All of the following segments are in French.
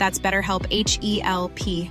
That's BetterHelp H E L P.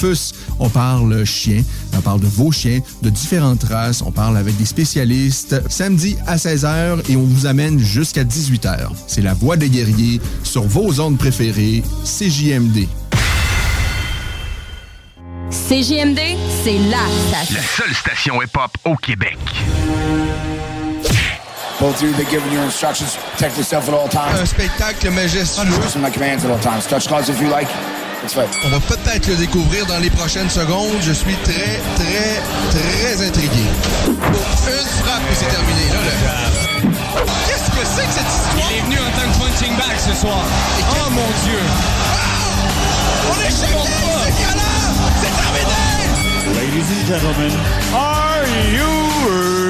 Rufus. On parle chien, on parle de vos chiens, de différentes races, on parle avec des spécialistes. Samedi à 16h et on vous amène jusqu'à 18h. C'est la voix des guerriers sur vos ondes préférées, CJMD. CJMD, c'est la station. La seule station hip-hop au Québec. Both of you, they're giving you instructions. Protect yourself at all times. Un spectacle majestueux. Listen to my commands at all times. Touch gloves if you like. On va peut-être le découvrir dans les prochaines secondes. Je suis très, très, très intrigué. Une frappe et c'est terminé. Là, là. Qu'est-ce que c'est que cette histoire? Il est venu en tant que punching bag ce soir. Oh mon Dieu! On est choqués! C'est violent! C'est terminé! Ladies and gentlemen, Are you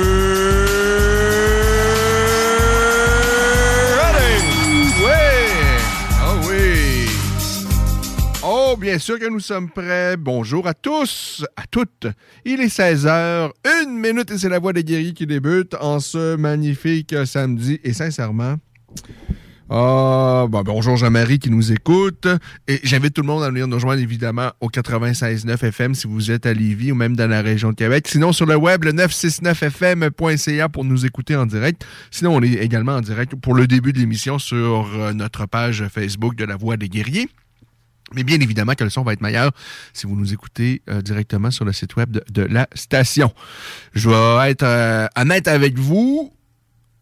Oh, bien sûr que nous sommes prêts. Bonjour à tous, à toutes. Il est 16h, une minute et c'est la voix des guerriers qui débute en ce magnifique samedi. Et sincèrement, ah, bon, bonjour Jean-Marie qui nous écoute. Et j'invite tout le monde à venir nous rejoindre évidemment au 96.9 FM si vous êtes à Lévis ou même dans la région de Québec. Sinon, sur le web, le 969fm.ca pour nous écouter en direct. Sinon, on est également en direct pour le début de l'émission sur euh, notre page Facebook de la Voix des Guerriers. Mais bien évidemment que le son va être meilleur si vous nous écoutez euh, directement sur le site web de, la station. Je vais être euh, honnête avec vous.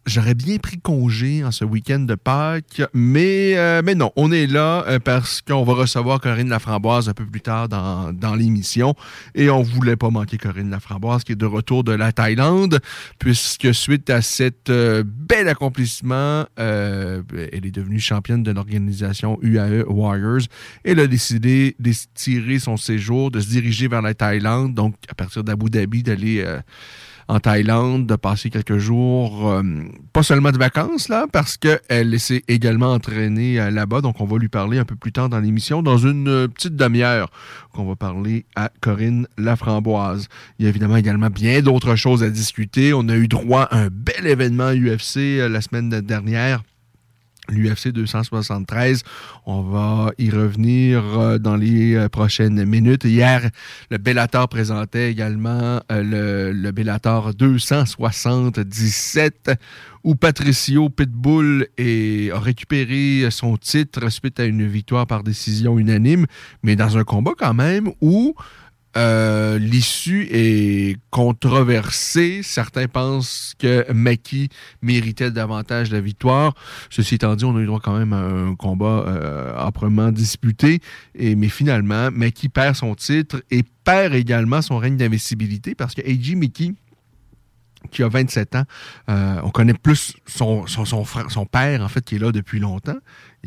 J'aurais bien pris congé en ce week-end de Pâques, mais, euh, mais non, on est là euh, parce qu'on va recevoir Corinne Laframboise un peu plus tard dans, dans l'émission et on voulait pas manquer Corinne Laframboise qui est de retour de la Thaïlande puisque suite à cet euh, bel accomplissement, euh, elle est devenue championne de l'organisation UAE Warriors. Elle a décidé d'étirer son séjour, de se diriger vers la Thaïlande, donc à partir d'Abu Dhabi d'aller... en Thaïlande, de passer quelques jours, euh, pas seulement de vacances, là, parce qu'elle s'est également entraînée euh, là-bas. Donc, on va lui parler un peu plus tard dans l'émission, dans une euh, petite demi-heure, qu'on va parler à Corinne Laframboise. Il y a évidemment également bien d'autres choses à discuter. On a eu droit à un bel événement UFC la semaine dernière l'UFC 273. On va y revenir euh, dans les euh, prochaines minutes. Hier, le Bellator présentait également euh, le, Bellator 277 où Patricio Pitbull a récupéré son titre suite à une victoire par décision unanime, mais dans un combat quand même où euh, l'issue est controversée. Certains pensent que Maki méritait davantage la victoire. Ceci étant dit, on a eu droit quand même à un combat euh, âprement disputé. Mais finalement, Maki perd son titre et perd également son règne d'investibilité parce que Eiji Miki qui a 27 ans. Euh, on connaît plus son père, en fait, qui est là depuis longtemps.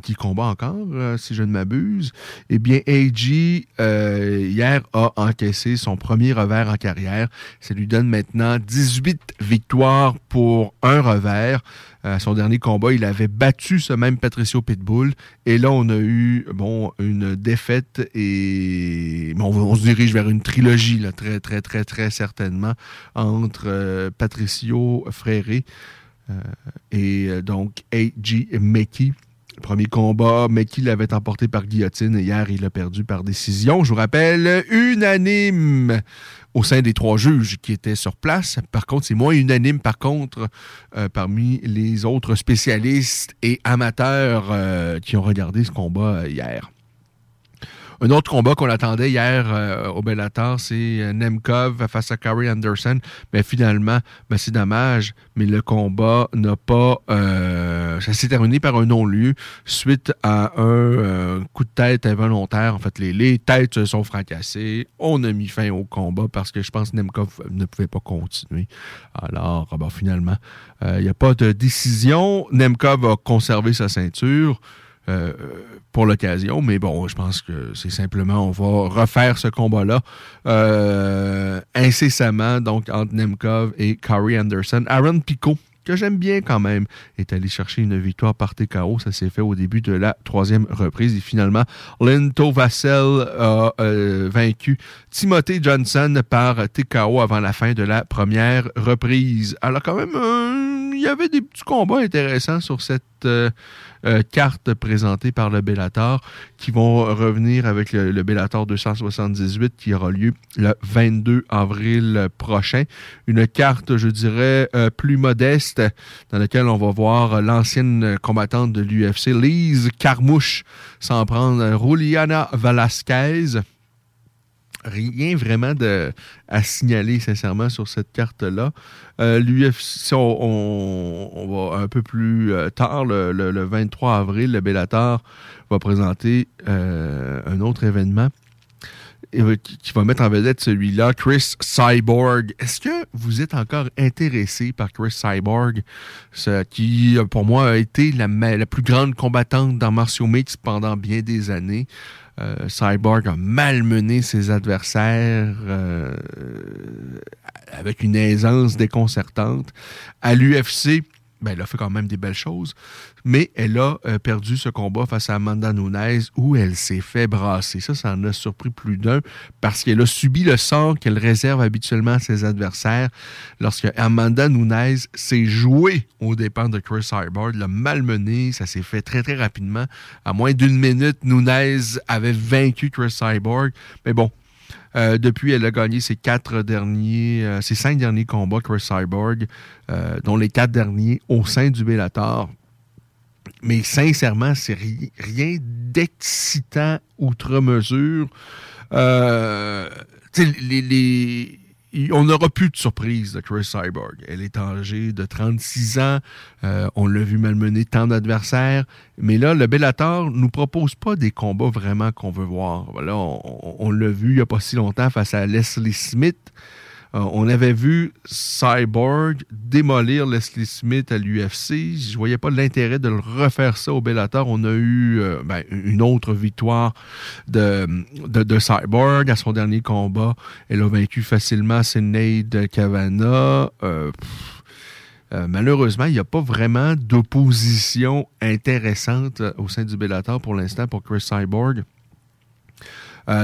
Qui combat encore, euh, si je ne m'abuse. Eh bien, AG, euh, hier, a encaissé son premier revers en carrière. Ça lui donne maintenant 18 victoires pour un revers. Son dernier combat, il avait battu ce même Patricio Pitbull. Et là, on a eu bon une défaite et on, se dirige vers une trilogie, là, très, très, très, très certainement, entre Patricio Fréré et donc A.G. Premier combat, Mickey l'avait emporté par guillotine. Hier, il a perdu par décision. Je vous rappelle, unanime au sein des trois juges qui étaient sur place. Par contre, c'est moins unanime, par contre, euh, parmi les autres spécialistes et amateurs euh, qui ont regardé ce combat hier. Un autre combat qu'on attendait hier euh, au Bellator, c'est euh, Nemkov face à Corey Anderson. Mais finalement, ben, c'est dommage, mais le combat n'a pas... Euh, ça s'est terminé par un non-lieu suite à un coup de tête involontaire. En fait, les, les, têtes se sont fracassées. On a mis fin au combat parce que je pense que Nemkov ne pouvait pas continuer. Alors, ben, finalement, il n'y a pas de décision. Nemkov a conservé sa ceinture. Euh, pour l'occasion. Mais bon, je pense que c'est simplement, on va refaire ce combat-là euh, incessamment, donc entre Nemkov et Corey Anderson. Aaron Pico, que j'aime bien quand même, est allé chercher une victoire par TKO. Ça s'est fait au début de la troisième reprise. Et finalement, Linto Vassell a euh, vaincu Timothy Johnson par TKO avant la fin de la première reprise. Alors quand même, il y avait des petits combats intéressants sur cette... cartes présentées par le Bellator qui vont revenir avec le, Bellator 278 qui aura lieu le 22 avril prochain. Une carte, je dirais, euh, plus modeste dans laquelle on va voir l'ancienne combattante de l'UFC, Lise Carmouche, s'en prendre Juliana Velasquez rien vraiment à signaler sincèrement sur cette carte-là. Euh, L'UFC, on, va un peu plus euh, tard, le, 23 avril, le Bellator va présenter euh, un autre événement qui, va mettre en vedette celui-là, Chris Cyborg. Est-ce que vous êtes encore intéressé par Chris Cyborg, qui, pour moi, a été la, la plus grande combattante dans Martial Mix pendant bien des années? Euh, Cyborg a malmené ses adversaires euh, avec une aisance déconcertante. À l'UFC, ben, elle a fait quand même des belles choses, mais elle a euh, perdu ce combat face à Amanda Nunes où elle s'est fait brasser. Ça, ça en a surpris plus d'un parce qu'elle a subi le sort qu'elle réserve habituellement à ses adversaires lorsque Amanda Nunes s'est jouée aux dépens de Chris Cyborg, l'a malmené, ça s'est fait très très rapidement. À moins d'une minute, Nunes avait vaincu Chris Cyborg, mais bon, euh, depuis, elle a gagné ses quatre derniers, euh, ses cinq derniers combats, Chris Cyborg, dont les quatre derniers au sein du Bellator. Mais sincèrement, c'est rien d'excitant outre mesure. les on n'aura plus de surprise de Chris Cyborg. Elle est âgée de 36 ans. Euh, on l'a vu malmener tant d'adversaires. Mais là, le Bellator nous propose pas des combats vraiment qu'on veut voir. Voilà, on l'a vu il n'y a pas si longtemps face à Leslie Smith. Euh, on avait vu Cyborg démolir Leslie Smith à l'UFC. Je voyais pas l'intérêt de le refaire ça au Bellator. On a eu euh, ben, une autre victoire de, Cyborg à son dernier combat. Elle a vaincu facilement Sinead Cavana. Euh, malheureusement, il n'y a pas vraiment d'opposition intéressante au sein du Bellator pour l'instant pour Chris Cyborg.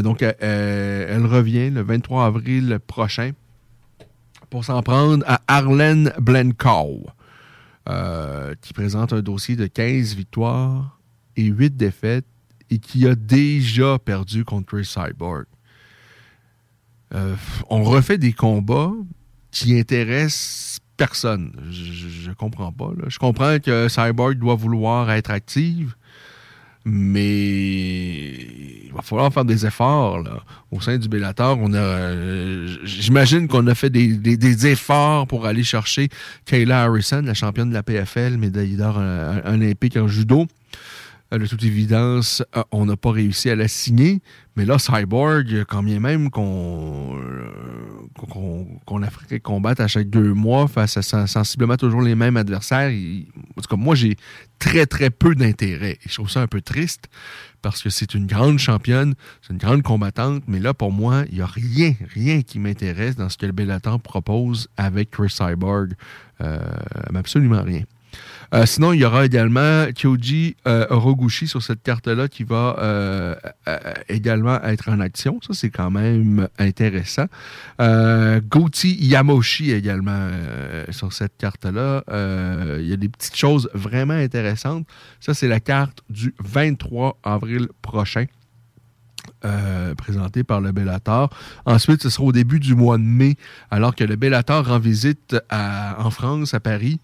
donc, elle revient le 23 avril prochain pour s'en prendre à Arlen Blencow, euh, qui présente un dossier de 15 victoires et 8 défaites et qui a déjà perdu contre Cyborg. Euh, on refait des combats qui intéressent personne. Je, ne comprends pas. Je comprends que Cyborg doit vouloir être active, mais il va falloir faire des efforts au sein du Bellator. On a, euh, j'imagine qu'on a fait des, efforts pour aller chercher Kayla Harrison, la championne de la PFL, médaille d'or euh, olympique en judo. De toute évidence, on n'a pas réussi à la signer. Mais là, Cyborg, quand bien même qu'on qu'on a fait combattre à chaque deux mois face à sensiblement toujours les mêmes adversaires, en tout cas, moi, j'ai très, très peu d'intérêt. Je trouve ça un peu triste parce que c'est une grande championne, c'est une grande combattante, mais là, pour moi, il n'y a rien, rien qui m'intéresse dans ce que le Bellator propose avec Chris Cyborg. Euh, absolument rien. Euh, sinon, il y aura également Kyoji euh, Oroguchi sur cette carte-là qui va euh, également être en action. Ça, c'est quand même intéressant. Goti Yamoshi également sur cette carte-là. il y a des petites choses vraiment intéressantes. Ça, c'est la carte du 23 avril prochain. Présentée par le Bellator. Ensuite, ce sera au début du mois de mai, alors que le Bellator rend visite en France, à Paris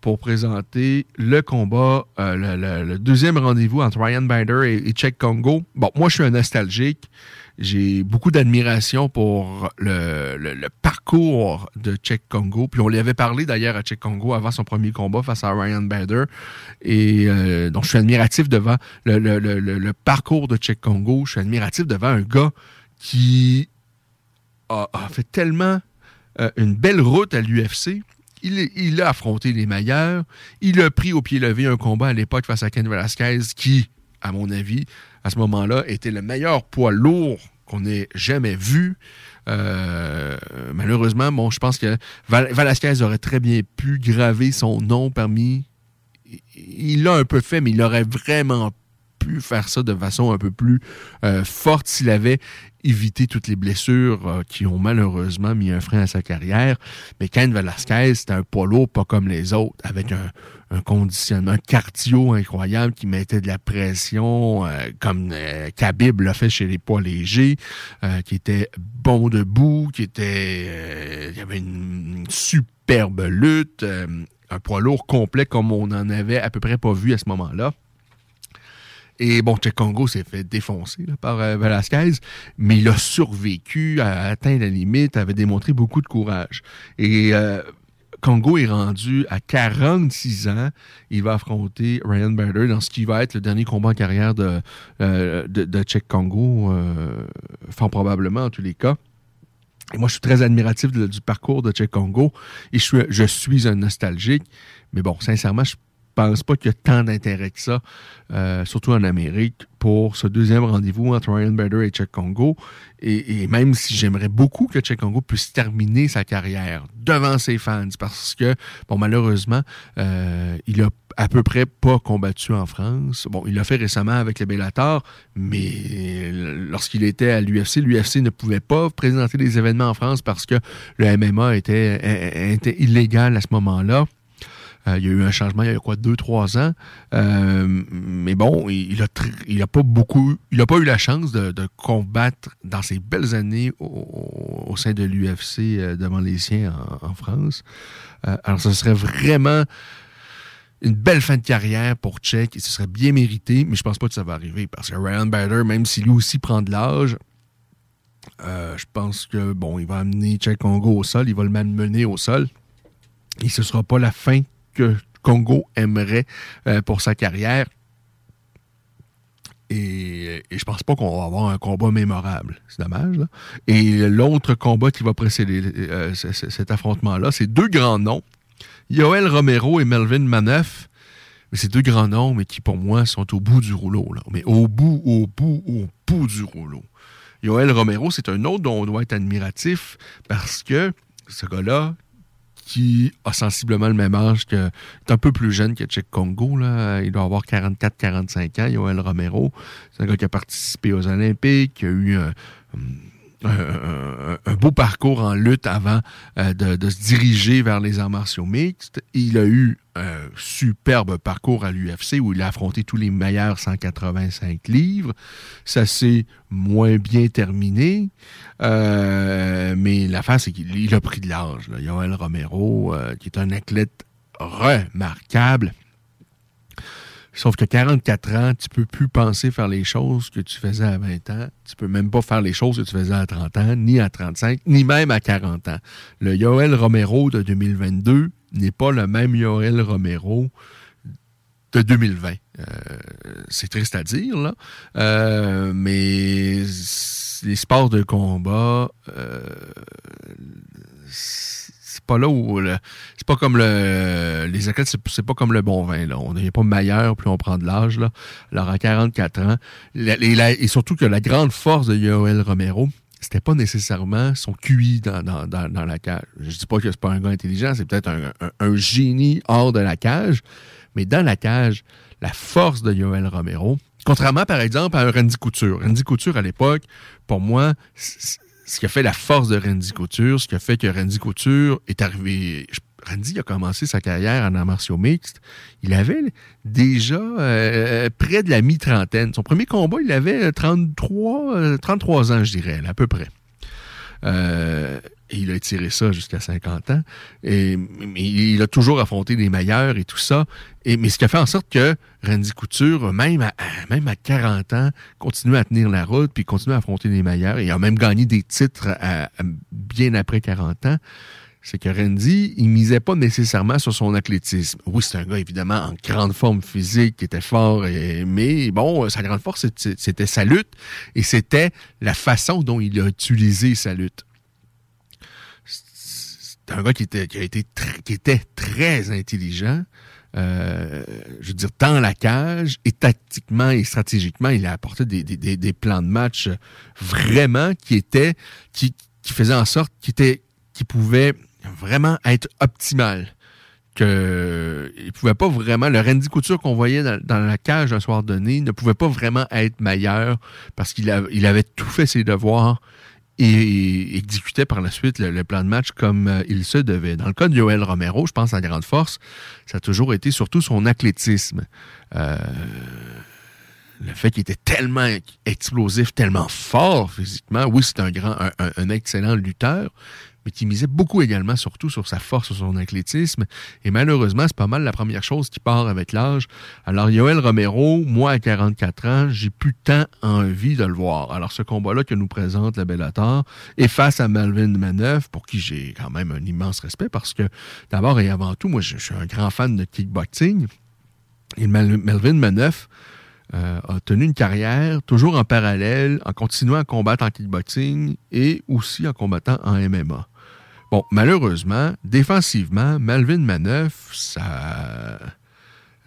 pour présenter le combat, euh, le, deuxième rendez-vous entre Ryan Binder et, et Congo. Bon, moi, je suis un nostalgique. J'ai beaucoup d'admiration pour le, parcours de Czech Congo. Puis on lui avait parlé d'ailleurs à Czech Congo avant son premier combat face à Ryan Bader. Et euh, donc je suis admiratif devant le, parcours de Czech Congo. Je suis admiratif devant un gars qui a, fait tellement euh, une belle route à l'UFC il, a affronté les meilleurs. Il a pris au pied levé un combat à l'époque face à Ken Velasquez qui, à mon avis, à ce moment-là, était le meilleur poids lourd qu'on ait jamais vu. Euh, malheureusement, bon, je pense que Velasquez aurait très bien pu graver son nom parmi. Il l'a un peu fait, mais il aurait vraiment pu faire ça de façon un peu plus euh, forte s'il avait évité toutes les blessures euh, qui ont malheureusement mis un frein à sa carrière. Mais Ken Velasquez, c'était un poids lourd pas comme les autres, avec un, conditionnement cardio incroyable qui mettait de la pression, euh, comme Khabib l'a fait chez les poids légers, qui était bon debout, qui était... il y avait une, superbe lutte, un poids lourd complet comme on en avait à peu près pas vu à ce moment-là. Et bon, Cheikh Congo s'est fait défoncer par euh, Velasquez, mais il a survécu, a atteint la limite, avait démontré beaucoup de courage. Et euh, Congo est rendu à 46 ans. Il va affronter Ryan Bader dans ce qui va être le dernier combat en carrière de, euh, de, Congo, fort probablement en tous les cas. Et moi, je suis très admiratif du parcours de Cheikh Congo et je suis, je suis un nostalgique. Mais bon, sincèrement, je pense pas qu'il y a tant d'intérêt que ça, euh, surtout en Amérique, pour ce deuxième rendez-vous entre Ryan Bader et Czech Congo. Et, même si j'aimerais beaucoup que Czech Congo puisse terminer sa carrière devant ses fans, parce que, bon, malheureusement, euh, il a à peu près pas combattu en France. Bon, il l'a fait récemment avec le Bellator, mais lorsqu'il était à l'UFC, l'UFC ne pouvait pas présenter des événements en France parce que le MMA était, était illégal à ce moment-là. Euh, il y a eu un changement il y a quoi, deux, trois ans. Euh, mais bon, il, a, il a pas beaucoup, il a pas eu la chance de, combattre dans ces belles années au, sein de l'UFC euh, devant les siens en, France. alors, ce serait vraiment une belle fin de carrière pour Check et ce serait bien mérité, mais je pense pas que ça va arriver parce que Ryan Bader, même si lui aussi prend de l'âge, je pense que bon, il va amener Check Congo au sol, il va le mener au sol. Et ce sera pas la fin que Congo aimerait euh, pour sa carrière. Et, et, je pense pas qu'on va avoir un combat mémorable. C'est dommage. Et l'autre combat qui va précéder euh, cet affrontement-là, c'est deux grands noms. Yoel Romero et Melvin Maneuf. Mais c'est deux grands noms, mais qui pour moi sont au bout du rouleau. Mais au bout, au bout, au bout du rouleau. Yoel Romero, c'est un autre dont on doit être admiratif parce que ce gars-là, qui a sensiblement le même âge que. est un peu plus jeune que Cheikh Congo. Là. Il doit avoir 44-45 ans, Yoel Romero. C'est un gars qui a participé aux Olympiques, qui a eu un, un, beau parcours en lutte avant euh, de, se diriger vers les arts martiaux mixtes. Il a eu un superbe parcours à l'UFC où il a affronté tous les meilleurs 185 livres. Ça s'est moins bien terminé. Euh, mais l'affaire, c'est qu'il a pris de l'âge. Yoel Romero, euh, qui est un athlète remarquable, Sauf que 44 ans, tu peux plus penser faire les choses que tu faisais à 20 ans. Tu peux même pas faire les choses que tu faisais à 30 ans, ni à 35, ni même à 40 ans. Le Yoel Romero de 2022 n'est pas le même Yoel Romero de 2020. c'est triste à dire, là. mais les sports de combat, c'est là où c'est pas comme le les athlètes c'est pas comme le bon vin là. On n'est pas meilleur plus on prend de l'âge là. Alors à 44 ans et, surtout que la grande force de Yoel Romero c'était pas nécessairement son QI dans, dans, la cage. Je dis pas que c'est pas un gars intelligent c'est peut-être un, génie hors de la cage mais dans la cage la force de Yoel Romero contrairement par exemple à Randy Couture. Randy Couture à l'époque pour moi ce qui a fait la force de Randy Couture, ce qui a fait que Randy Couture est arrivé. Randy a commencé sa carrière en arts martiaux mixtes. Il avait déjà euh, près de la mi-trentaine. Son premier combat, il avait 33, 33 euh, ans, je dirais, à peu près. Euh, et il a tiré ça jusqu'à 50 ans. Et, il a toujours affronté des meilleurs et tout ça. Et, mais ce qui a fait en sorte que Randy Couture, même à, même à 40 ans, continue à tenir la route, puis continue à affronter des meilleurs. Il a même gagné des titres bien après 40 ans. C'est que Randy, il misait pas nécessairement sur son athlétisme. Oui, c'est un gars, évidemment, en grande forme physique, qui était fort, et, mais bon, sa grande force, c'était sa lutte, et c'était la façon dont il a utilisé sa lutte un gars qui était, très intelligent. Euh, je veux dire, dans la cage, et tactiquement et stratégiquement, il a apporté des, plans de match vraiment qui étaient, qui, qui faisaient en sorte qu'il qui pouvait vraiment être optimal. Que, il pouvait pas vraiment, le Randy Couture qu'on voyait dans, la cage un soir donné ne pouvait pas vraiment être meilleur parce qu'il il avait tout fait ses devoirs et exécutait par la suite le, plan de match comme euh, il se devait. Dans le cas de Joël Romero, je pense à grande force, ça a toujours été surtout son athlétisme. Euh, le fait qu'il était tellement explosif, tellement fort physiquement. Oui, c'est un grand, un, excellent lutteur, mais qui misait beaucoup également, surtout sur sa force, sur son athlétisme. Et malheureusement, c'est pas mal la première chose qui part avec l'âge. Alors, Yoel Romero, moi, à 44 ans, j'ai plus tant envie de le voir. Alors, ce combat-là que nous présente la Bellator est face à Melvin Maneuf, pour qui j'ai quand même un immense respect, parce que, d'abord et avant tout, moi, je, suis un grand fan de kickboxing. Et Melvin Maneuf, euh, a tenu une carrière toujours en parallèle, en continuant à combattre en kickboxing et aussi en combattant en MMA. Bon, malheureusement, défensivement, Melvin Maneuf, ça.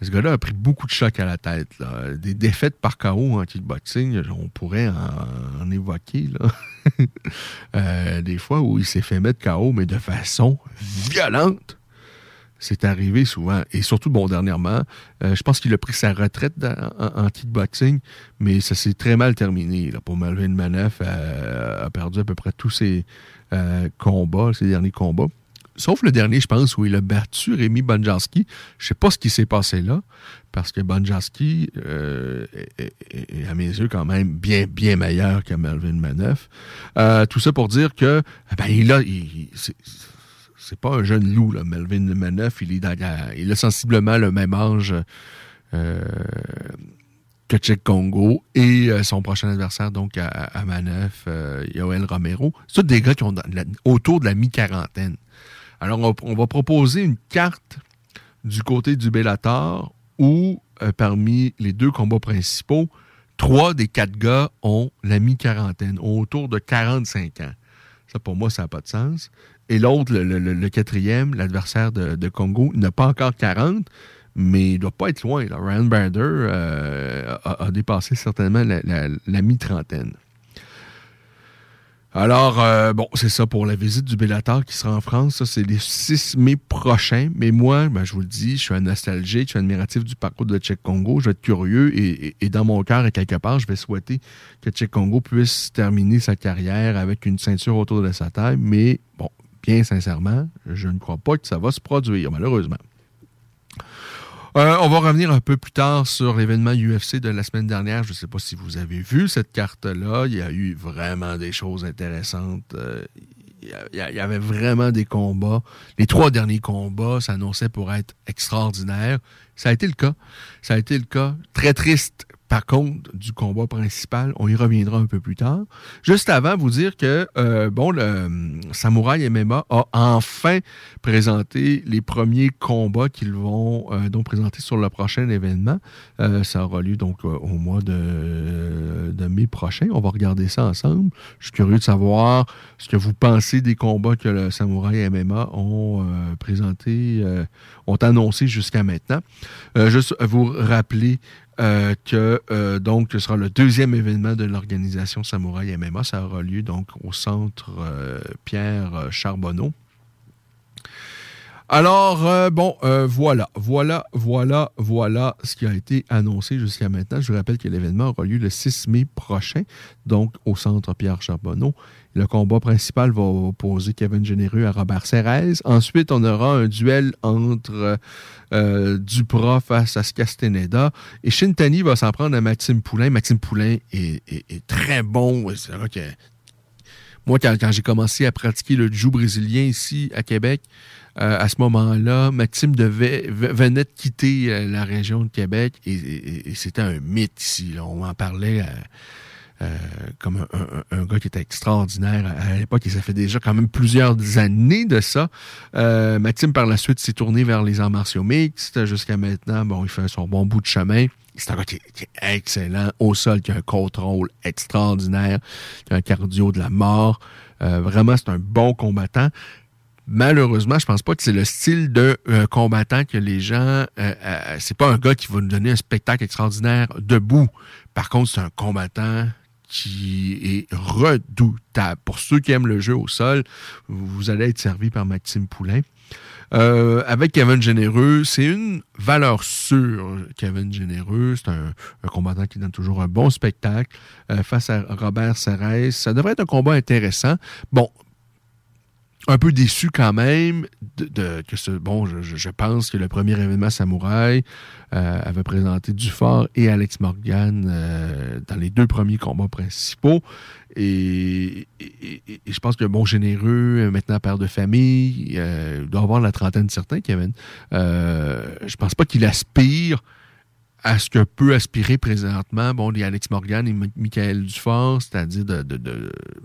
Ce gars-là a pris beaucoup de chocs à la tête. Des défaites par KO en kickboxing, on pourrait en, évoquer. Euh, des fois où il s'est fait mettre KO, mais de façon violente. C'est arrivé souvent. Et surtout, bon, dernièrement, euh, je pense qu'il a pris sa retraite en, kickboxing, mais ça s'est très mal terminé. Là, pour Melvin Maneuf, euh, a perdu à peu près tous ses euh, combats, ses derniers combats. Sauf le dernier, je pense, où il a battu Rémi Bonjanski. Je sais pas ce qui s'est passé là, parce que Bonjanski est, à mes yeux, quand même bien, bien meilleur que Melvin Maneuf. tout ça pour dire que, ben, il a, c'est pas un jeune loup, là, Melvin Maneuf. Il, est il a sensiblement le même âge euh, Tchèque Congo et euh, son prochain adversaire, donc à, à euh, Yoel Romero. C'est tous des gars qui ont autour de la mi-quarantaine. Alors, on, va proposer une carte du côté du Bellator où, parmi les deux combats principaux, trois des quatre gars ont la mi-quarantaine, autour de 45 ans. Ça, pour moi, ça n'a pas de sens. Et l'autre, le, quatrième, l'adversaire de, Congo, n'a pas encore 40, mais il ne doit pas être loin. Ryan Bader euh, a, dépassé certainement la, mi-trentaine. Alors, euh, bon, c'est ça pour la visite du Bellator qui sera en France. Ça, c'est le 6 mai prochain. Mais moi, ben, je vous le dis, je suis un nostalgique, je suis admiratif du parcours de Tchèque Congo. Je vais être curieux et, et dans mon cœur et quelque part, je vais souhaiter que Tchèque Congo puisse terminer sa carrière avec une ceinture autour de sa taille. Mais bon, bien sincèrement, je ne crois pas que ça va se produire, malheureusement. Euh, on va revenir un peu plus tard sur l'événement UFC de la semaine dernière. Je ne sais pas si vous avez vu cette carte-là. Il y a eu vraiment des choses intéressantes. Euh, il y avait vraiment des combats. Les trois derniers combats s'annonçaient pour être extraordinaires. Ça a été le cas. Ça a été le cas. Très triste par contre, du combat principal, on y reviendra un peu plus tard. Juste avant, vous dire que, euh, bon, le euh, Samouraï MMA a enfin présenté les premiers combats qu'ils vont euh, donc présenter sur le prochain événement. ça aura lieu donc au mois de, mai prochain. On va regarder ça ensemble. Je suis curieux de savoir ce que vous pensez des combats que le Samouraï MMA ont présentés, ont annoncé jusqu'à maintenant. juste vous rappeler euh, que euh, donc ce sera le deuxième événement de l'organisation Samouraï MMA. Ça aura lieu donc au centre euh, Pierre Charbonneau. Alors, bon, voilà, voilà, voilà, voilà ce qui a été annoncé jusqu'à maintenant. Je vous rappelle que l'événement aura lieu le 6 mai prochain, donc au centre Pierre Charbonneau. Le combat principal va opposer Kevin Généreux à Robert Serrez. Ensuite, on aura un duel entre euh, face à Castaneda. Et Shintani va s'en prendre à Maxime Poulain. Maxime Poulain est, très bon. moi, quand, j'ai commencé à pratiquer le jiu brésilien ici à Québec, euh, à ce moment-là, Maxime venait de quitter euh, la région de Québec et, c'était un mythe ici. On en parlait à euh, comme un, gars qui était extraordinaire à, l'époque, et ça fait déjà quand même plusieurs années de ça. Euh, Maxime, par la suite, s'est tourné vers les arts martiaux mixtes. Jusqu'à maintenant, bon, il fait son bon bout de chemin. C'est un gars qui est, excellent au sol, qui a un contrôle extraordinaire, qui a un cardio de la mort. Euh, vraiment, c'est un bon combattant malheureusement, je pense pas que c'est le style de combattant que les gens. c'est pas un gars qui va nous donner un spectacle extraordinaire debout. Par contre, c'est un combattant qui est redoutable. Pour ceux qui aiment le jeu au sol, vous allez être servi par Maxime Poulain. Euh, avec Kevin Généreux, c'est une valeur sûre, Kevin Généreux. C'est un, combattant qui donne toujours un bon spectacle euh, face à Robert Serres. Ça devrait être un combat intéressant. Bon, un peu déçu quand même de, que ce bon je, pense que le premier événement samouraï euh, avait présenté Dufort et Alex Morgan euh, dans les deux premiers combats principaux. Et, je pense que bon généreux maintenant père de famille euh, doit avoir la trentaine certains Kevin. Je pense pas qu'il aspire à ce que peut aspirer présentement, bon, les Alex Morgan et Michael Dufort, c'est-à-dire de,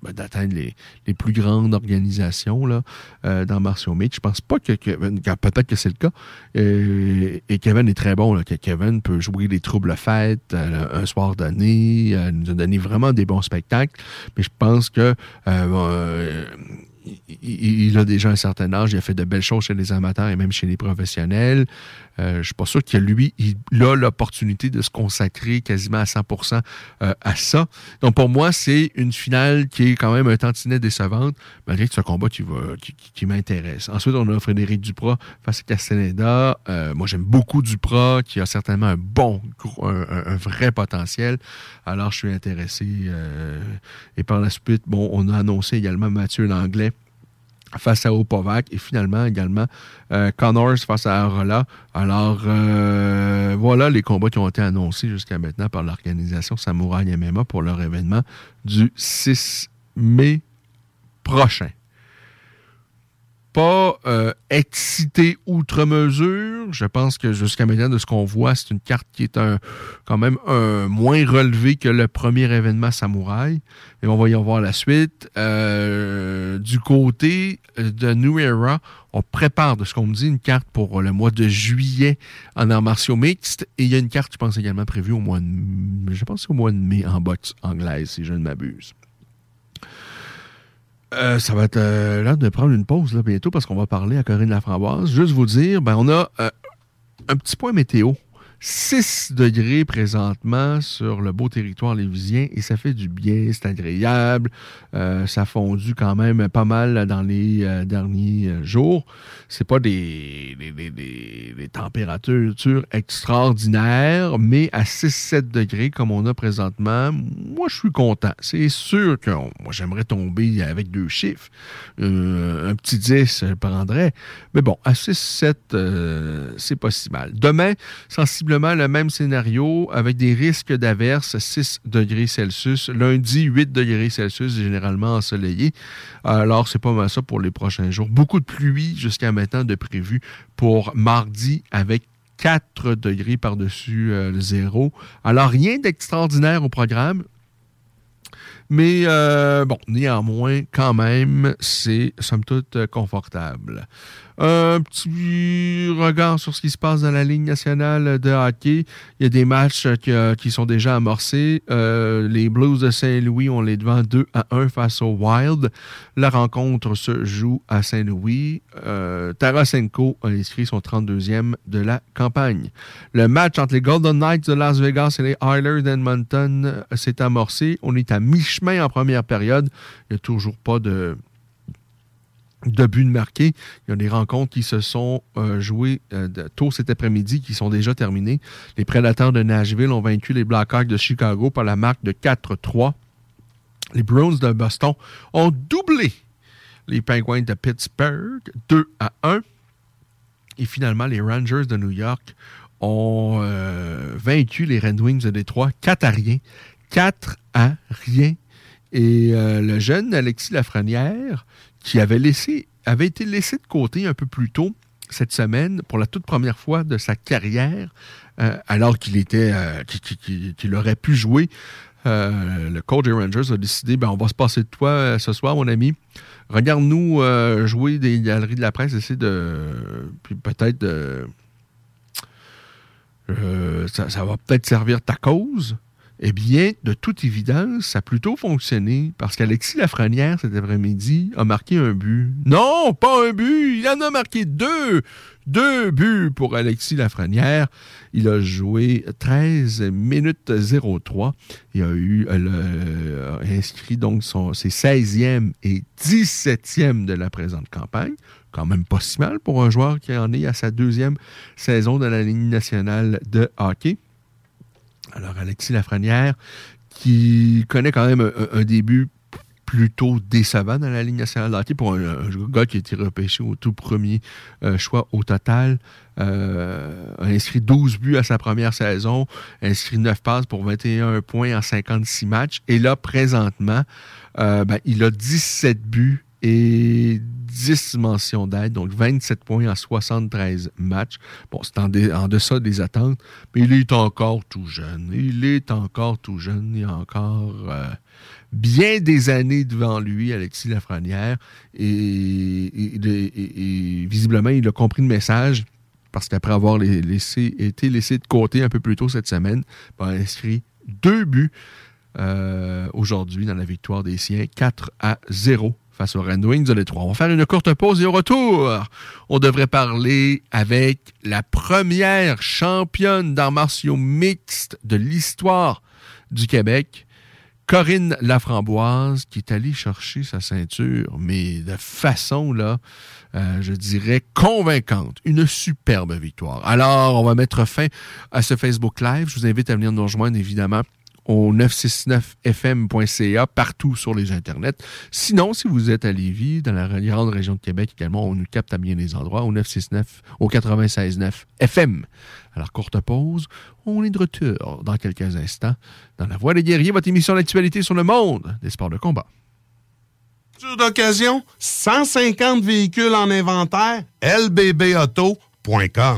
ben, d'atteindre les, les, plus grandes organisations là, euh, dans Martial Mix. Je pense pas que Kevin, peut-être que c'est le cas, et, Kevin est très bon, là, que Kevin peut jouer les troubles fêtes euh, un soir d'année, euh, nous a donné vraiment des bons spectacles, mais je pense que il, a déjà un certain âge, il a fait de belles choses chez les amateurs et même chez les professionnels. Euh, je ne suis pas sûr que lui, il a l'opportunité de se consacrer quasiment à 100% euh, à ça. Donc pour moi, c'est une finale qui est quand même un tantinet décevante, malgré que c'est un combat qui, m'intéresse. Ensuite, on a Frédéric Duprat face à Castaneda. Euh, moi, j'aime beaucoup Duprat, qui a certainement un bon, un, vrai potentiel. Alors, je suis intéressé. et par la suite, bon, on a annoncé également Mathieu Langlais face à Opovac et finalement également euh, Connors face à Arola. Alors euh, voilà les combats qui ont été annoncés jusqu'à maintenant par l'organisation Samouraï MMA pour leur événement du 6 mai prochain euh, excité outre mesure. Je pense que jusqu'à maintenant, de ce qu'on voit, c'est une carte qui est un, quand même un, moins relevée que le premier événement Samouraï. Mais on va y en voir la suite. Euh, du côté de New Era, on prépare, de ce qu'on me dit, une carte pour le mois de juillet en arts martiaux mixtes. Et il y a une carte, je pense, également prévue au mois de, je pense au mois de mai en boxe anglaise, si je ne m'abuse. Euh, ça va être euh, l'heure de prendre une pause là, bientôt parce qu'on va parler à Corinne Laframboise. Juste vous dire, ben, on a euh, un petit point météo 6 degrés présentement sur le beau territoire lévisien et ça fait du bien, c'est agréable. Euh, ça a fondu quand même pas mal dans les euh, derniers euh, jours. C'est pas des, températures extraordinaires, mais à 6-7 degrés comme on a présentement, moi je suis content. C'est sûr que moi j'aimerais tomber avec deux chiffres. un petit 10, je prendrais. Mais bon, à 6-7, c'est pas si mal. Demain, sensiblement le même scénario avec des risques d'averse 6 degrés Celsius. Lundi, 8 degrés Celsius, généralement ensoleillé. Alors, c'est pas mal ça pour les prochains jours. Beaucoup de pluie jusqu'à maintenant de prévu pour mardi avec 4 degrés par-dessus euh, le zéro. Alors, rien d'extraordinaire au programme. Mais euh, bon, néanmoins, quand même, c'est somme toute confortable. Un petit regard sur ce qui se passe dans la Ligue nationale de hockey. Il y a des matchs qui, euh, qui sont déjà amorcés. Euh, les Blues de Saint-Louis, on les devant 2 à 1 face aux Wild. La rencontre se joue à Saint-Louis. Euh, Tarasenko a inscrit son 32e de la campagne. Le match entre les Golden Knights de Las Vegas et les Oilers d'Edmonton euh, s'est amorcé. On est à mi-chemin en première période. Il n'y a toujours pas de de buts de marqués. Il y a des rencontres qui se sont euh, jouées euh, tôt cet après-midi, qui sont déjà terminées. Les Prédateurs de Nashville ont vaincu les Blackhawks de Chicago par la marque de 4-3. Les Bruins de Boston ont doublé les Penguins de Pittsburgh 2 à 1. Et finalement, les Rangers de New York ont euh, vaincu les Red Wings de Détroit 4 à rien. 4 à rien. Et le jeune Alexis Lafrenière, qui avait, laissé, avait été laissé de côté un peu plus tôt cette semaine pour la toute première fois de sa carrière, euh, alors qu'il était, euh, qu'il- aurait pu jouer. Euh, le coach Rangers a décidé, ben, on va se passer de toi ce soir, mon ami. Regarde-nous jouer des galeries de la presse, essayer de, puis peut-être ça va peut-être servir ta cause. Eh bien, de toute évidence, ça a plutôt fonctionné parce qu'Alexis Lafrenière, cet après-midi, a marqué un but. Non, pas un but, il en a marqué deux. Deux buts pour Alexis Lafrenière. Il a joué 13 minutes 03. Il a eu a inscrit donc ses 16e et 17e de la présente campagne. Quand même pas si mal pour un joueur qui en est à sa deuxième saison de la Ligue nationale de hockey. Alors, Alexis Lafrenière, qui connaît quand même un, début plutôt décevant dans la Ligue nationale de hockey pour un, gars qui a été repêché au tout premier euh, choix au total. Euh, a inscrit 12 buts à sa première saison, inscrit 9 passes pour 21 points en 56 matchs. Et là, présentement, euh, ben, il a 17 buts et 10 mentions d'aide, donc 27 points en 73 matchs. Bon, c'est en, deçà des attentes, mais il est encore tout jeune. Il est encore tout jeune. Il a encore euh, bien des années devant lui, Alexis Lafrenière. Et, visiblement, il a compris le message parce qu'après avoir été laissé de côté un peu plus tôt cette semaine, il a inscrit deux buts euh, aujourd'hui dans la victoire des siens, 4 à 0 face aux Red Wings de Détroit. On va faire une courte pause et au retour, on devrait parler avec la première championne d'arts martiaux mixtes de l'histoire du Québec, Corinne Laframboise, qui est allée chercher sa ceinture, mais de façon, là, euh, je dirais, convaincante. Une superbe victoire. Alors, on va mettre fin à ce Facebook Live. Je vous invite à venir nous rejoindre, évidemment, au 969fm.ca, partout sur les internets. Sinon, si vous êtes à Lévis, dans la grande région de Québec également, on nous capte à bien des endroits, au 969, au 96.9 FM. Alors, courte pause. On est de retour dans quelques instants dans La Voix des guerriers, votre émission d'actualité sur le monde des sports de combat. D'occasion, 150 véhicules en inventaire, lbbauto.com.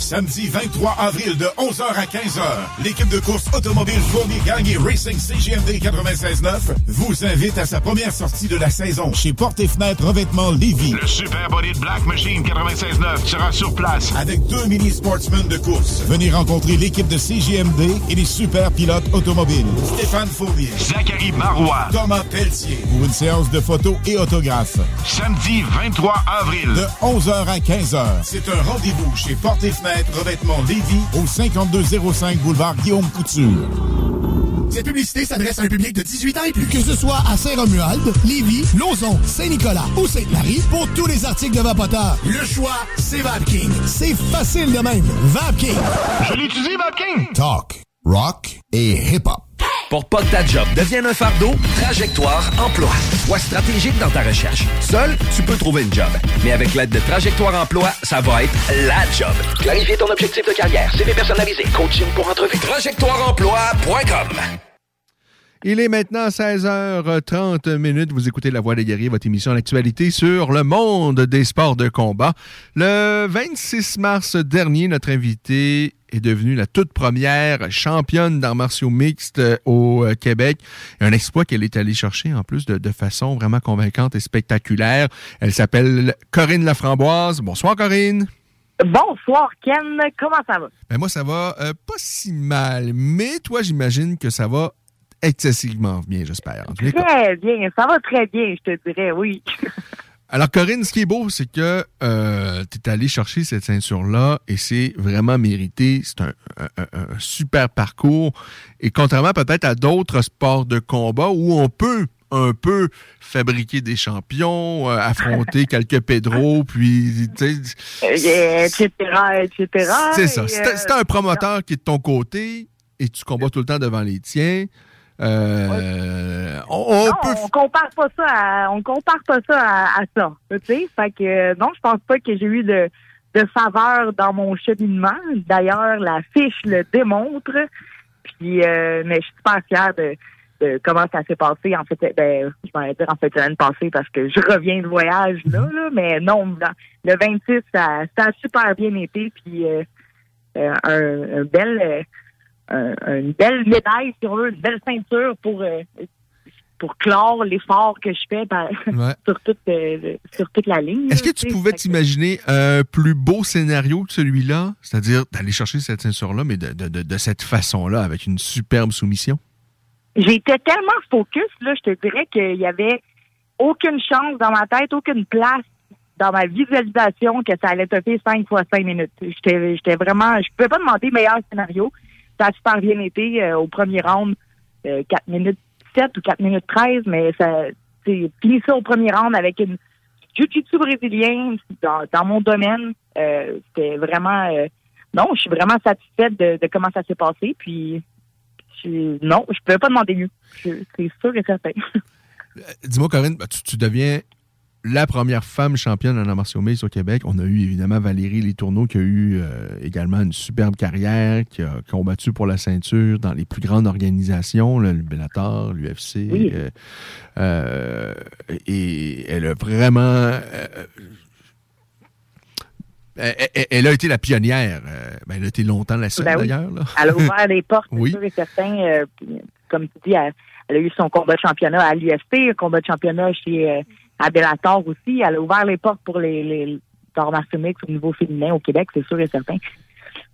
Samedi 23 avril de 11h à 15h, l'équipe de course automobile Fournier Gagné Racing CGMD 96.9 vous invite à sa première sortie de la saison chez Porte et Fenêtre Revêtement Lévis. Le Super Body de Black Machine 96.9 sera sur place. Avec deux mini sportsmen de course. Venez rencontrer l'équipe de CGMD et les super pilotes automobiles. Stéphane Fournier. Zachary Marois. Thomas Pelletier. Pour une séance de photos et autographes. Samedi 23 avril. De 11h à 15h. C'est un rendez-vous chez Porte et Fenêtre Revêtement Lévis au 5205 boulevard Guillaume Couture. Cette publicité s'adresse à un public de 18 ans et plus. Que ce soit à Saint-Romuald, Lévis, Lauson, Saint-Nicolas ou Sainte-Marie, pour tous les articles de Vapoteur, le choix, c'est VapKing. C'est facile de même. VapKing. Je l'utilise, VapKing. Talk, rock et hip-hop. Pour pas que ta job devienne un fardeau, Trajectoire Emploi. Sois stratégique dans ta recherche. Seul, tu peux trouver une job. Mais avec l'aide de Trajectoire Emploi, ça va être la job. Clarifier ton objectif de carrière, CV personnalisé, coaching pour entrevue. TrajectoireEmploi.com Il est maintenant 16h30 minutes. Vous écoutez La Voix des guerriers, votre émission d'actualité sur le monde des sports de combat. Le 26 mars dernier, notre invité est devenue la toute première championne d'arts martiaux mixtes euh, au euh, Québec. Un exploit qu'elle est allée chercher en plus de, de, façon vraiment convaincante et spectaculaire. Elle s'appelle Corinne Laframboise. Bonsoir Corinne. Bonsoir Ken, comment ça va? Ben moi ça va euh, pas si mal, mais toi j'imagine que ça va excessivement bien, j'espère. Très bien, ça va très bien, je te dirais, oui. Alors, Corinne, ce qui est beau, c'est que euh, tu es allé chercher cette ceinture-là et c'est vraiment mérité. C'est un, un, un, super parcours. Et contrairement peut-être à d'autres sports de combat où on peut un peu fabriquer des champions, euh, affronter quelques Pedro, puis... etc., etc. C'est ça. C'est un promoteur qui est de ton côté et tu combats tout le temps devant les tiens, euh, on, on, non, peut... on compare pas ça à, on compare pas ça à, à ça. Tu sais, fait que non, je pense pas que j'ai eu de, de faveur dans mon cheminement. D'ailleurs, la fiche le démontre. Puis, euh, mais je suis super fière de, de comment ça s'est passé. En fait, ben, je m'en dire en fait l'année passée parce que je reviens de voyage là, là mais non, le 26, ça, ça a super bien été. Puis, euh, un, un bel un, une belle médaille, si on veut, une belle ceinture pour, euh, pour clore l'effort que je fais ouais. sur, toute, euh, sur toute la ligne. Est-ce que tu pouvais t'imaginer un plus beau scénario que celui-là? C'est-à-dire d'aller chercher cette ceinture-là, mais de, de, de, de cette façon-là, avec une superbe soumission? J'étais tellement focus, là, je te dirais qu'il y avait aucune chance dans ma tête, aucune place dans ma visualisation que ça allait topper 5 fois 5 minutes. J'étais vraiment, je pouvais pas demander meilleur scénario ça a super bien été euh, au premier round, euh, 4 minutes 7 ou 4 minutes 13, mais ça ça au premier round avec une jiu-jitsu brésilien dans, mon domaine. Euh, C'était vraiment... Euh, non, je suis vraiment satisfaite de, comment ça s'est passé. Puis non, je pouvais pas demander mieux. C'est sûr et certain. Dis-moi, Corinne, ben, tu deviens la première femme championne en martiaux mixtes au Québec. On a eu évidemment Valérie Letourneau qui a eu euh, également une superbe carrière, qui a combattu pour la ceinture dans les plus grandes organisations, le Bellator, l'UFC. Oui. euh, euh, et elle a vraiment. elle, a été la pionnière. ben, elle a été longtemps la seule Ben oui. d'ailleurs. Elle a ouvert les portes, Oui. sûr et certain. comme tu dis, elle, elle a eu son combat de championnat à l'UFC, un combat de championnat chez à Bellator aussi. Elle a ouvert les portes pour les, les arts au niveau féminin au Québec, c'est sûr et certain.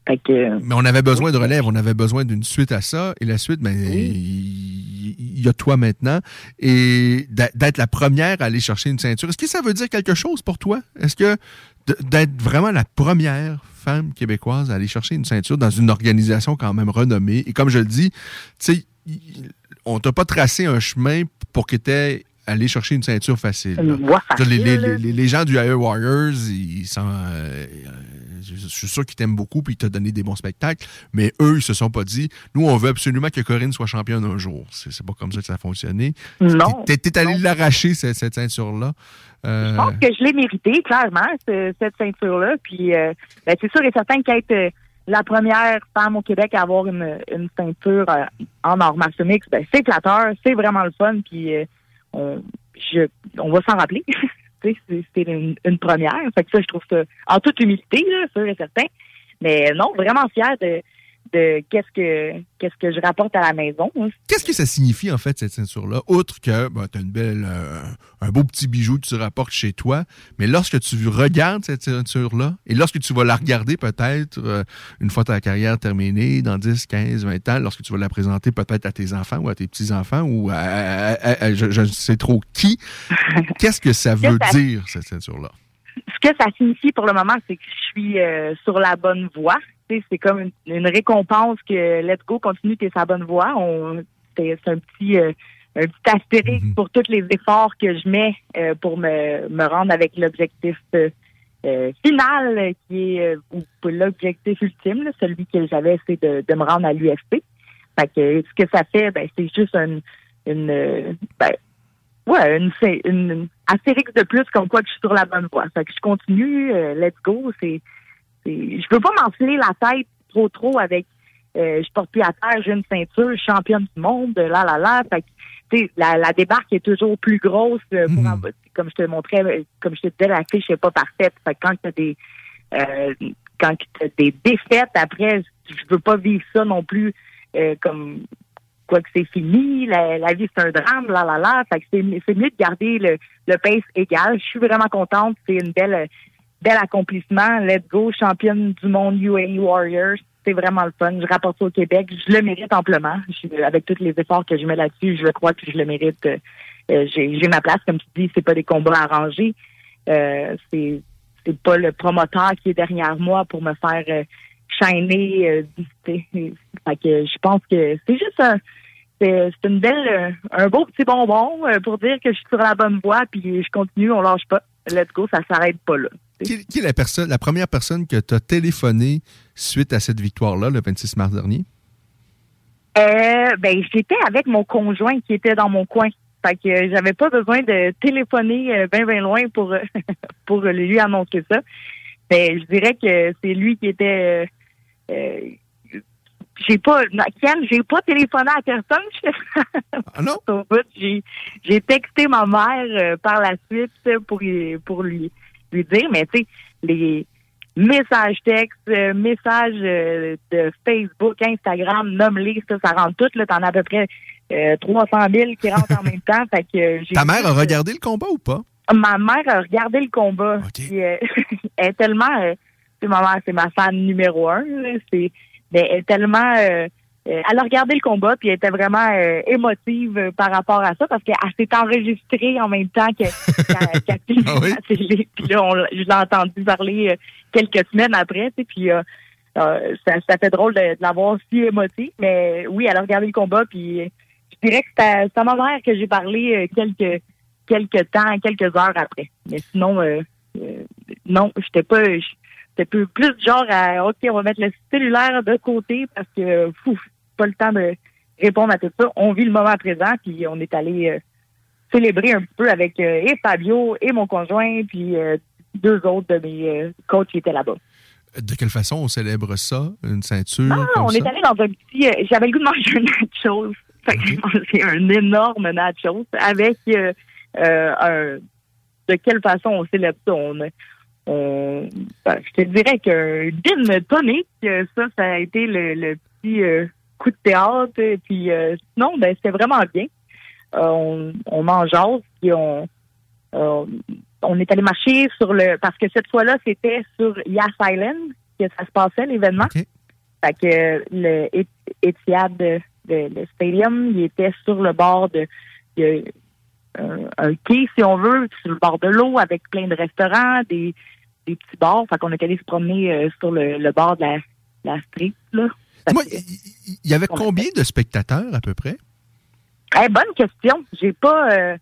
Fait que, euh, Mais on avait besoin de relève, on avait besoin d'une suite à ça. Et la suite, ben, il il y a toi maintenant. Et d'être la première à aller chercher une ceinture, est-ce que ça veut dire quelque chose pour toi? Est-ce que d'être vraiment la première femme québécoise à aller chercher une ceinture dans une organisation quand même renommée, et comme je le dis, tu sais, on t'a pas tracé un chemin pour que tu aller chercher une ceinture facile. Une voie les, facile. les- les- les gens du Air Warriors, ils sont, euh, je suis sûr qu'ils t'aiment beaucoup puis ils t'ont donné des bons spectacles, mais eux, ils se sont pas dit, nous, on veut absolument que Corinne soit championne un jour. C'est pas comme ça que ça a fonctionné. Non. T'es t'es allé l'arracher, cette, cette ceinture-là. Euh, Je pense que je l'ai mérité, clairement, ce- cette ceinture-là. Puis, euh, ben, c'est sûr et certain qu'être euh, la première femme au Québec à avoir une, une ceinture euh, en martiaux mixtes, ben, c'est flatteur, c'est vraiment le fun. Puis, euh, on, je, on va s'en rappeler. Une, une première. Fait que ça, je trouve ça en toute humilité, là, sûr et certain. Mais non, vraiment fier de, de qu'est-ce que qu'est-ce que je rapporte à la maison. hein. Qu'est-ce que ça signifie, en fait, cette ceinture-là? Outre que ben, tu as une belle, euh, un beau petit bijou que tu rapportes chez toi, mais lorsque tu regardes cette ceinture-là, et lorsque tu vas la regarder peut-être euh, une fois ta carrière terminée, dans 10, 15, 20 ans, lorsque tu vas la présenter peut-être à tes enfants ou à tes petits-enfants ou à, à- à- à- je ne sais trop qui, qu'est-ce que ça veut ça- dire, cette ceinture-là? ce que ça signifie pour le moment, c'est que je suis euh, sur la bonne voie. C'est comme une, une récompense que let's go, continue, t'es sur la bonne voie. On, c'est, un petit euh, un petit astérisque pour tous les efforts que je mets euh, pour me, me rendre avec l'objectif euh, euh, final, qui est l'objectif ultime, là, celui que j'avais, c'est de, de me rendre à l'UFP. Fait que ce que ça fait, ben, c'est juste une, une ben, Ouais, une, de plus comme quoi que je suis sur la bonne voie. Fait que je continue, let's go. C'est, je veux pas m'enfiler la tête trop trop avec euh, je porte plus à terre, j'ai une ceinture, championne du monde, là là là. Fait que, tu sais, la, la débarque est toujours plus grosse. euh, pour en- comme je te montrais, euh, comme je te disais, la fiche n'est pas parfaite. Fait que quand tu as des euh, quand t'as des défaites après, je veux pas vivre ça non plus euh, comme quoi que c'est fini, la, la vie c'est un drame, là là là. Fait que c'est, c'est mieux de garder le, le pace égal. Je suis vraiment contente. C'est une belle bel accomplissement. Let's go, championne du monde UAE Warriors. C'est vraiment le fun. Je rapporte ça au Québec. Je le mérite amplement. Je- avec tous les efforts que je mets là-dessus, je crois que je le mérite. Euh, j'ai, j'ai ma place, comme tu dis, c'est pas des combats arrangés. Euh, c'est pas le promoteur qui est derrière moi pour me faire euh, shiner. euh, fait que je pense que c'est juste un c'est une belle euh, un beau petit bonbon euh, pour dire que je suis sur la bonne voie puis je continue, on lâche pas. Let's go, ça s'arrête pas là. Qui, qui est la, personne, la première personne que tu as téléphoné suite à cette victoire-là, le 26 mars dernier? Euh, ben, j'étais avec mon conjoint qui était dans mon coin. Fait que euh, j'avais pas besoin de téléphoner euh, ben ben loin pour pour lui annoncer ça. Mais je dirais que c'est lui qui était euh, euh, j'ai pas Ken, j'ai pas téléphoné à personne. ah non? j'ai j'ai texté ma mère par la suite pour lui lui dire mais tu sais les messages textes, euh, messages euh, de Facebook, Instagram, nomme-les, ça, ça rentre tout. Là, t'en as à peu près euh, 300 000 qui rentrent en même temps. Fait que, euh, j'ai Ta mère a euh, regardé le combat ou pas? Ma mère a regardé le combat. Puis, euh, elle est tellement... euh, tu sais, ma mère, c'est ma fan numéro un. là. C'est, mais elle est tellement... euh, elle a regardé le combat puis elle était vraiment euh, émotive euh, par rapport à ça parce qu'elle s'est enregistrée en même temps que- qu'elle qu'elle filmait la télé. Puis là, on l'a- je l'ai entendu parler euh, quelques semaines après, tu sais, puis euh, ça, ça fait drôle de, de l'avoir si émotive. Mais oui, elle a regardé le combat puis je dirais que c'est à, ma mère que j'ai parlé euh, quelques quelques temps, quelques heures après. Mais sinon, euh, euh, non, j'étais pas... J'étais plus, plus genre à OK, on va mettre le cellulaire de côté parce que fou, pas le temps de répondre à tout ça. On vit le moment présent, puis on est allé euh, célébrer un peu avec euh, et Fabio et mon conjoint, puis euh, deux autres de mes coachs qui étaient là-bas. De quelle façon on célèbre ça? Une ceinture? Comme on ça? est allé dans un petit. J'avais le goût de manger un nachos. Fait que j'ai mangé un énorme nachos avec un. De quelle façon on célèbre ça? On, on, ben, je te dirais qu'un gin tonic, ça, ça a été le, le petit euh, coup de théâtre. Et Puis euh, sinon, ben, c'était vraiment bien. Euh, on, on mange puis on, euh, on est allé marcher sur le parce que cette fois-là, c'était sur Yas Island que ça se passait, l'événement. Fait que le Et- Etihad, de, de- le stadium, il était sur le bord de, un quai, si on veut, sur le bord de l'eau, avec plein de restaurants, des, des petits bars. Fait qu'on est allé se promener euh, sur le, le bord de la, la street, là. Il y avait combien de spectateurs à peu près? Eh, bonne question. J'ai pas euh,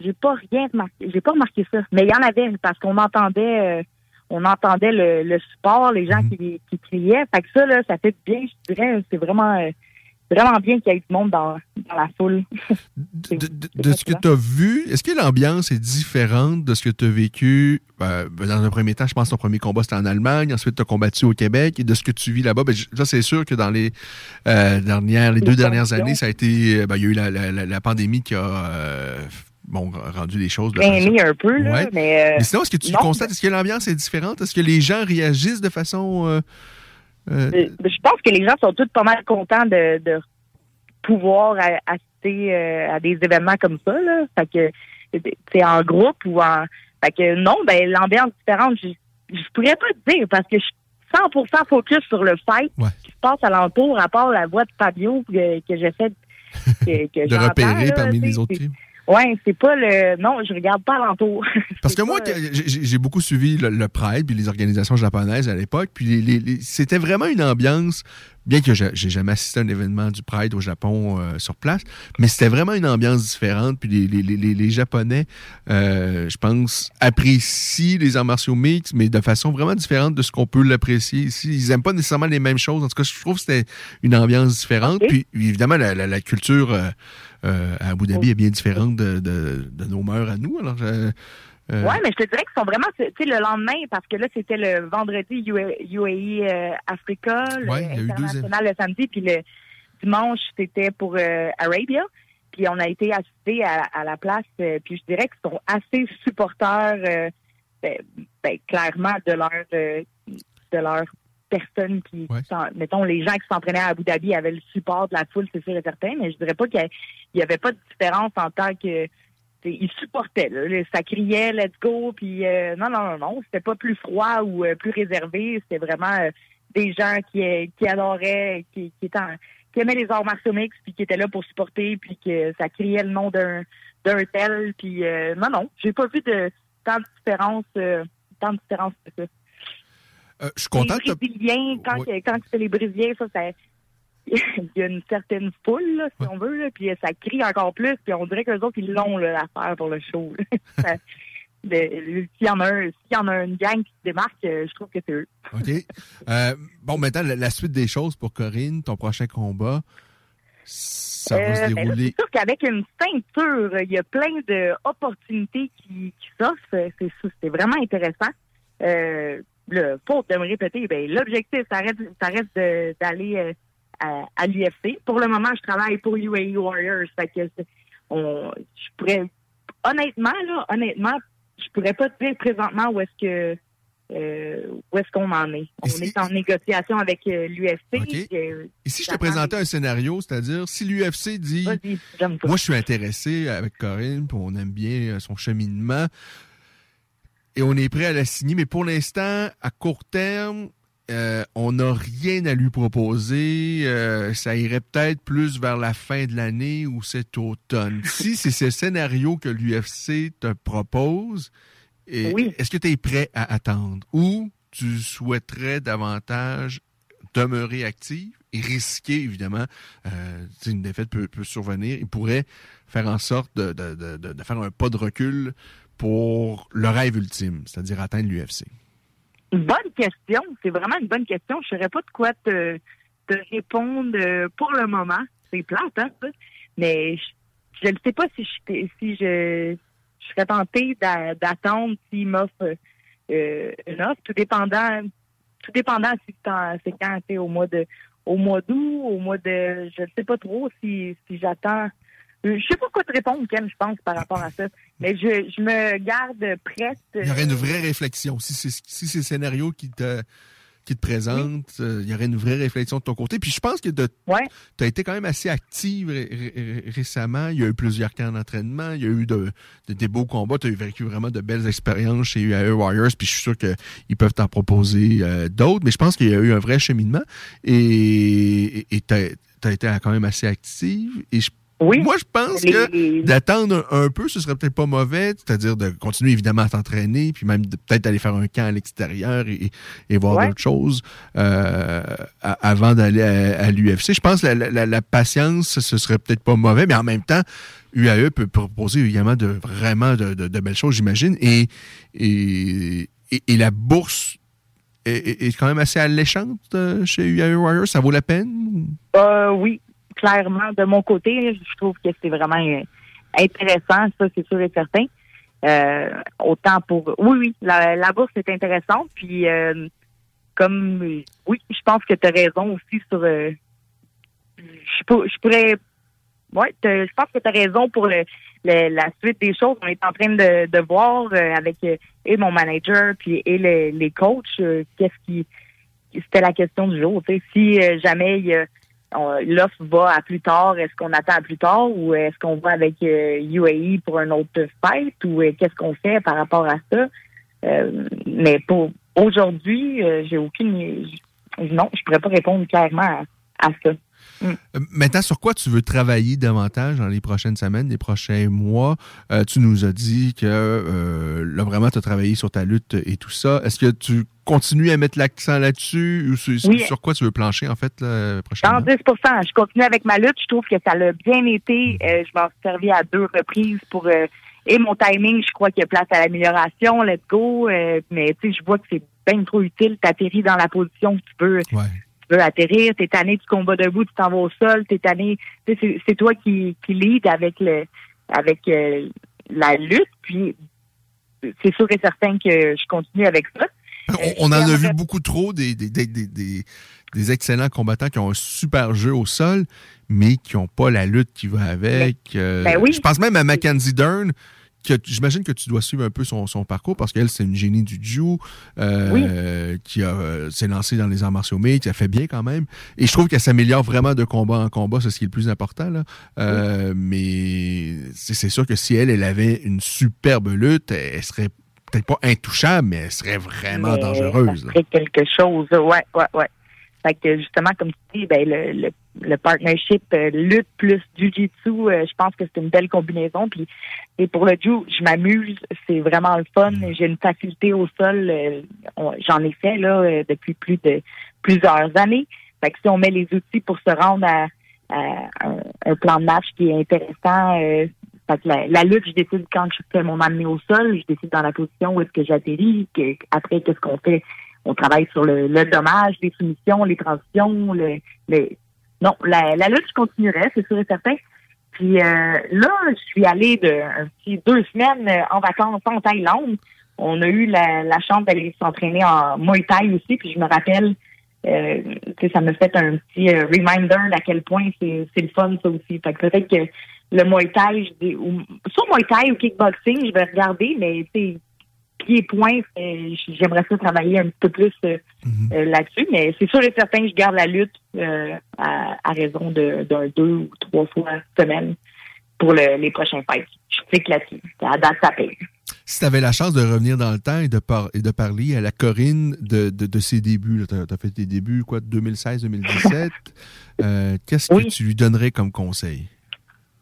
j'ai pas rien remarqué. J'ai pas remarqué ça. Mais il y en avait parce qu'on entendait euh, on entendait le, le support, les gens qui, qui criaient. Fait que ça, là, ça fait bien, je dirais, c'est vraiment euh, vraiment bien qu'il y ait du monde dans, dans la foule. De ce que tu as vu, est-ce que l'ambiance est différente de ce que tu as vécu? euh, dans un premier temps, je pense que ton premier combat, c'était en Allemagne. Ensuite, tu as combattu au Québec. Et de ce que tu vis là-bas, ben, ça, c'est sûr que dans les, euh, dernières, les Les deux dernières années, ça a été. euh, ben, il y a eu la, la- la- la pandémie qui a euh, bon, rendu les choses. Bien un peu, là, Ouais. mais, sinon, est-ce que tu non. constates, est-ce que l'ambiance est différente? Est-ce que les gens réagissent de façon. Euh, Je pense que les gens sont tous pas mal contents de, de pouvoir assister euh, à des événements comme ça. Là. Fait que c'est en groupe ou en. Fait que non, ben l'ambiance différente, je, je pourrais pas te dire parce que je suis 100% focus sur le fight qui se passe alentour, à part la voix de Fabio que, que j'essaie de, que, que de repérer là, parmi les autres? Ouais, c'est pas le. Non, je regarde pas alentour. Parce que moi, j'ai beaucoup suivi le, le Pride puis les organisations japonaises à l'époque. Puis les- c'était vraiment une ambiance, bien que j'ai jamais assisté à un événement du Pride au Japon euh, sur place, mais c'était vraiment une ambiance différente. Puis les, les- les- les- les Japonais, euh, je pense, apprécient les arts martiaux mixtes, mais de façon vraiment différente de ce qu'on peut l'apprécier ici. Ils aiment pas nécessairement les mêmes choses. En tout cas, je trouve que c'était une ambiance différente. Puis évidemment, la, la- la culture euh, à Abu Dhabi est bien différente de, de- de nos mœurs à nous. Alors, euh, euh, Ouais, mais je te dirais qu'ils sont vraiment, tu sais, le lendemain, parce que là, c'était le vendredi UA- UAE euh, Africa, le Ouais, international le samedi, puis le dimanche, c'était pour Arabia. Puis on a été assistés à, à la place, puis je dirais qu'ils sont assez supporters, ben, ben, clairement, de leur de leur personne qui, mettons, les gens qui s'entraînaient à Abu Dhabi avaient le support de la foule, c'est sûr et certain, mais je dirais pas qu'il y avait pas de différence en tant que ils supportaient. Là. Ça criait let's go, puis euh, non, non, non, non, c'était pas plus froid ou euh, plus réservé. C'était vraiment euh, des gens qui, euh, qui adoraient, qui, qui, étaient en- qui aimaient les arts martiaux mixtes, puis qui étaient là pour supporter, puis que ça criait le nom d'un d'un tel. Puis non, non, j'ai pas vu de tant de différence, tant de différence que ça. Euh, je suis content les Brésiliens, quand, que- quand c'est les Brésiliens, ça, ça il y a une certaine foule, là, si on veut, là, puis ça crie encore plus, puis on dirait qu'eux autres, ils l'ont, l'affaire pour le show. S'il y en a un, y en a une gang qui se démarque, euh, je trouve que c'est eux. OK. Euh, bon, maintenant, la, la suite des choses pour Corinne, ton prochain combat, ça va se ben dérouler. c'est sûr qu'avec une ceinture, il y a plein d'opportunités qui, qui s'offrent. C'est c'est vraiment intéressant. Euh, le, pour te me répéter, ben, l'objectif, ça reste, ça reste de- d'aller euh, à, à l'UFC. Pour le moment, je travaille pour UAE Warriors. Fait que c'est- on, je pourrais, honnêtement, là, honnêtement, je pourrais pas te dire présentement où est-ce que euh, où est-ce qu'on en est. On est en négociation avec euh, l'UFC. Euh, Et si je te présentais un scénario, c'est-à-dire si l'UFC dit. Moi, je suis intéressé avec Corinne, puis on aime bien son cheminement, et on est prêt à la signer, mais pour l'instant, à court terme, euh, on n'a rien à lui proposer. Euh, ça irait peut-être plus vers la fin de l'année ou cet automne. si c'est ce scénario que l'UFC te propose, est-ce que tu es prêt à attendre? Ou tu souhaiterais davantage demeurer actif et risquer, évidemment, euh, une défaite peut, peut survenir. Il pourrait faire en sorte de- de- de- de faire un pas de recul pour le rêve ultime, c'est-à-dire atteindre l'UFC. Bonne question. C'est vraiment une bonne question. Je ne saurais pas de quoi te, répondre euh, pour le moment. c'est plate, hein, ça. Mais je ne sais pas si je, si je, serais tentée d'a- d'attendre s'il m'offre euh, une offre, tout dépendant, tout dépendant si c'est quand, au mois de, au mois d'août, au mois de, je ne sais pas trop si, si j'attends. Euh, Je sais pas quoi te répondre, Ken, je pense, par rapport à ça. Mais je, je me garde prête. Il y aurait une vraie réflexion. Si c'est si c'est le scénario qui te, qui te présente, euh, il y aurait une vraie réflexion de ton côté. Puis je pense que tu as été quand même assez active ré- ré- récemment. Il y a eu plusieurs camps d'entraînement. Il y a eu de, de- des beaux combats. Tu as vécu vraiment de belles expériences chez UAE Warriors. Puis je suis sûr qu'ils peuvent t'en proposer euh, d'autres. Mais je pense qu'il y a eu un vrai cheminement. Et tu as, été quand même assez active. Et je Moi, je pense que d'attendre un, un peu, ce serait peut-être pas mauvais, c'est-à-dire de continuer évidemment à t'entraîner, puis même peut-être aller faire un camp à l'extérieur et, et voir Ouais. d'autres choses euh, avant d'aller à, à l'UFC. Je pense que la, la- la patience, ce serait peut-être pas mauvais, mais en même temps, UAE peut proposer également de, vraiment de, de- de belles choses, j'imagine, et, et, la bourse est, est- est quand même assez alléchante euh, chez UAE Warriors. Ça vaut la peine? Euh, oui, clairement. De mon côté, je trouve que c'est vraiment euh, intéressant, ça, c'est sûr et certain. Euh, autant pour... Oui, oui, la, bourse est intéressante. Puis, euh, comme... Oui, je pense que tu as raison aussi sur... euh, je, pour- je pourrais... Oui, je pense que tu as raison pour le, la suite des choses. On est en train de, voir euh, avec euh, et mon manager puis et le- les coachs qu'est-ce qui c'était la question du jour. Si jamais il y a- l'offre va à plus tard, est-ce qu'on attend à plus tard ou est-ce qu'on va avec euh, UAE pour un autre fight ou euh, qu'est-ce qu'on fait par rapport à ça? Euh, mais pour aujourd'hui, euh, j'ai aucune. Non, je pourrais pas répondre clairement à, à ça. Euh, Maintenant, sur quoi tu veux travailler davantage dans les prochaines semaines, les prochains mois? Euh, tu nous as dit que euh, là, vraiment, tu as travaillé sur ta lutte et tout ça. Est-ce que tu continues à mettre l'accent là-dessus ou sur, Oui. sur quoi tu veux plancher, en fait, là, prochainement? 110% Je continue avec ma lutte. Je trouve que ça l'a bien été. Euh, je m'en suis servi à deux reprises pour... euh, et mon timing, je crois qu'il y a place à l'amélioration. Let's go. Euh, mais tu sais, je vois que c'est bien trop utile. Tu atterris dans la position que tu veux, tu veux atterrir. T'es tanné du combat debout, tu t'en vas au sol. T'es tanné... C'est- toi qui, qui lead avec le avec euh, la lutte. Puis c'est sûr et certain que je continue avec ça. On, on en a vu beaucoup trop des, des, des, des- excellents combattants qui ont un super jeu au sol, mais qui n'ont pas la lutte qui va avec. Euh, ben oui. Je pense même à Mackenzie Dern, j'imagine que tu dois suivre un peu son, son parcours parce qu'elle, c'est une génie du Jiu, euh, qui a, euh, s'est lancée dans les arts martiaux mixtes, qui a fait bien quand même. Et je trouve qu'elle s'améliore vraiment de combat en combat, c'est ce qui est le plus important. Là. Euh, Mais c'est sûr que si elle, elle avait une superbe lutte, elle, serait peut-être pas intouchable, mais elle serait vraiment Mais dangereuse. Ça serait quelque chose. Ouais, ouais, ouais. Fait que justement, comme tu dis, ben, le, le, le partnership euh, lutte plus jujitsu, euh, je pense que c'est une belle combinaison. Puis, et pour le jiu, je m'amuse, c'est vraiment le fun. J'ai une facilité au sol. euh, J'en ai fait là euh, depuis plus de plusieurs années. Fait que si on met les outils pour se rendre à, à un, un plan de match qui est intéressant, euh, fait que la, la lutte, je décide quand je fais mon amener au sol, je décide dans la position où est-ce que j'atterris, que, après qu'est-ce qu'on fait? On travaille sur le, le dommage, les soumissions, les transitions, le, le- non, la, la lutte, je continuerai, c'est sûr et certain. Puis euh, là, je suis allée de petit deux semaines euh, en vacances en Thaïlande. On a eu la, la chance d'aller s'entraîner en Muay Thai aussi, puis je me rappelle, euh, ça me fait un petit euh, reminder d'à quel point c'est le fun ça aussi. Fait que peut-être que le Muay Thai, je dis, ou, soit Muay Thai ou kickboxing, je vais regarder, mais tu sais, pied-point, euh, j'aimerais ça travailler un peu plus euh, euh, là-dessus, mais c'est sûr et certain que je garde la lutte euh, à, à raison de- d'un deux ou trois fois semaine pour le- les prochains fights. Je sais que là-dessus, à date, ça paye. Si tu avais la chance de revenir dans le temps et de, par- et de parler à la Corinne de, de, de ses débuts, tu as, fait tes débuts, quoi, de 2016-2017, euh, qu'est-ce que tu lui donnerais comme conseil?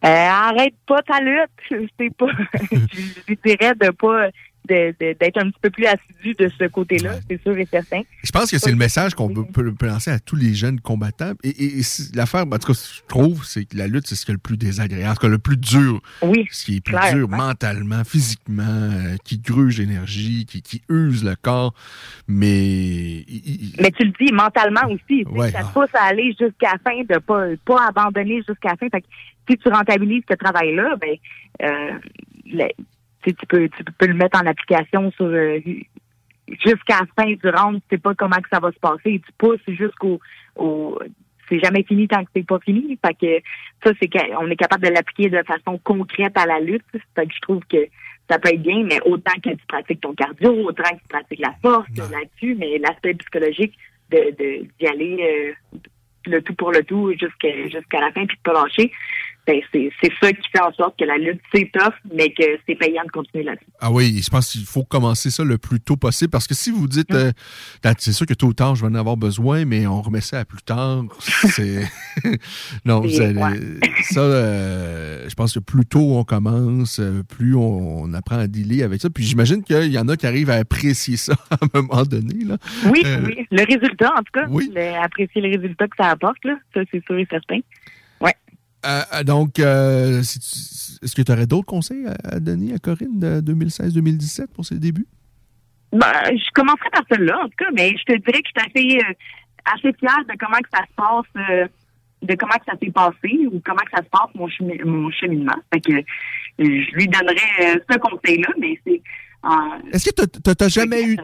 Euh, arrête pas ta lutte. C'est pas. je lui dirais de pas de- de- d'être un petit peu plus assidu de ce côté-là, c'est sûr et certain. Je pense que c'est le message qu'on peut, lancer à tous les jeunes combattants. Et, et- et c'est- l'affaire, en tout cas, je trouve, c'est que la lutte, c'est ce qui est le plus désagréable, en tout cas, le plus dur. Oui. Ce qui est plus clairement. dur mentalement, physiquement, euh, qui gruge l'énergie, qui, qui use le corps. Mais. il- Mais tu le dis mentalement aussi, Ouais, ça te ah. pousse à aller jusqu'à la fin, de pas pas abandonner jusqu'à la fin. Fait que si tu rentabilises ce travail-là, ben euh, tu peux tu peux le mettre en application sur euh, jusqu'à la fin du round, tu sais pas comment que ça va se passer. Tu pousses jusqu'au au c'est jamais fini tant que c'est pas fini. Fait que ça, c'est qu'on est capable de l'appliquer de façon concrète à la lutte. Fait que je trouve que ça peut être bien, mais autant que tu pratiques ton cardio, autant que tu pratiques la force là-dessus, mais l'aspect psychologique de de- d'y aller euh, le tout pour le tout jusqu'à jusqu'à la fin puis de pas lâcher, ben c'est ça qui fait en sorte que la lutte c'est tough, mais que c'est payant de continuer là-dessus. Ah oui, je pense qu'il faut commencer ça le plus tôt possible parce que si vous dites, euh, Ah, c'est sûr que tôt ou tard, je vais en avoir besoin, mais on remet ça à plus tard, c'est. non, vous ça, euh, je pense que plus tôt on commence, euh, plus on, on apprend à dealer avec ça. Puis j'imagine qu'il y en a qui arrivent à apprécier ça à un moment donné. Là. Oui, Euh, oui. Le résultat, en tout cas, Oui. le- apprécier le résultat que ça apporte, là, ça c'est sûr et certain. Euh, donc, euh, est-ce que tu aurais d'autres conseils à, donner à Corinne de 2016-2017 pour ses débuts? Ben, je commencerai par celle-là, en tout cas, mais je te dirais que je suis assez, euh, assez fière de comment que ça se passe, euh, de comment que ça s'est passé ou comment que ça se passe mon, chemi- mon cheminement. Fait que euh, je lui donnerais ce conseil-là, mais c'est Est-ce que tu n'as jamais eu.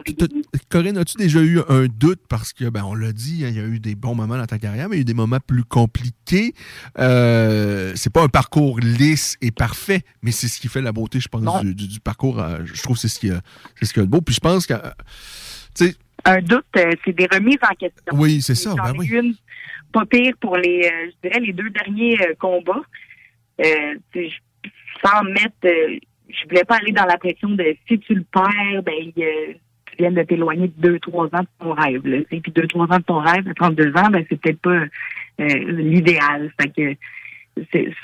Corinne, as-tu déjà eu un doute? Parce que, ben, on l'a dit, hein, il y a eu des bons moments dans ta carrière, mais il y a eu des moments plus compliqués. Euh, c'est pas un parcours lisse et parfait, mais c'est ce qui fait la beauté, je pense, du, du- du parcours. euh, je trouve que c'est ce qui a- c'est ce qui est beau. Puis je pense que. euh, un doute, euh, c'est des remises en question. Oui, c'est ça, ben oui. une pas pire pour les, euh, je dirais, les deux derniers euh, combats. Euh, sans mettre, euh, je voulais pas aller dans la pression de si tu le perds, ben euh, tu viens de t'éloigner de deux, trois ans de ton rêve. Là, puis deux, trois ans de ton rêve, à 32 ans, ben c'est peut-être pas euh, l'idéal. Que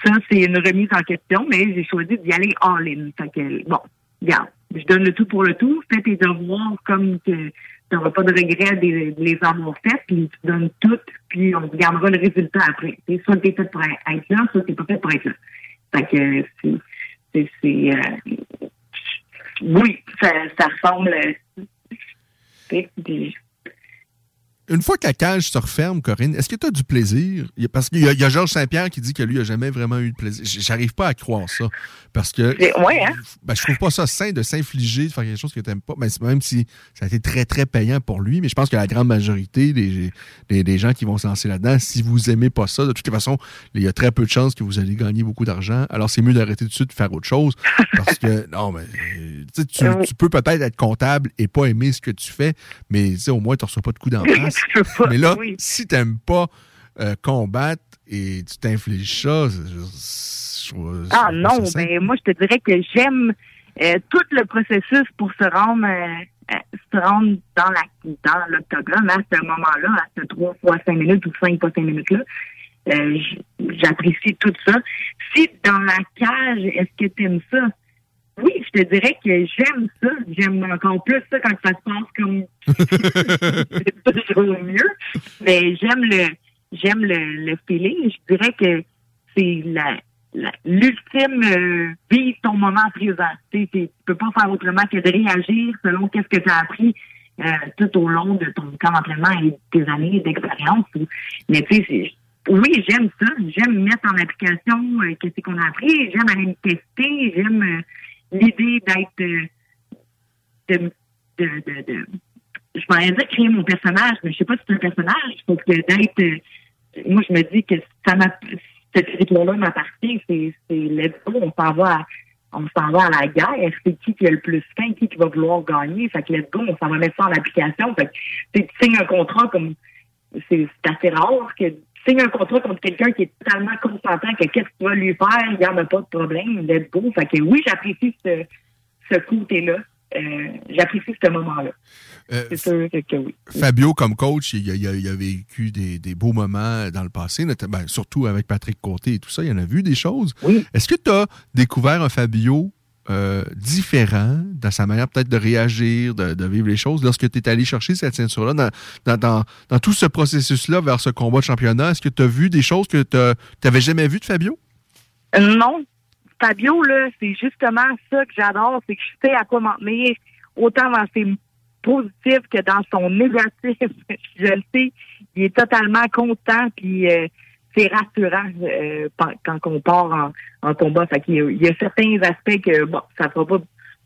ça, c'est une remise en question, mais j'ai choisi d'y aller all-in. Fait que, bon, regarde, je donne le tout pour le tout. Fais tes devoirs comme que tu n'auras pas de regret de les- avoir faits, puis tu donnes tout, puis on regardera le résultat après. Soit tu es fait pour être là, soit tu pas fait pour être là. Que euh, oui, ça, ça ressemble... puis- Une fois que la cage se referme, Corinne, est-ce que tu as du plaisir? Il Parce qu'il y, a- il y a Georges Saint-Pierre qui dit que lui n'a jamais vraiment eu de plaisir. J'arrive pas à croire ça. Parce que. Ouais, hein? Ben, je trouve pas ça sain de s'infliger, de faire quelque chose que tu n'aimes pas. Ben, c'est- même si ça a été très, très payant pour lui, mais je pense que la grande majorité des, des, des gens qui vont se lancer là-dedans, si vous aimez pas ça, de toute façon, il y a très peu de chances que vous allez gagner beaucoup d'argent. Alors, c'est mieux d'arrêter tout de suite de faire autre chose. Parce que, non, mais tu sais, tu, peux peut-être être comptable et pas aimer ce que tu fais, mais au moins, tu ne reçois pas de coups d'en face. Peux pas, mais là, oui. si tu n'aimes pas euh, combattre et tu t'infliges ça, je- je trouve- je Ah non, sain. ben moi je te dirais que j'aime euh, tout le processus pour se rendre euh, se rendre dans la dans l'octogone à ce moment-là, à ce trois fois cinq minutes ou cinq fois cinq minutes là. J'apprécie tout ça. Si dans la cage, est-ce que tu aimes ça? Oui, je te dirais que j'aime ça. J'aime encore plus ça quand ça se passe comme c'est toujours mieux. Mais j'aime le j'aime le, le feeling. Je dirais que c'est la l'ultime euh, vivre ton moment présent. Tu peux pas faire autrement que de réagir selon qu'est-ce que tu as appris euh, tout au long de ton camp d'entraînement et de tes années d'expérience. Mais tu sais, oui, j'aime ça. J'aime mettre en application euh, qu'est-ce qu'on a appris. J'aime aller me tester. J'aime euh, l'idée d'être euh, de, de, de, de- je m'en dire créer mon personnage, mais je sais pas si c'est un personnage. Sauf que d'être euh, moi je me dis que ça m'a ce territoire-là m'appartient, c'est c'est let's go, on s'en va à, on s'en va à la guerre, c'est qui qui a le plus faim, qui qui va vouloir gagner, fait que let's go, on s'en va mettre ça en application. Fait que tu signes un contrat comme c'est assez rare que signes un contrat contre quelqu'un qui est totalement consentant que qu'est-ce que tu vas lui faire, il n'y en a pas de problème, let's go. Fait que oui, j'apprécie ce, ce côté-là. Euh, j'apprécie ce moment-là. Euh, c'est sûr que, que oui. Fabio, comme coach, il a, il a- il a vécu des, des beaux moments dans le passé, notamment- surtout avec Patrick Côté et tout ça. Il en a vu des choses. Est-ce que tu as découvert un Fabio euh, différent dans sa manière peut-être de réagir, de, vivre les choses lorsque tu es allé chercher cette ceinture-là, dans, dans, dans, dans tout ce processus-là vers ce combat de championnat? Est-ce que tu as vu des choses que tu n'avais jamais vues de Fabio? Euh, Non. Fabio, là, c'est justement ça que j'adore, c'est que je sais à quoi m'en tenir, autant dans ses positifs que dans son négatif. je le sais, il est totalement content, puis euh, c'est rassurant euh, quand on part en, en combat. Fait qu'il y a, il y a certains aspects que, bon, ça fera pas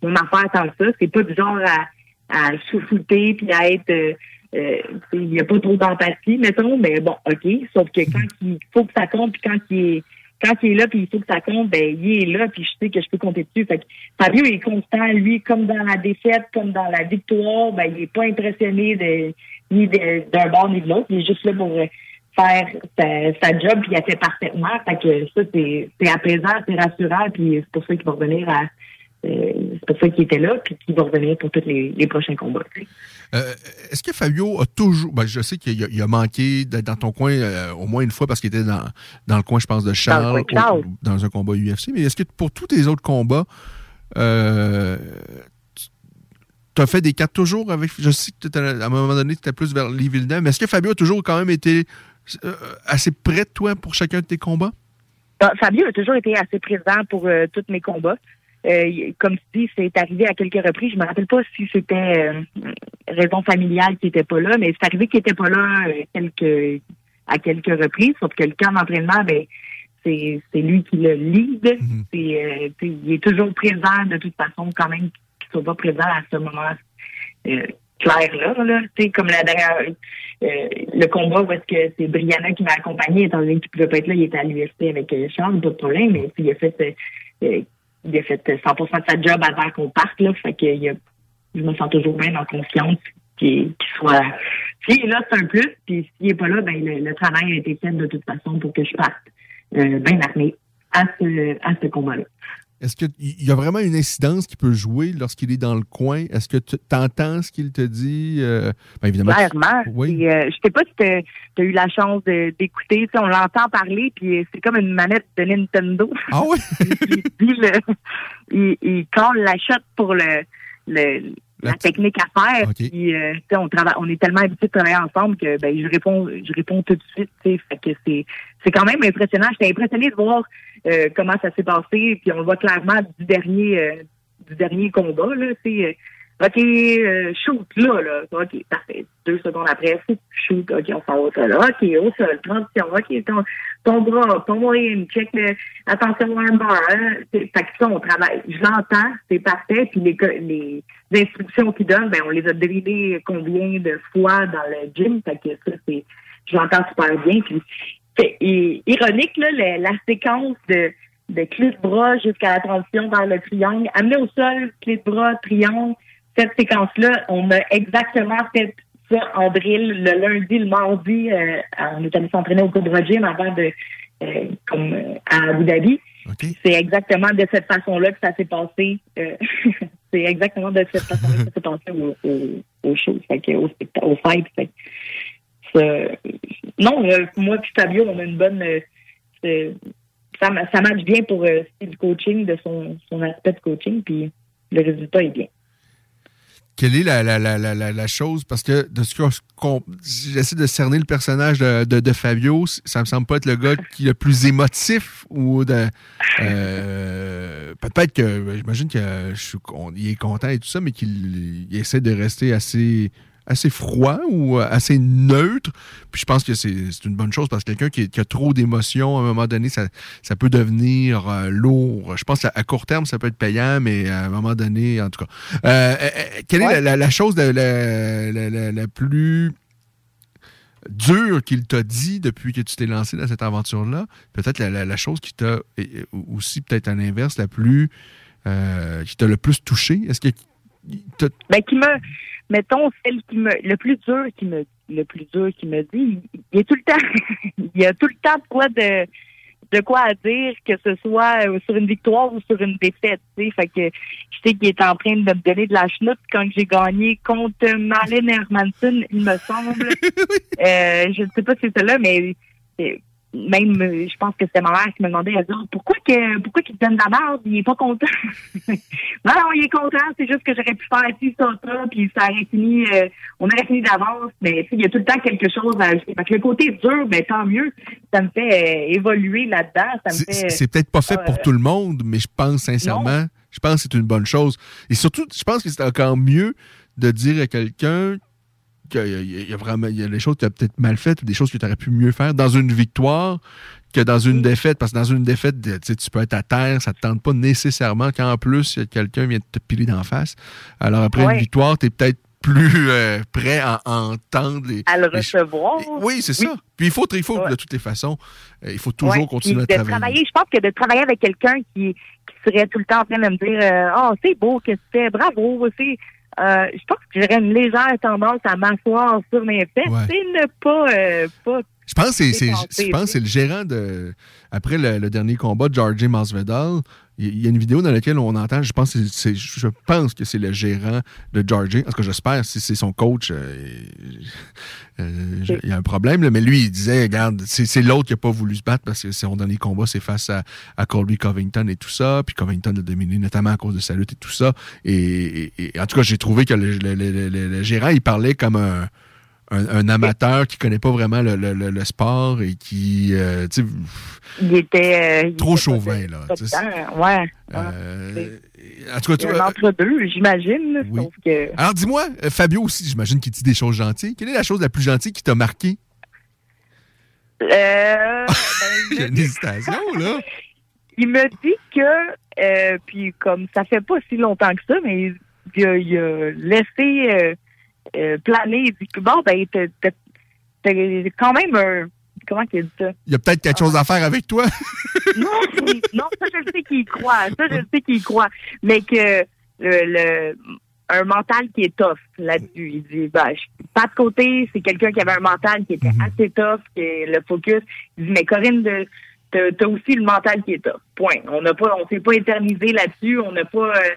mon affaire tant que ça. C'est pas du genre à, à chouchouter puis à être... euh, euh, il n'y a pas trop d'empathie, mettons, mais bon, OK. Sauf que quand il faut que ça compte, puis quand il est quand il est là, puis il faut que ça compte, ben il est là, puis je sais que je peux compter dessus. Fait que Fabio est constant, lui, comme dans la défaite, comme dans la victoire, ben il est pas impressionné de ni d'un bord ni de l'autre. Il est juste là pour euh, faire sa, sa job, puis il a fait parfaitement. Fait que ça, c'est apaisant, c'est rassurant, puis c'est pour ça qu'il va revenir à euh, c'est pour ça qu'il était là, puis qu'il va revenir pour tous les, les prochains combats. Euh, Est-ce que Fabio a toujours. ben, je sais qu'il a, manqué d'être dans ton coin euh, au moins une fois parce qu'il était dans, dans le coin, je pense, de Charles, au- dans un combat UFC. Mais est-ce que pour tous tes autres combats, euh, tu as fait des cartes toujours avec. Je sais que à un moment donné, tu étais plus vers Lee Villeneuve, mais est-ce que Fabio a toujours quand même été assez près de toi pour chacun de tes combats? Fabio a toujours été assez présent pour euh, tous mes combats. Euh, comme tu dis, c'est arrivé à quelques reprises. Je me rappelle pas si c'était euh, raison familiale qui était pas là, mais c'est arrivé qu'il était pas là euh, quelques à quelques reprises. Sauf que le camp d'entraînement, ben c'est lui qui le lead. Euh, sais, il est toujours présent de toute façon, quand même qu'il soit pas présent à ce moment euh, clair là. là. Comme la dernière euh, le combat où est-ce que c'est Brianna qui m'a accompagné, étant donné qu'il pouvait pas être là, il était à l'université avec euh, Charles, pas de problème, mais il a fait euh, euh, il a fait 100% de sa job avant qu'on parte là, fait que a- je me sens toujours bien en confiance qu'il qu'il soit s'il est là, c'est un plus, puis s'il est pas là, ben le, le travail a été fait de toute façon pour que je parte euh, bien armé à ce à ce combat-là. Est-ce qu'il y a vraiment une incidence qui peut jouer lorsqu'il est dans le coin? Est-ce que tu entends ce qu'il te dit? Euh, ben, évidemment. Clairement. Oui. Puis, euh, je sais pas si tu as eu la chance d'écouter. Tu sais, On l'entend parler, puis euh, c'est comme une manette de Nintendo. Ah oui? il, il, il colle la shot pour le, le- la technique à faire. Puis, euh, tu sais, on travaille, on est tellement habitués de travailler ensemble que ben, je réponds, je réponds tout de suite. tu sais. Fait que c'est, c'est quand même impressionnant. J'étais impressionné de voir euh, comment ça s'est passé. Puis on voit clairement du dernier, euh, du dernier combat là. OK, euh, shoot, là, là. OK, parfait. Deux secondes après, shoot. OK, on s'en va sol. OK, au sol, transition. OK, ton, ton bras, ton moyen, check le, attention armbar. Hein? C'est- Fait que ça, on travaille. Je l'entends, c'est parfait. Puis les, les instructions qu'ils donnent, ben, on les a dérivées combien de fois dans le gym. Fait que ça, c'est, je l'entends super bien. Puis c'est ironique, là, la, la séquence de, de clé de bras jusqu'à la transition vers le triangle. Amener au sol, clé de bras, triangle. Cette séquence-là, on a exactement fait ça en drill le lundi, le mardi. euh, on est allé s'entraîner au Cobra Gym avant de, euh, comme euh, à Abu Dhabi. C'est exactement de cette façon-là que ça s'est passé. euh, c'est exactement de cette façon-là que ça s'est passé au, au, au show, fait que, au, spectacle, au fight. Fait que non, euh, moi puis Fabio, on a une bonne. euh, ça, ça match bien pour euh, le coaching, de son, son aspect de coaching, puis le résultat est bien. Quelle est la, la, la, la, la- chose? Parce que de ce si j'essaie de cerner le personnage de, de, Fabio, ça me semble pas être le gars qui est le plus émotif ou euh, Peut-être que. J'imagine qu'il est content et tout ça, mais qu'il il essaie de rester assez assez froid ou euh, assez neutre. Puis je pense que c'est une bonne chose parce que quelqu'un qui, qui a trop d'émotions, à un moment donné, ça, ça peut devenir euh, lourd. Je pense qu'à à court terme, ça peut être payant, mais à un moment donné, en tout cas. Euh, euh, euh, quelle est la, la- la chose la, la- plus dure qu'il t'a dit depuis que tu t'es lancé dans cette aventure-là? Peut-être la, chose qui t'a aussi, peut-être à l'inverse, la plus. euh, qui t'a le plus touché? Est-ce que. Ben, qui me, mettons, celle qui me, le plus dur qui me, le plus dur qui me dit, il, il est tout le temps, il y a tout le temps de quoi de, de quoi à dire, que ce soit euh, sur une victoire ou sur une défaite, tu sais. Fait que je sais qu'il est en train de me donner de la chenoute quand j'ai gagné contre Malin Hermanson, il me semble. euh, je ne sais pas si c'est celle-là, mais euh, même, euh, je pense que c'était ma mère qui me demandait, elle dit, Ah, pourquoi que, pourquoi qu'il te donne de la merde? Il est pas content. non, non, il est content. C'est juste que j'aurais pu faire ci, ça, ça, puis ça aurait fini, euh, on aurait fini d'avance. Mais, il y a tout le temps quelque chose à ajouter. Fait que le côté dur, ben, tant mieux. Ça me fait euh, évoluer là-dedans. Ça me C'est- fait. C'est peut-être pas fait euh, pour tout le monde, mais je pense sincèrement, je pense que c'est une bonne chose. Et surtout, je pense que c'est encore mieux de dire à quelqu'un qu'il y a- il y a vraiment il y a des choses que tu as peut-être mal faites ou des choses que tu aurais pu mieux faire dans une victoire que dans une défaite. Parce que dans une défaite, tu peux être à terre, ça ne te tente pas nécessairement qu'en plus, quelqu'un vient de te piler d'en face. Alors après Ouais. une victoire, tu es peut-être plus euh, prêt à, entendre les. à le les- recevoir. oui, c'est ça. Puis il faut, il faut de toutes les façons, euh, il faut toujours Ouais, continuer à de travailler. travailler. Je pense que de travailler avec quelqu'un qui, qui serait tout le temps en train de me dire euh, Ah, c'est beau que tu fais, bravo, c'est. Euh, je pense que j'aurais une légère tendance à m'asseoir sur mes fesses et ne pas, euh, pas Je pense que c'est- le gérant de. Après le, le dernier combat, Georgie Masvidal, il y a une vidéo dans laquelle on entend, je pense que c'est je pense que c'est le gérant de Georgie. En tout cas, j'espère, si c'est son coach, euh, euh, je- il y a un problème. là. mais lui, il disait, regarde, c'est l'autre qui n'a pas voulu se battre parce que son dernier combat, c'est face à, à Colby Covington et tout ça. Puis Covington a dominé, notamment à cause de sa lutte et tout ça. Et, et- et en tout cas, j'ai trouvé que le, le- le- le- le gérant, il parlait comme un un, un amateur qui connaît pas vraiment le, le- le- sport et qui euh, tu sais, Il était. euh, il trop était chauvin là. Ouais. Euh, en tout cas, un entre-deux, j'imagine. que. alors dis-moi, euh, Fabio aussi, j'imagine qu'il dit des choses gentilles. Quelle est la chose la plus gentille qui t'a marqué? Euh, Il y a une hésitation, là. il me dit que, euh, puis comme ça fait pas si longtemps que ça, mais il a laissé euh, euh, planer. Il dit que bon, ben, t'as quand même un. Comment qu'il dit ça? Il y a peut-être quelque chose à faire avec toi. Non, non, ça je le sais qu'il croit. Ça je le sais qu'il croit. Mais que le, le- un mental qui est tough là-dessus. Il dit ben, je- pas de côté, c'est quelqu'un qui avait un mental qui était assez tough, qui est le focus. Il dit mais Corinne, t'as t'as aussi le mental qui est tough. Point. On n'a pas, on s'est pas éternisé là-dessus. On n'a pas euh,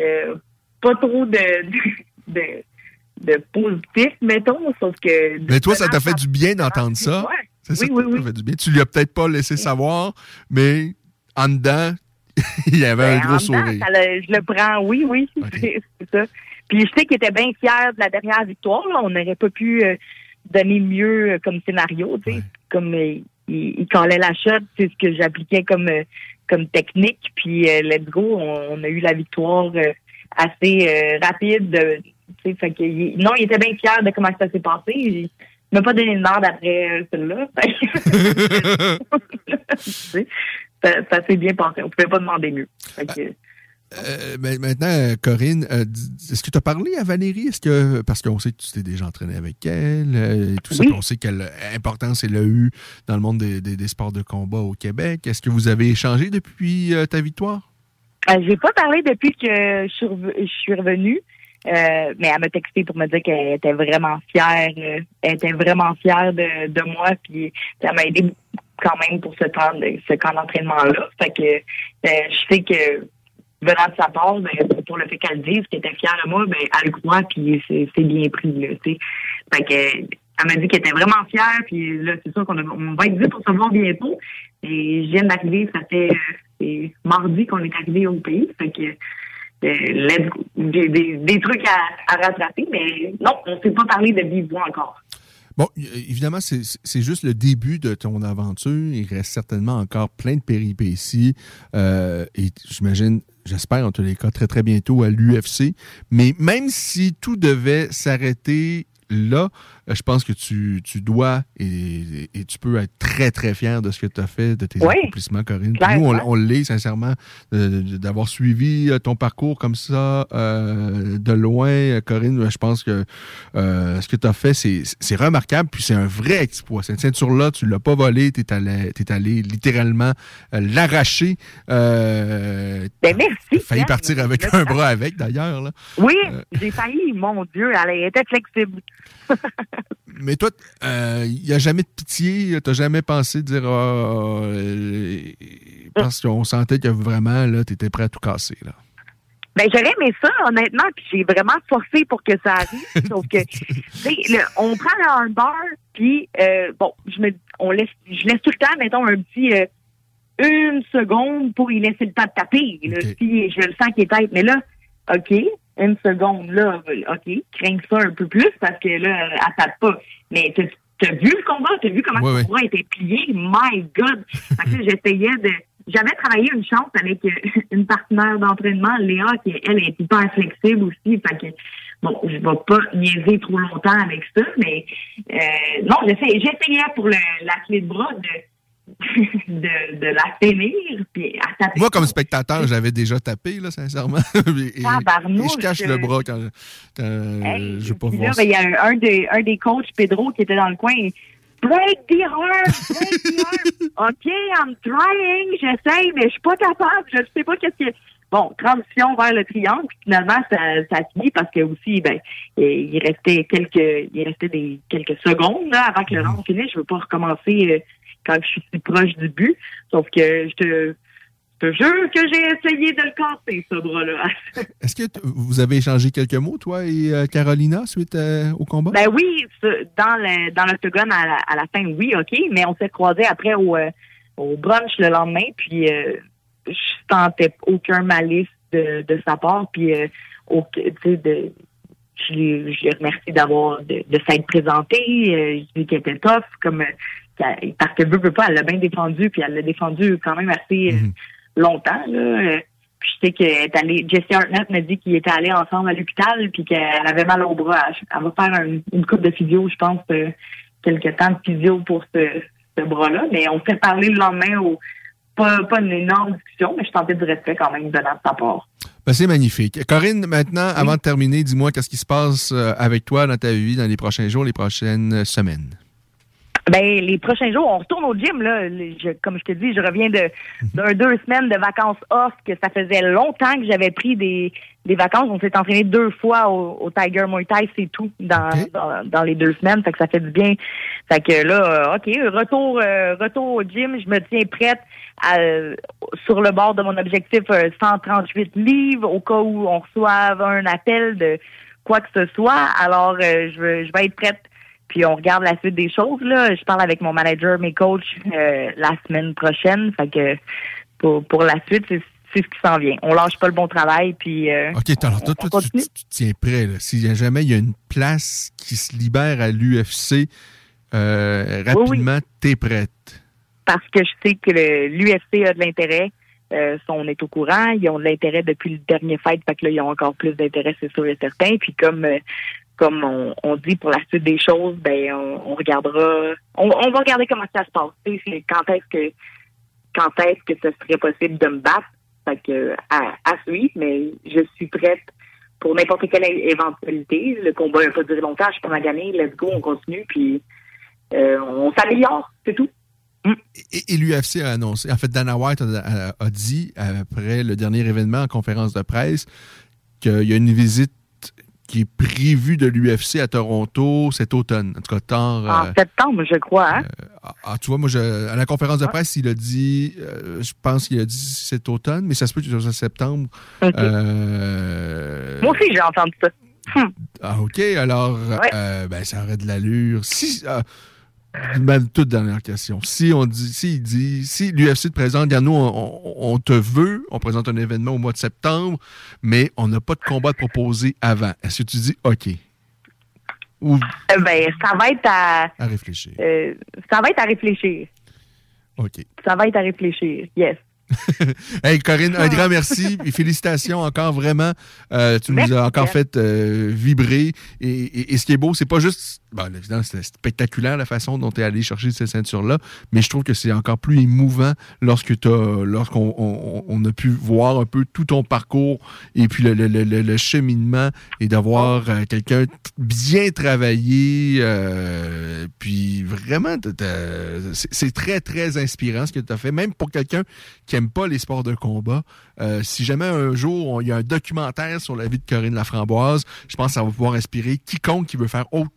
euh, pas trop de, de, de positif, mettons, sauf que. Mais toi, ça t'a fait du bien d'entendre ça. Ouais. C'est ça Oui, qui oui, t'a oui. fait du bien. Tu lui as peut-être pas laissé savoir, mais en dedans, il y avait un Ben, gros dedans, sourire. ça le- je le prends, oui, oui, c'est c'est ça. Puis je sais qu'il était bien fier de la dernière victoire. Là. On n'aurait pas pu euh, donner mieux euh, comme scénario, tu sais. Comme euh, il, il collait la shot, c'est ce que j'appliquais comme comme technique. Puis let's go, on, on a eu la victoire assez rapide. Fait que, il- non, il était bien fier de comment ça s'est passé. Il m'a pas donné de merde après euh, celle-là. Ça, ça s'est bien passé. On pouvait pas demander mieux. Fait que, Euh, maintenant, Corinne, euh, est-ce que tu as parlé à Valérie? Est-ce que parce qu'on sait que tu t'es déjà entraîné avec elle et tout ça, Oui. on sait quelle importance elle a eu dans le monde des, des- des sports de combat au Québec. Est-ce que vous avez échangé depuis ta victoire? Euh, j'ai pas parlé depuis que je suis revenue, euh, mais elle m'a texté pour me dire qu'elle était vraiment fière. euh, elle était vraiment fière de, de moi, puis ça m'a aidé quand même pour ce temps de, ce camp d'entraînement-là. Fait que euh, je sais que venant de sa part, ben, pour le fait qu'elle dise qu'elle était fière de moi, ben elle le croit, puis c'est bien pris. Là, fait que elle m'a dit qu'elle était vraiment fière, puis là, c'est sûr qu'on va être dit pour se voir bientôt. Et je viens d'arriver, ça fait euh, mardi qu'on est arrivé au pays. Fait que euh, des, des trucs à, rattraper, mais non, on ne s'est pas parlé de vive encore. Bon, évidemment, c'est juste le début de ton aventure. Il reste certainement encore plein de péripéties. euh, et j'imagine, j'espère en tous les cas, très très bientôt à l'UFC. Mais même si tout devait s'arrêter là, je pense que tu, tu dois et, et tu peux être très très fier de ce que tu as fait, de tes Oui. accomplissements, Corinne. Nous, on, on l'est sincèrement euh, d'avoir suivi euh, ton parcours comme ça euh, de loin, euh, Corinne. Je pense que euh, ce que tu as fait, c'est c'est remarquable, puis c'est un vrai exploit. Cette ceinture-là, tu l'as pas volée, tu es allé, t'es allé littéralement euh, l'arracher. Euh, Ben merci. failli partir avec un bras avec, d'ailleurs. là. Oui, Euh. j'ai failli, mon Dieu, elle était flexible. Mais toi, il n'y a jamais de pitié, tu jamais pensé dire Ah, euh, parce qu'on sentait que vraiment, là, tu étais prêt à tout casser. Là? Ben, j'aurais aimé ça, honnêtement, puis j'ai vraiment forcé pour que ça arrive. Sauf que, le- on prend le hardbar, puis, euh, bon, je me on laisse, je laisse tout le temps, mettons, un petit euh, une seconde pour y laisser le temps de taper. Là, je le sens qu'il est tête. Mais là, OK, une seconde, là, OK, crains ça un peu plus parce que là, elle tape pas. Mais t'as t'as vu le combat? T'as vu comment Ouais, le ouais. combat était plié? My God! Fait que j'essayais de... J'avais travaillé une chance avec euh, une partenaire d'entraînement, Léa, qui, elle, est hyper flexible aussi. Fait que, bon, je vais pas niaiser trop longtemps avec ça, mais euh, non, j'essayais j'essayais pour le, la clé de bras de, de, de la tenir, puis à taper. Moi, comme spectateur, j'avais déjà tapé, là, sincèrement. et, et Tabarnouche, je cache le euh, bras quand, quand je veux pas là, voir ben, il y a un, un des, un des coachs, Pedro, qui était dans le coin. Break the arm! Break the arm! OK, I'm trying, j'essaye, mais je suis pas capable, je ne sais pas qu'est-ce que... Bon, transition vers le triangle, finalement, ça, ça finit parce que aussi, ben, il restait quelques, il restait des, quelques secondes, là, avant que le round finisse. Je veux pas recommencer euh, quand je suis si proche du but. Sauf que je te, je te jure que j'ai essayé de le casser, ce bras-là. Est-ce que vous avez échangé quelques mots, toi et euh, Carolina, suite euh, au combat? Ben oui, dans le dans l'octogone à la, à la fin, oui, ok, mais on s'est croisés après au, euh, au brunch le lendemain, puis je sentais aucun malice de, de sa part, puis au- de je je l'ai remercié d'avoir de, de s'être présenté, je dis qu'elle était tough, comme parce que veut, veut pas, elle l'a bien défendu, puis elle l'a défendu quand même assez euh, longtemps, là. puis je sais qu'elle est allée, Jessie Hartnett m'a dit qu'ils étaient allés ensemble à l'hôpital puis qu'elle avait mal au bras. Elle, va faire un- une coupe de physio, je pense, euh, quelques temps de physio pour ce, ce bras-là. Mais on s'est parlé le lendemain au pas, pas une énorme discussion, mais je tentais du respect quand même de sa part. Ben, c'est magnifique. Corinne, maintenant, avant de terminer, dis-moi qu'est-ce qui se passe euh, avec toi dans ta vie dans les prochains jours, les prochaines semaines? Ben, les prochains jours, on retourne au gym, là. Je- comme je te dis, je reviens de d'un deux semaines de vacances off, que ça faisait longtemps que j'avais pris des, des vacances. On s'est entraîné deux fois au, au Tiger Muay Thai, c'est tout, dans, dans, dans les deux semaines. Fait que ça fait du bien. Fait que là, euh, OK, retour, euh, retour au gym. Je me tiens prête à, sur le bord de mon objectif euh, 138 livres au cas où on reçoive un appel de quoi que ce soit. Alors, euh, je vais être prête puis on regarde la suite des choses. Là. Je parle avec mon manager, mes coachs euh, la semaine prochaine. Fait que pour, pour la suite, c'est c'est ce qui s'en vient. On lâche pas le bon travail. Puis euh, OK, alors toi, toi, tu, tu- tu tiens prêt. Là. Si jamais il y a une place qui se libère à l'UFC, euh, rapidement, t'es prête. parce que je sais que l'UFC a de l'intérêt. Euh, on est au courant. Ils ont de l'intérêt depuis le dernier fight. Fait que là, ils ont encore plus d'intérêt, c'est sûr et certain. Puis comme comme on, dit pour la suite des choses, ben on, regardera. On, va regarder comment ça se passe. Quand est-ce que quand est-ce que ce serait possible de me battre? Fait que à, à suivre, mais je suis prête pour n'importe quelle éventualité. Le combat n'a pas duré longtemps, je suis pas ma gagner. Let's go, on continue, puis euh, on s'améliore, c'est tout. Et, et l'UFC a annoncé, en fait, Dana White a- a dit, après le dernier événement en conférence de presse, qu'il y a une visite qui est prévue de l'UFC à Toronto cet automne. En tout cas, tard. En euh, septembre, je crois. Hein? ah, tu vois, moi, je- à la conférence de presse, il a dit, euh, je pense qu'il a dit cet automne, mais ça se peut que ce soit septembre. Euh, Moi aussi, j'ai entendu ça. Hum. ah, OK. Alors, euh, ben, ça aurait de l'allure. Si, ah, ma toute dernière question. Si on dit, si il dit, si l'UFC te présente, regarde, nous, on, te veut, on présente un événement au mois de septembre, mais on n'a pas de combat de proposer avant. Est-ce que tu dis OK? Ou Euh, ben, ça va être à, à réfléchir? euh, ça va être à réfléchir. OK. Ça va être à réfléchir. Yes. Hey Corinne, un grand merci et félicitations encore vraiment. Euh, tu nous as encore fait euh, vibrer et, et- et ce qui est beau, c'est pas juste, bon, évidemment, c'était spectaculaire la façon dont tu es allé chercher cette ceinture-là, mais je trouve que c'est encore plus émouvant lorsque t'as- lorsqu'on on, on a pu voir un peu tout ton parcours et puis le, le- le- le- cheminement et d'avoir euh, quelqu'un bien travaillé, euh, puis vraiment, c'est très très inspirant ce que tu as fait, même pour quelqu'un qui aime pas les sports de combat. Euh, si jamais un jour il y a un documentaire sur la vie de Corinne Laframboise, je pense que ça va pouvoir inspirer quiconque qui veut faire autre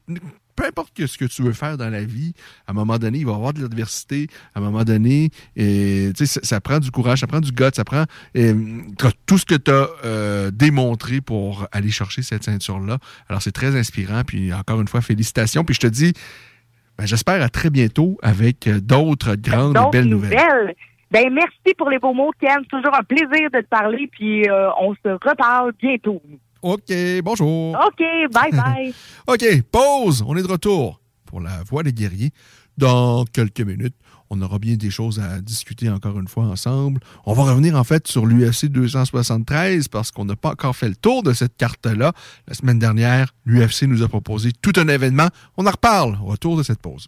peu importe ce que tu veux faire dans la vie, à un moment donné, il va y avoir de l'adversité. À un moment donné, et, ça, ça prend du courage, ça prend du gut, ça prend et, tout ce que tu as démontré pour aller chercher cette ceinture-là. Alors, c'est très inspirant. Puis, encore une fois, félicitations. Puis, je te dis, ben, j'espère à très bientôt avec euh, d'autres grandes et belles nouvelles. Ben, merci pour les beaux mots, Ken. Toujours un plaisir de te parler, puis euh, on se reparle bientôt. OK, bonjour. OK, bye bye. OK, pause. On est de retour pour la voix des guerriers. Dans quelques minutes, on aura bien des choses à discuter encore une fois ensemble. On va revenir en fait sur l'UFC 273 parce qu'on n'a pas encore fait le tour de cette carte-là. La semaine dernière, l'UFC nous a proposé tout un événement. On en reparle au retour de cette pause.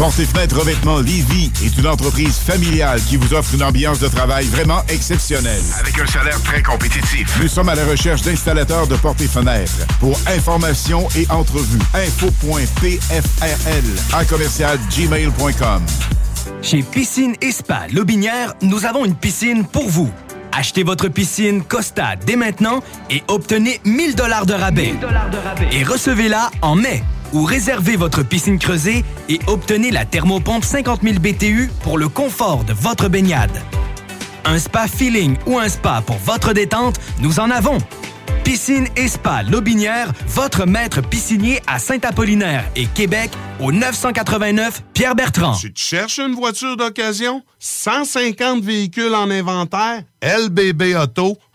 Porte et fenêtres revêtement Lévis est une entreprise familiale qui vous offre une ambiance de travail vraiment exceptionnelle. Avec un salaire très compétitif. Nous sommes à la recherche d'installateurs de portes et fenêtres. Pour information et entrevue, info.pfrl à commercial gmail.com. Chez Piscine et Spa Lobinière, nous avons une piscine pour vous. Achetez votre piscine Costa dès maintenant et obtenez 1000 dollars de rabais. Et recevez-la en mai. Ou réservez votre piscine creusée et obtenez la thermopompe 50 000 BTU pour le confort de votre baignade. Un spa feeling ou un spa pour votre détente, nous en avons. Piscine et Spa Lobinière, votre maître piscinier à Saint-Apollinaire et Québec au 989 Pierre-Bertrand. Tu te cherches une voiture d'occasion? 150 véhicules en inventaire? LBBauto.com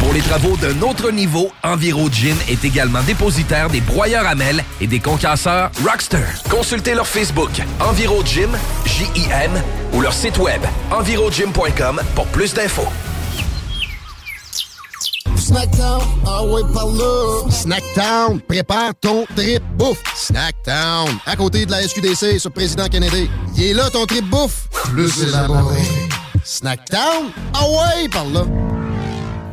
Pour les travaux d'un autre niveau, Enviro Gym est également dépositaire des broyeurs à mêles et des concasseurs Rockster. Consultez leur Facebook Enviro Gym, J-I-M, ou leur site web envirogym.com pour plus d'infos. Snackdown, ah ouais, par là. Snackdown, prépare ton trip bouffe. Snackdown, à côté de la SQDC sur Président Kennedy. Il est là ton trip bouffe. Plus élaboré. Snackdown, ah ouais, par là.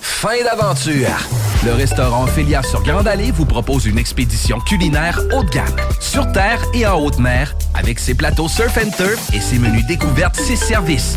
Fin d'aventure! Le restaurant Ophélia sur Grande Allée vous propose une expédition culinaire haut de gamme, sur terre et en haute mer, avec ses plateaux surf and turf et ses menus découvertes, ses services.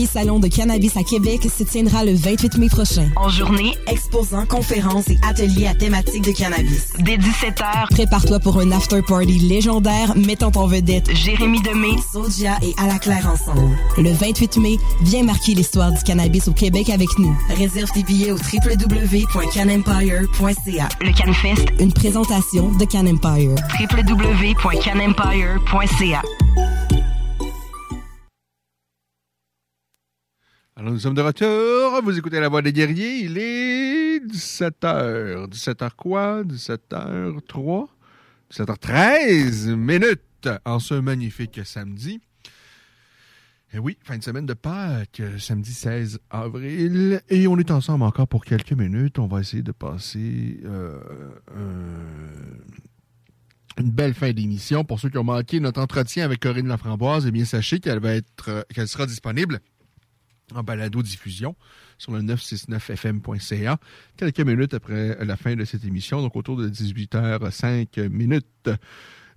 salon de cannabis à Québec, se tiendra le 28 mai prochain. En journée, exposants, conférences et ateliers à thématique de cannabis. Dès 17h, Prépare-toi pour un after-party légendaire mettant en vedette Jérémy Demé, Sodia et À la Claire ensemble. le 28 mai. Viens marquer l'histoire du cannabis au Québec avec nous. Réserve tes billets au www.canempire.ca. Le CanFest, Une présentation de Can Empire. www.canempire.ca. Nous sommes de retour. Vous écoutez La Voix des Guerriers. Il est 17h. 17h quoi? 17h03? 17h13 minutes en ce magnifique samedi. Et oui, fin de semaine de Pâques, samedi 16 avril. Et on est ensemble encore pour quelques minutes. On va essayer de passer euh, un- une belle fin d'émission. Pour ceux qui ont manqué notre entretien avec Corinne Laframboise, eh bien, sachez qu'elle va être, euh, qu'elle sera disponible en balado-diffusion sur le 969fm.ca quelques minutes après la fin de cette émission, donc autour de 18h05 minutes.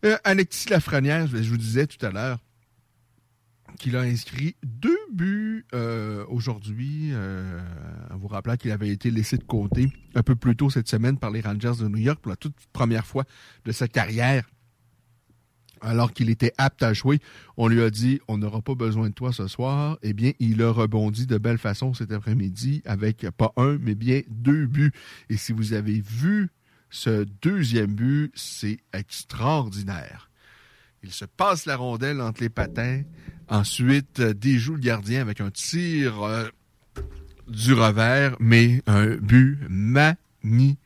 Euh, Alexis Lafrenière, je vous disais tout à l'heure qu'il a inscrit deux buts euh, aujourd'hui, euh, en vous rappelant qu'il avait été laissé de côté un peu plus tôt cette semaine par les Rangers de New York pour la toute première fois de sa carrière alors qu'il était apte à jouer, on lui a dit on n'aura pas besoin de toi ce soir. Eh bien, il a rebondi de belle façon cet après-midi avec pas un, mais bien deux buts. Et si vous avez vu ce deuxième but, c'est extraordinaire. Il se passe la rondelle entre les patins, ensuite euh, déjoue le gardien avec un tir euh, du revers, mais un but magnifique.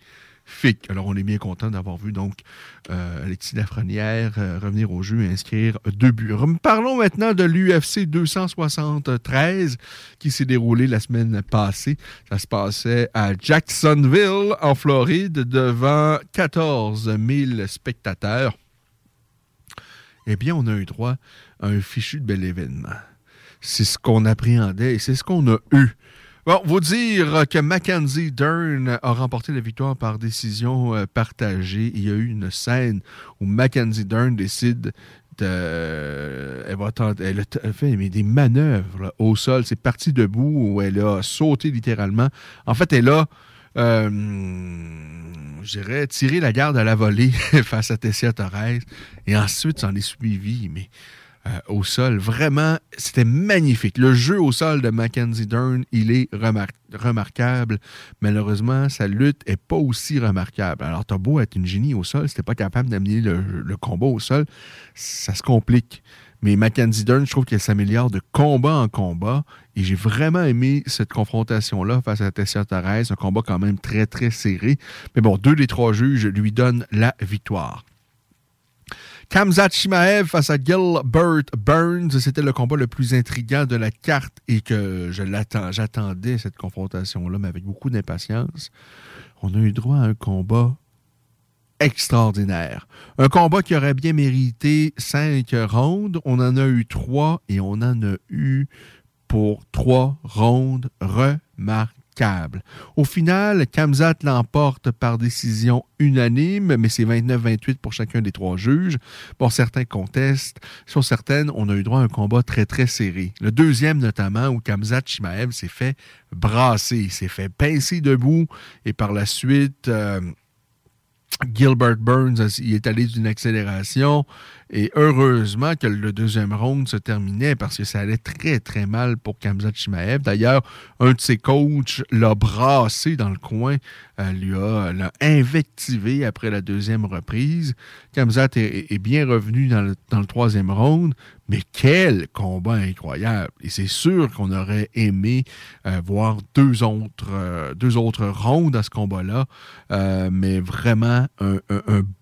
Alors, on est bien content d'avoir vu donc euh, Alexis Lafrenière euh, revenir au jeu et inscrire deux buts. Parlons maintenant de l'UFC 273 qui s'est déroulé la semaine passée. Ça se passait à Jacksonville, en Floride, devant 14 000 spectateurs. Eh bien, on a eu droit à un fichu de bel événement. C'est ce qu'on appréhendait et c'est ce qu'on a eu. Bon, vous dire que Mackenzie Dern a remporté la victoire par décision euh, partagée. Il y a eu une scène où Mackenzie Dern décide de. Elle, va tenter- elle a fait des manœuvres au sol. C'est parti debout où elle a sauté littéralement. En fait, elle a. euh, je tiré la garde à la volée face à Tessia Torres. Et ensuite, s'en est suivi, mais euh, au sol. Vraiment, c'était magnifique. Le jeu au sol de Mackenzie Dern, il est remar- remarquable. Malheureusement, sa lutte est pas aussi remarquable. Alors, t'as beau être une génie au sol, si t'es pas capable d'amener le, le combat au sol, ça se complique. Mais Mackenzie Dern, je trouve qu'elle s'améliore de combat en combat. Et j'ai vraiment aimé cette confrontation-là face à Tessia Torres. Un combat quand même très, très serré. Mais bon, deux des trois juges lui donnent la victoire. Kamzat Shimaev face à Gilbert Burns, c'était le combat le plus intriguant de la carte et que je l'attends, j'attendais cette confrontation-là, mais avec beaucoup d'impatience. On a eu droit à un combat extraordinaire. Un combat qui aurait bien mérité cinq rondes. On en a eu trois et on en a eu pour trois rondes remarquables. Au final, Kamzat l'emporte par décision unanime, mais c'est 29-28 pour chacun des trois juges. Bon, certains contestent. Sur certaines, on a eu droit à un combat très, très serré. Le deuxième, notamment, où Kamzat Shimaev s'est fait brasser, s'est fait pincer debout, et par la suite... euh, Gilbert Burns il est allé d'une accélération et heureusement que le deuxième round se terminait parce que ça allait très très mal pour Kamzat Chimaev. D'ailleurs, un de ses coachs l'a brassé dans le coin, euh, lui a l'a invectivé après la deuxième reprise. Kamzat est, bien revenu dans le troisième round, mais quel combat incroyable! Et c'est sûr qu'on aurait aimé euh, voir deux autres, euh, deux autres rounds à ce combat-là, euh, mais vraiment un,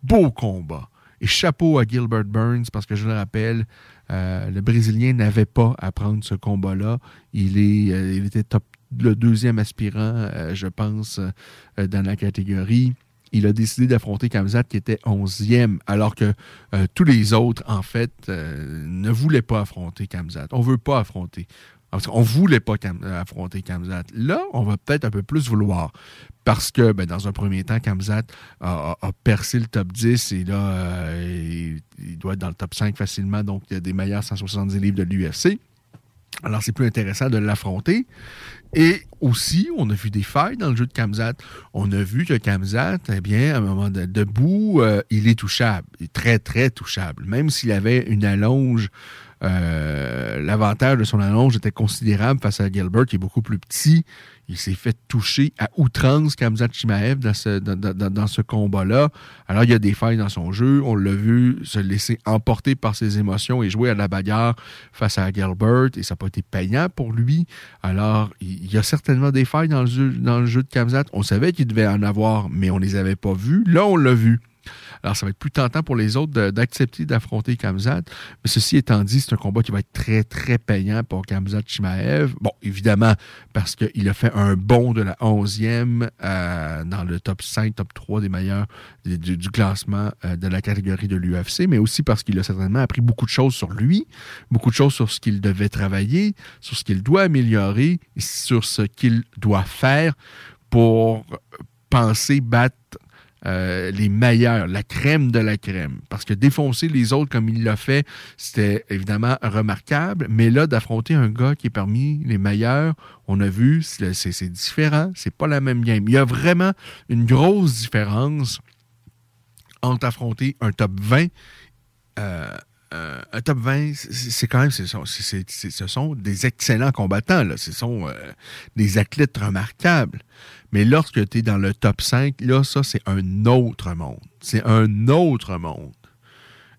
beau combat. Et chapeau à Gilbert Burns, parce que je le rappelle, euh, le Brésilien n'avait pas à prendre ce combat-là. Il, est, euh, il était top, le deuxième aspirant, je pense, dans la catégorie. Il a décidé d'affronter Kamzat qui était 11e, alors que euh, tous les autres, en fait, euh, ne voulaient pas affronter Kamzat. On ne veut pas affronter. Qu'on ne voulait pas euh, affronter Kamzat. Là, on va peut-être un peu plus vouloir. Parce que, ben, dans un premier temps, Kamzat a, percé le top 10 et là, il, il doit être dans le top 5 facilement. Donc, il y a des meilleurs 170 livres de l'UFC. Alors, c'est plus intéressant de l'affronter. Et aussi, on a vu des failles dans le jeu de Kamzat. On a vu que Kamzat, eh bien, à un moment de, debout, euh, il est touchable. Il est très, très touchable. Même s'il avait une allonge, euh, l'avantage de son allonge était considérable face à Gilbert, qui est beaucoup plus petit. Il s'est fait toucher à outrance Kamzat Chimaev dans ce, combat-là. Alors, il y a des failles dans son jeu. On l'a vu se laisser emporter par ses émotions et jouer à la bagarre face à Gilbert. Et ça n'a pas été payant pour lui. Alors, il il y a certainement des failles dans le jeu, dans le jeu de Kamzat. On savait qu'il devait en avoir, mais on ne les avait pas vues. Là, on l'a vu. Alors, ça va être plus tentant pour les autres d'accepter d'affronter Kamzat. Mais ceci étant dit, c'est un combat qui va être très, très payant pour Kamzat Chimaev. Bon, évidemment, parce qu'il a fait un bond de la 11e euh, dans le top 5, top 3 des meilleurs du, classement euh, de la catégorie de l'UFC, mais aussi parce qu'il a certainement appris beaucoup de choses sur lui, beaucoup de choses sur ce qu'il devait travailler, sur ce qu'il doit améliorer, sur ce qu'il doit faire pour penser battre euh, les meilleurs, la crème de la crème. Parce que défoncer les autres comme il l'a fait, c'était évidemment remarquable. Mais là, d'affronter un gars qui est parmi les meilleurs, on a vu, c'est différent. C'est pas la même game. Il y a vraiment une grosse différence entre affronter un top 20 euh, euh, un top 20, c'est quand même, c'est- c'est- ce sont des excellents combattants, là. ce sont euh, des athlètes remarquables. Mais lorsque tu es dans le top 5, là, ça, c'est un autre monde. C'est un autre monde.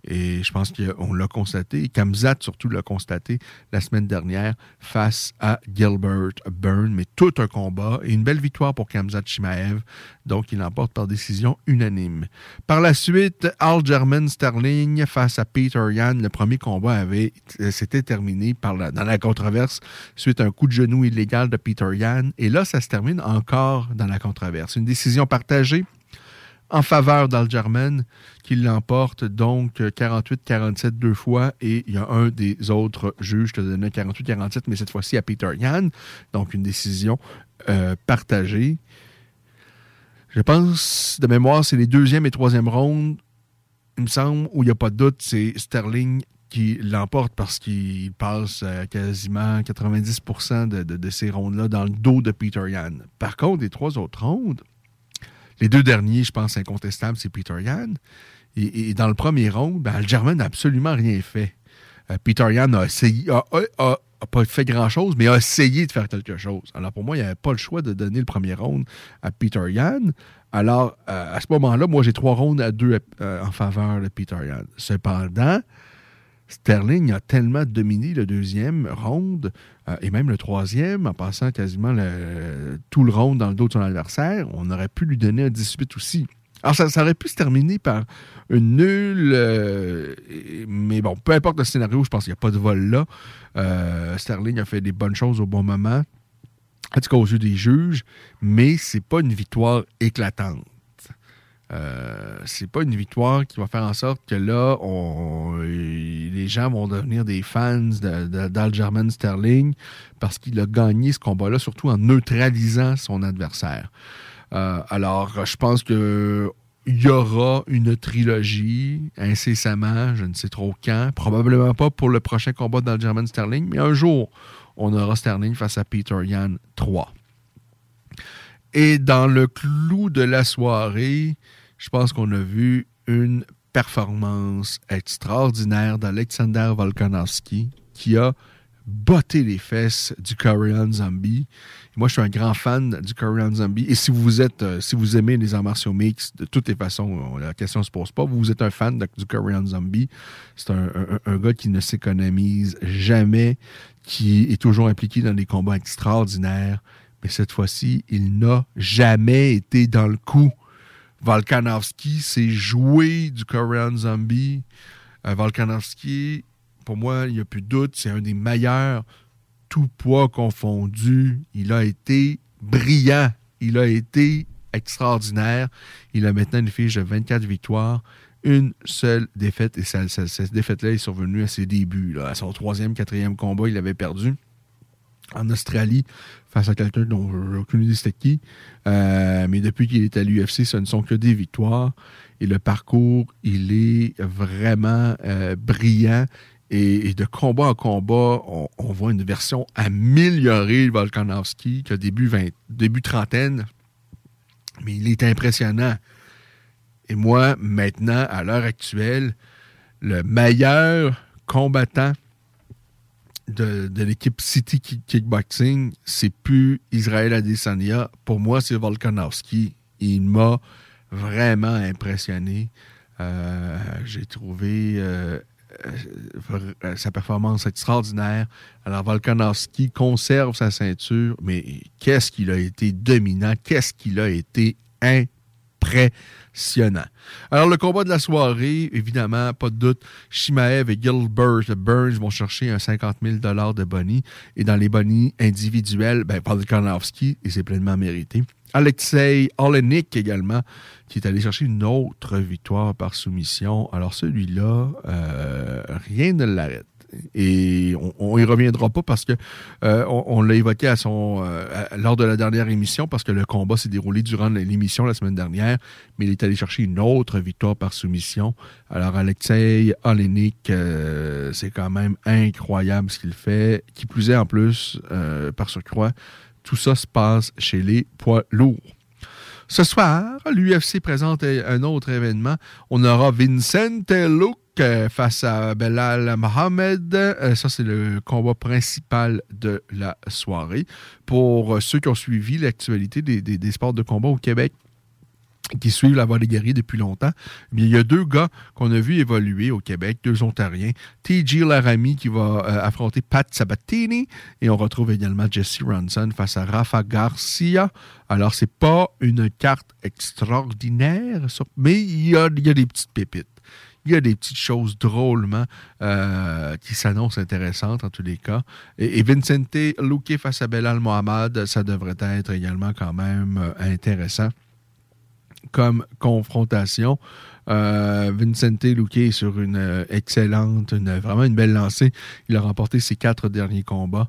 Et je pense qu'on l'a constaté, et Kamzat surtout l'a constaté la semaine dernière face à Gilbert Byrne. Mais tout un combat et une belle victoire pour Kamzat Chimaev. Donc, il l'emporte par décision unanime. Par la suite, Algerman Sterling face à Peter Yan. Le premier combat avait euh, s'était terminé dans la controverse suite à un coup de genou illégal de Peter Yan. Et là, ça se termine encore dans la controverse. Une décision partagée en faveur d'Algerman qui l'emporte donc 48-47 deux fois. Et il y a un des autres juges qui a donné 48-47 mais cette fois-ci à Peter Yan. Donc une décision euh, partagée. Je pense de mémoire c'est les deuxième et troisième rondes il me semble où il n'y a pas de doute c'est Sterling qui l'emporte parce qu'il passe quasiment 90% de, de- de ces rondes-là dans le dos de Peter Yan. Par contre, les trois autres rondes, les deux derniers, je pense, incontestables, c'est Peter Yan. Et, dans le premier round, ben, Algerman n'a absolument rien fait. Euh, Peter Yan a essayé, a pas fait grand-chose, mais a essayé de faire quelque chose. Alors pour moi, il n'y avait pas le choix de donner le premier round à Peter Yan. Alors, euh, à ce moment-là, moi, j'ai trois rounds à deux euh, en faveur de Peter Yan. Cependant, Sterling a tellement dominé le deuxième round euh, et même le troisième en passant quasiment tout le round dans le dos de son adversaire, on aurait pu lui donner un 18 aussi. Alors, ça, aurait pu se terminer par une nulle, euh, mais bon, peu importe le scénario, je pense qu'il n'y a pas de vol là. Euh, Sterling a fait des bonnes choses au bon moment, en tout cas aux yeux des juges, mais c'est pas une victoire éclatante. Euh, c'est pas une victoire qui va faire en sorte que là, les gens vont devenir des fans de- de- d'Algerman Sterling parce qu'il a gagné ce combat-là, surtout en neutralisant son adversaire. Euh, alors, je pense que il y aura une trilogie incessamment, je ne sais trop quand, probablement pas pour le prochain combat d'Algerman Sterling, mais un jour, on aura Sterling face à Peter Yan 3. Et dans le clou de la soirée, je pense qu'on a vu une performance extraordinaire d'Alexander Volkanovski qui a botté les fesses du Korean Zombie. Moi, je suis un grand fan du Korean Zombie. Et si vous êtes, euh, si vous aimez les arts martiaux mix, de toutes les façons, euh, la question ne se pose pas. Vous êtes un fan du Korean Zombie. C'est un gars qui ne s'économise jamais, qui est toujours impliqué dans des combats extraordinaires. Mais cette fois-ci, il n'a jamais été dans le coup Volkanovski s'est joué du Korean Zombie. Euh, Volkanovski, pour moi, il n'y a plus de doute, c'est un des meilleurs, tout poids confondu. Il a été brillant. Il a été extraordinaire. Il a maintenant une fiche de 24 victoires, une seule défaite. Et ça- cette défaite-là est survenue à ses débuts. là. À son troisième, quatrième combat, il avait perdu en Australie face à quelqu'un dont j'ai aucune idée c'était qui. Euh, mais depuis qu'il est à l'UFC, ce ne sont que des victoires. Et le parcours, il est vraiment euh, brillant. Et, de combat en combat, on, voit une version améliorée de Volkanovski, qui a début, 20 début trentaine. Mais il est impressionnant. Et moi, maintenant, à l'heure actuelle, le meilleur combattant de, l'équipe City Kick- Kickboxing, c'est plus Israël Adesanya. Pour moi, c'est Volkanovski. Il m'a vraiment impressionné. Euh, J'ai trouvé euh, euh, sa performance extraordinaire. Alors, Volkanovski conserve sa ceinture, mais qu'est-ce qu'il a été dominant, qu'est-ce qu'il a été impressionnant. Alors, le combat de la soirée, évidemment, pas de doute, Shimaev et Gilbert Burns vont chercher un 50 000 de bonnie. Et dans les bonnies individuels, ben, Volkanovski, et c'est pleinement mérité. Alexei Olenik également, qui est allé chercher une autre victoire par soumission. Alors celui-là, euh, rien ne l'arrête. Et on, on y reviendra pas parce que euh, on, l'a évoqué à son euh, lors de la dernière émission parce que le combat s'est déroulé durant l'émission la semaine dernière, mais il est allé chercher une autre victoire par soumission. Alors Alexei Olenik, euh, c'est quand même incroyable ce qu'il fait. Qui plus est en plus, par surcroît, tout ça se passe chez les poids lourds. Ce soir, l'UFC présente un autre événement. On aura Vincent Luke face à Belal Mohamed. Euh, Ça, c'est le combat principal de la soirée. Pour euh, ceux qui ont suivi l'actualité des, sports de combat au Québec, qui suivent la voie des guerriers depuis longtemps, eh bien, il y a deux gars qu'on a vu évoluer au Québec, deux Ontariens. TJ Laramie qui va euh, affronter Pat Sabatini et on retrouve également Jesse Ronson face à Rafa Garcia. Alors, c'est pas une carte extraordinaire, mais il y a des petites pépites. Il y a des petites choses drôlement euh, qui s'annoncent intéressantes en tous les cas. Et, Vincente Luque face à Belal Mohamed, ça devrait être également quand même euh, intéressant comme confrontation. Euh, Vincente Luque est sur une excellente, une, vraiment une belle lancée. Il a remporté ses quatre derniers combats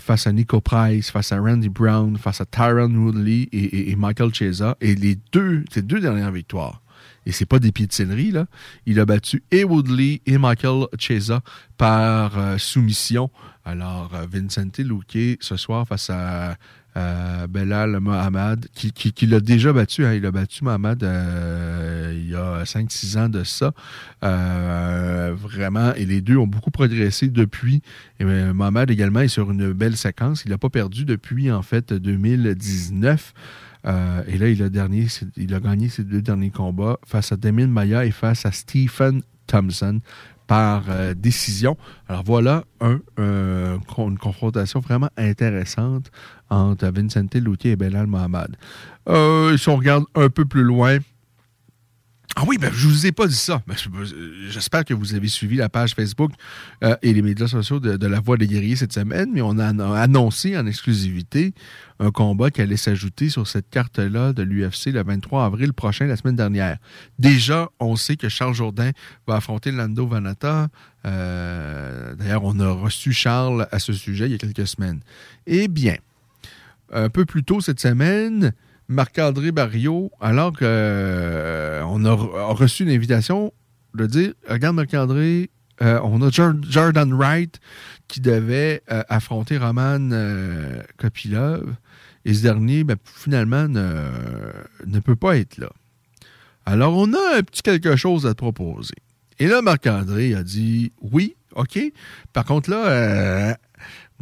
face à Nico Price, face à Randy Brown, face à Tyron Woodley et, et- Michael Chiesa. Et les deux, ces deux dernières victoires, et c'est pas des pieds de céleri, là. Il a battu et Woodley et Michael Chiesa par euh, soumission. Alors, euh, Vincente Luque, ce soir, face à euh, Belal Mohamed, qui, qui, l'a déjà battu. hein. Il a battu Mohamed il y a 5-6 ans de ça. Vraiment, et les deux ont beaucoup progressé depuis. Mohamed également est sur une belle séquence. Il n'a pas perdu depuis, en fait, 2019. Euh, et là, il a, gagné ses deux derniers combats face à Damien Maya et face à Stephen Thompson par euh, décision. Alors voilà euh, une confrontation vraiment intéressante entre Vincente Luque et Belal Mohamed. Si on regarde un peu plus loin, ah oui, ben, je vous ai pas dit ça. Ben, je- J'espère que vous avez suivi la page Facebook euh, et les médias sociaux de, La Voix des guerriers cette semaine, mais on a an- annoncé en exclusivité un combat qui allait s'ajouter sur cette carte-là de l'UFC le 23 avril prochain, la semaine dernière. Déjà, on sait que Charles Jourdain va affronter Lando Vanata. Euh, D'ailleurs, on a reçu Charles à ce sujet il y a quelques semaines. Eh bien, un peu plus tôt cette semaine, Marc-André Barriot, alors qu'on a, re- a reçu une invitation de dire Regarde, Marc-André, euh, on a Jor- Jordan Wright qui devait euh, affronter Roman euh, Kopilov. Et ce dernier, ben, finalement, ne, ne peut pas être là. Alors, on a un petit quelque chose à te proposer. Et là, Marc-André a dit Oui, OK. Par contre, là, euh,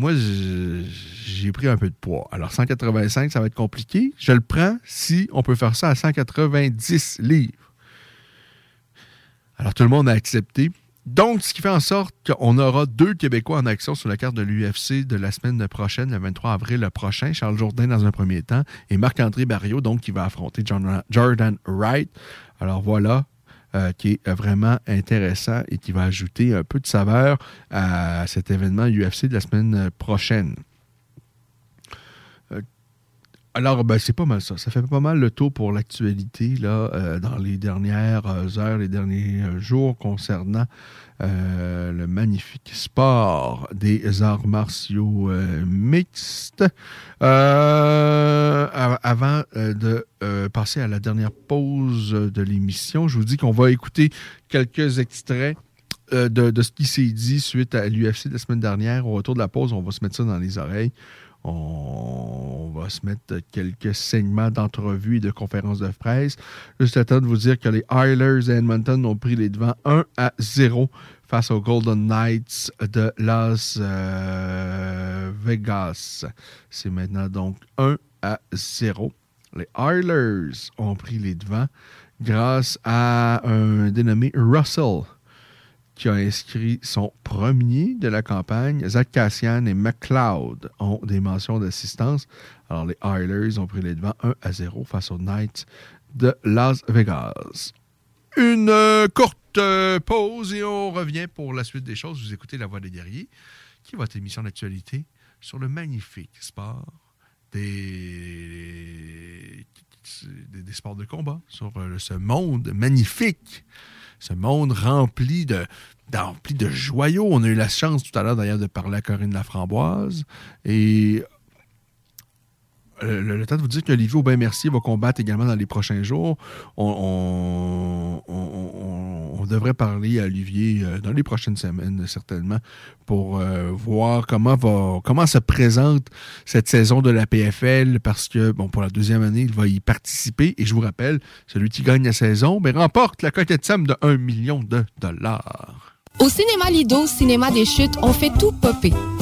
moi, j'ai pris un peu de poids. Alors, 185, ça va être compliqué. Je le prends si on peut faire ça à 190 livres. Alors, tout le monde a accepté. Donc, ce qui fait en sorte qu'on aura deux Québécois en action sur la carte de l'UFC de la semaine prochaine, le 23 avril prochain. Charles Jourdain dans un premier temps et Marc-André Barriot, donc, qui va affronter Jordan Wright. Alors voilà, euh, qui est vraiment intéressant et qui va ajouter un peu de saveur à cet événement UFC de la semaine prochaine. Euh, alors, ben, c'est pas mal ça. Ça fait pas mal le tour pour l'actualité là, euh, dans les dernières heures, les derniers jours concernant le magnifique sport des arts martiaux mixtes. avant de passer à la dernière pause de l'émission, je vous dis qu'on va écouter quelques extraits de, de, ce qui s'est dit suite à l'UFC de la semaine dernière. Au retour de la pause, on va se mettre ça dans les oreilles. On va se mettre quelques segments d'entrevues et de conférences de presse. Juste à temps de vous dire que les Oilers et Edmonton ont pris les devants 1 à 0 face aux Golden Knights de Las euh, Vegas. C'est maintenant donc 1 à 0. Les Oilers ont pris les devants grâce à un dénommé Russell qui a inscrit son premier de la campagne. Zach Cassian et McLeod ont des mentions d'assistance. Alors, les Oilers ont pris les devants 1 à 0 face aux Knights de Las Vegas. Une euh, courte euh, pause et on revient pour la suite des choses. Vous écoutez La Voix des guerriers, qui est votre émission d'actualité sur le magnifique sport des, des, sports de combat, sur euh, ce monde magnifique ce monde rempli de, rempli de joyaux. On a eu la chance tout à l'heure d'ailleurs de parler à Corinne Laframboise. Et le, temps de vous dire qu'Olivier Aubin-Mercier va combattre également dans les prochains jours. On, devrait parler à Olivier euh, dans les prochaines semaines, certainement, pour euh, voir comment, va, comment se présente cette saison de la PFL, parce que, bon, pour la deuxième année, il va y participer. Et je vous rappelle, celui qui gagne la saison mais remporte la coquette somme de 1 million de dollars. Au cinéma Lido, cinéma des chutes, on fait tout popper.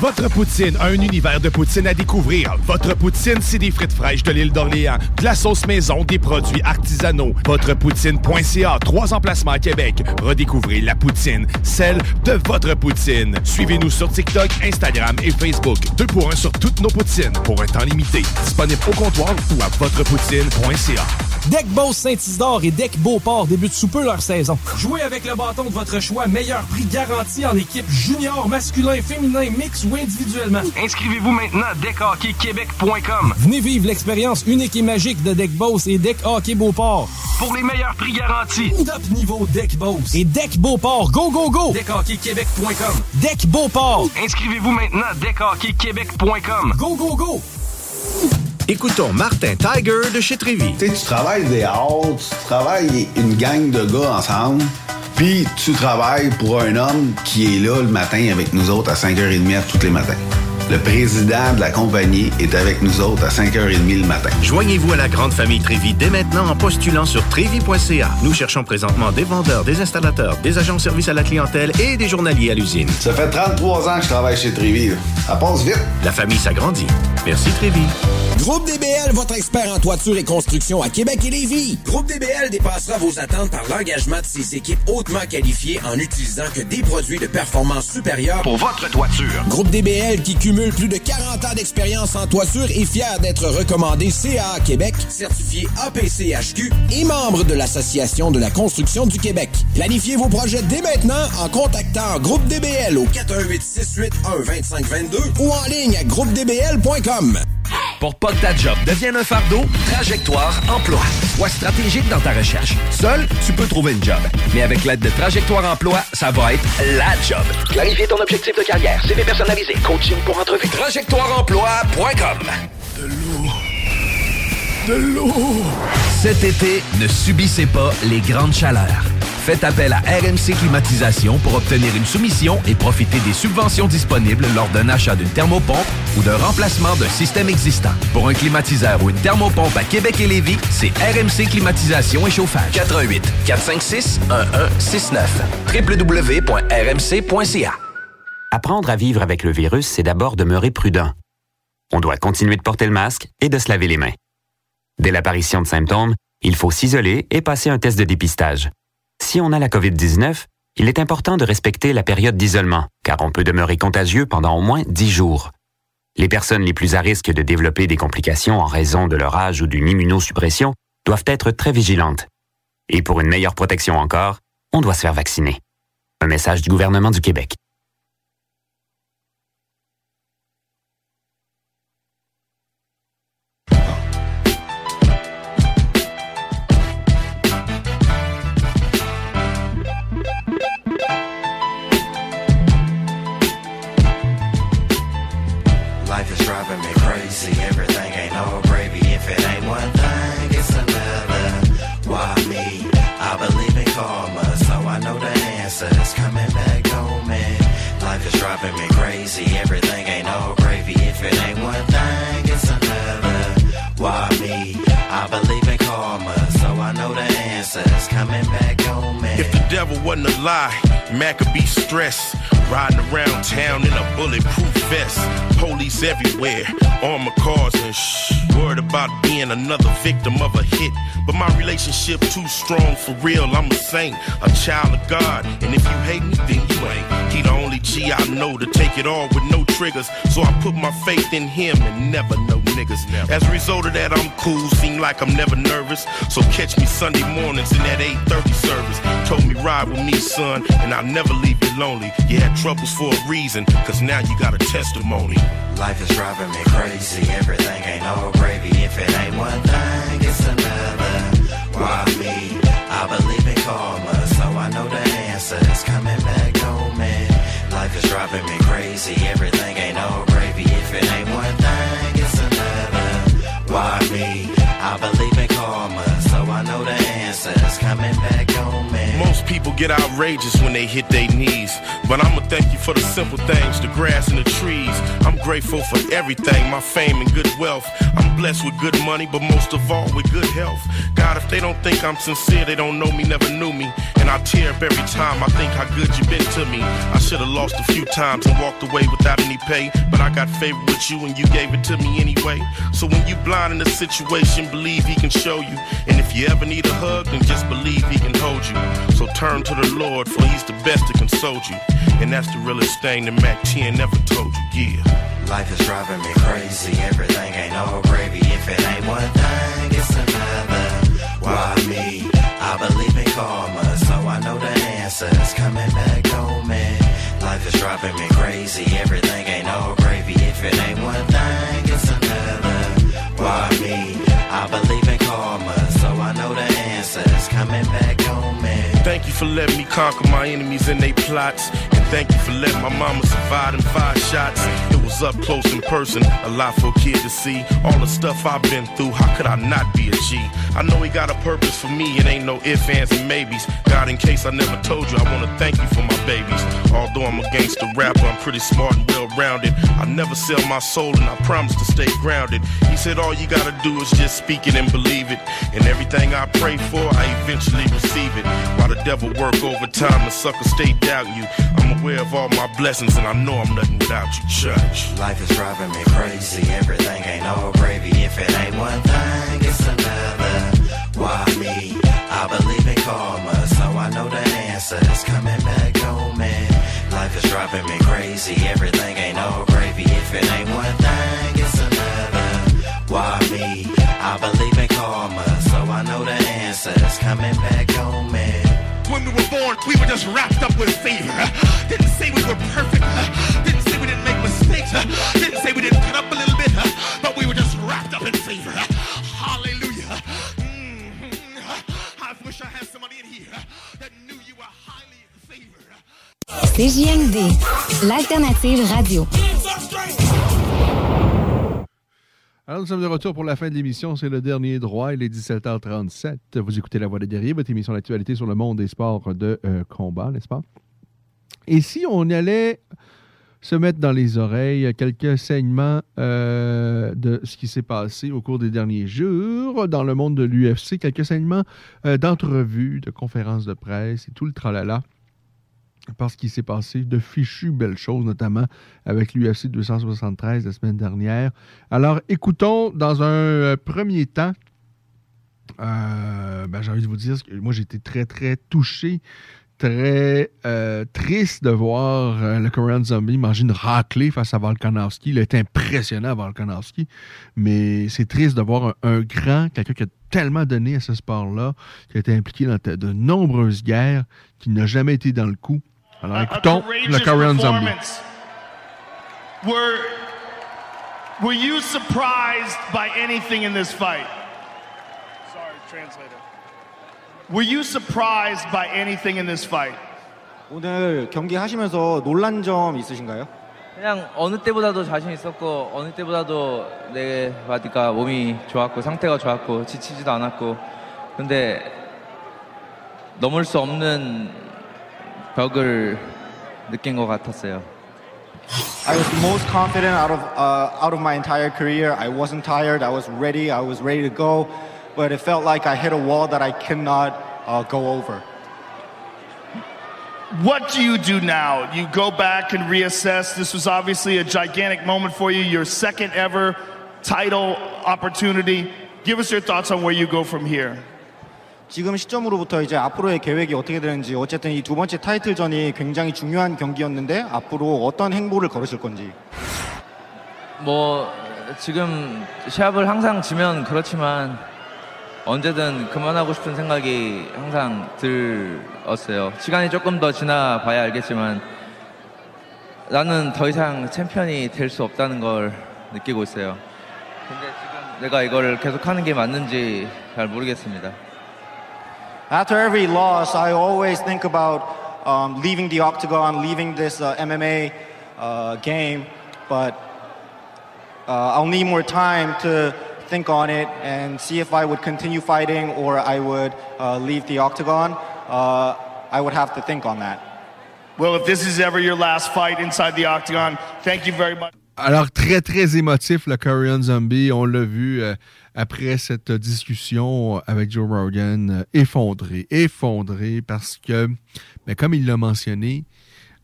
Votre poutine a un univers de poutine à découvrir. Votre poutine, c'est des frites fraîches de l'île d'Orléans, de la sauce maison, des produits artisanaux. Votrepoutine.ca, trois emplacements à Québec. Redécouvrez la poutine, celle de votre poutine. Suivez-nous sur TikTok, Instagram et Facebook. Deux pour un sur toutes nos poutines, pour un temps limité. Disponible au comptoir ou à votrepoutine.ca. Deck Boss Saint-Isidore et Deck Beauport débutent sous peu leur saison. Jouez avec le bâton de votre choix, meilleur prix garanti en équipe junior, masculin, féminin, mix ou individuellement. Inscrivez-vous maintenant à deckhockeyquebec.com. Venez vivre l'expérience unique et magique de Deck Boss et Deck Hockey Beauport. Pour les meilleurs prix garantis. Top niveau Deck Boss et Deck Beauport. Go, go, go! Deckhockeyquebec.com. Deck Beauport. Inscrivez-vous maintenant à deckhockeyquebec.com. Go, go, go! Écoutons Martin Tiger de chez Trévy. Tu sais, tu travailles des heures, tu travailles une gang de gars ensemble, puis tu travailles pour un homme qui est là le matin avec nous autres à 5h30 tous les matins. Le président de la compagnie est avec nous autres à 5h30 le matin. Joignez-vous à la grande famille Trévi dès maintenant en postulant sur trévi.ca. Nous cherchons présentement des vendeurs, des installateurs, des agents de service à la clientèle et des journaliers à l'usine. Ça fait 33 ans que je travaille chez Trévi. Ça passe vite. La famille s'agrandit. Merci Trévi. Groupe DBL, votre expert en toiture et construction à Québec et Lévis. Groupe DBL dépassera vos attentes par l'engagement de ses équipes hautement qualifiées en utilisant que des produits de performance supérieure Pour votre toiture. Groupe DBL qui cumule plus de 40 ans d'expérience en toiture est fier d'être recommandé CA Québec, certifié APCHQ et membre de l'Association de la construction du Québec. Planifiez vos projets dès maintenant en contactant Groupe DBL au 418 681 2522 ou en ligne à groupedbl.com. Pour pas que ta job devienne un fardeau, Trajectoire Emploi. Sois stratégique dans ta recherche. Seul, tu peux trouver une job. Mais avec l'aide de Trajectoire Emploi, ça va être la job. Clarifier ton objectif de carrière, CV personnalisé, coaching pour entrevue. TrajectoireEmploi.com De l'eau. De l'eau. Cet été, ne subissez pas les grandes chaleurs. Faites appel à RMC Climatisation pour obtenir une soumission et profiter des subventions disponibles lors d'un achat d'une thermopompe ou d'un remplacement d'un système existant. Pour un climatiseur ou une thermopompe à Québec et Lévis, c'est RMC Climatisation et Chauffage. 88 456 1169 www.rmc.ca Apprendre à vivre avec le virus, c'est d'abord demeurer prudent. On doit continuer de porter le masque et de se laver les mains. Dès l'apparition de symptômes, il faut s'isoler et passer un test de dépistage. Si on a la COVID-19, il est important de respecter la période d'isolement, car on peut demeurer contagieux pendant au moins 10 jours. Les personnes les plus à risque de développer des complications en raison de leur âge ou d'une immunosuppression doivent être très vigilantes. Et pour une meilleure protection encore, on doit se faire vacciner. Un message du gouvernement du Québec. Me crazy. Everything ain't all gravy. If it ain't one thing, it's another. Why me? I believe in karma, so I know the answer is coming back home. Man. If the devil wasn't a lie, man could be stressed. Riding around town in a bulletproof vest. Police everywhere, armor cars and shh. Worried about being another victim of a hit. But my relationship too strong for real. I'm a saint, a child of God. And if you hate me, then you ain't. He the only G I know to take it all with no triggers. So I put my faith in him and never know niggas. As a result of that, I'm cool. Seem like I'm never nervous. So catch me Sunday mornings in that 8:30 service. Told me ride with me, son, and I'll never leave you lonely. You had troubles for a reason, cause now you got a testimony. Life is driving me crazy. Everything ain't all gravy. If it ain't one thing, it's another. Why me? I believe in karma, so I know the answer is coming back home. Man, life is driving me crazy. Everything ain't all Most people get outrageous when they hit their knees. But I'ma thank you for the simple things, the grass and the trees. I'm grateful for everything, my fame and good wealth. I'm blessed with good money, but most of all with good health. God, if they don't think I'm sincere, they don't know me, never knew me. And I tear up every time I think how good you've been to me. I should have lost a few times and walked away without any pay. But I got favor with you and you gave it to me anyway. So when you blind in a situation, believe he can show you. And if you ever need a hug, then just believe he can hold you. So turn to the Lord, for he's the best to console you. And that's the realest thing that Mac 10 never told you, yeah. Life is driving me crazy. Everything ain't all gravy. If it ain't one thing, it's another. Why me? I believe in karma, so I know the answer is coming back home. Man, life is driving me crazy. Everything ain't all gravy. If it ain't one thing, it's another. Why me? I believe in karma, I know the answer is coming back. Thank you for letting me conquer my enemies and they plots. And thank you for letting my mama survive them five shots. It was up close in person. A lot for a kid to see. All the stuff I've been through, how could I not be a G? I know he got a purpose for me, it ain't no ifs, ands, and maybes. God, in case I never told you, I wanna thank you for my babies. Although I'm a gangster rapper, I'm pretty smart and well rounded. I never sell my soul and I promise to stay grounded. He said all you gotta do is just speak it and believe it. And everything I pray for, I eventually receive it. While the devil work overtime, the sucker stay doubting you. I'm aware of all my blessings and I know I'm nothing without you, church. Life is driving me crazy. Everything ain't all gravy. If it ain't one thing, it's another. Why me? I believe in karma, so I know the answer is coming back home. Man, life is driving me crazy. Everything ain't all gravy. If it ain't one thing, it's another. Why me? I believe in karma, so I know the answer is coming back we were born, we were just wrapped up with favor. Didn't say we were perfect. Didn't say we didn't make mistakes. Didn't say we didn't cut up a little bit. But we were just wrapped up in favor. Hallelujah. Mhm. I wish I had somebody in here that knew you were highly favored. CJMD, l'alternative radio. Alors, nous sommes de retour pour la fin de l'émission. C'est le dernier droit. Il est 17h37. Vous écoutez La Voix des guerriers, votre émission d'actualité sur le monde des sports de euh, combat, n'est-ce pas? Et si on allait se mettre dans les oreilles quelques saignements euh, de ce qui s'est passé au cours des derniers jours dans le monde de l'UFC, quelques saignements euh, d'entrevues, de conférences de presse et tout le tralala parce qu'il s'est passé de fichues belles choses, notamment avec l'UFC 273 la semaine dernière. Alors, écoutons dans un euh, premier temps, euh, ben, j'ai envie de vous dire que moi, j'ai été très, très touché, très euh, triste de voir le Korean Zombie manger une raclée face à Volkanovski. Il été impressionnant, Volkanovski, mais c'est triste de voir un, un grand, quelqu'un qui a tellement donné à ce sport-là, qui a été impliqué dans de, de nombreuses guerres, qui n'a jamais été dans le coup. Alors, écoutons le Korean Zombie. performance. Were, were you surprised by anything in this fight? Sorry, translator. Were you surprised by anything in this fight? 오늘 경기 하시면서 놀란 점 있으신가요? 그냥 어느 때보다도 자신 있었고 어느 때보다도 내 바디가 몸이 좋았고 상태가 좋았고 지치지도 않았고 근데 넘을 수 없는 벽을 느낀 것 같았어요. I was most confident out of uh, out of my entire career. I wasn't tired. I was ready. I was ready to go, but it felt like I hit a wall that I cannot uh, go over. What do you do now? You go back and reassess. This was obviously a gigantic moment for you, your second ever title opportunity. Give us your thoughts on where you go from here. 지금 시점으로부터 이제 앞으로의 계획이 어떻게 되는지 어쨌든 이 두 번째 타이틀전이 굉장히 중요한 경기였는데 앞으로 어떤 행보를 걸으실 건지 뭐 지금 시합을 항상 지면 그렇지만 언제든 그만하고 싶은 생각이 항상 들었어요. 시간이 조금 더 지나 봐야 알겠지만 나는 더 이상 챔피언이 될 수 없다는 걸 느끼고 있어요. 근데 지금 내가 이걸 계속하는 게 맞는지 잘 모르겠습니다. After every loss, I always think about um, leaving the octagon, leaving this uh, MMA uh, game, but uh, I'll need more time to think on it and see if I would continue fighting or I would uh, leave the octagon. Uh, I would have to think on that. Well, if this is ever your last fight inside the octagon, thank you very much. Alors, très, très émotif, le Korean Zombie. On l'a vu euh, après cette discussion avec Joe Rogan, euh, effondré, effondré, parce que, ben, comme il l'a mentionné,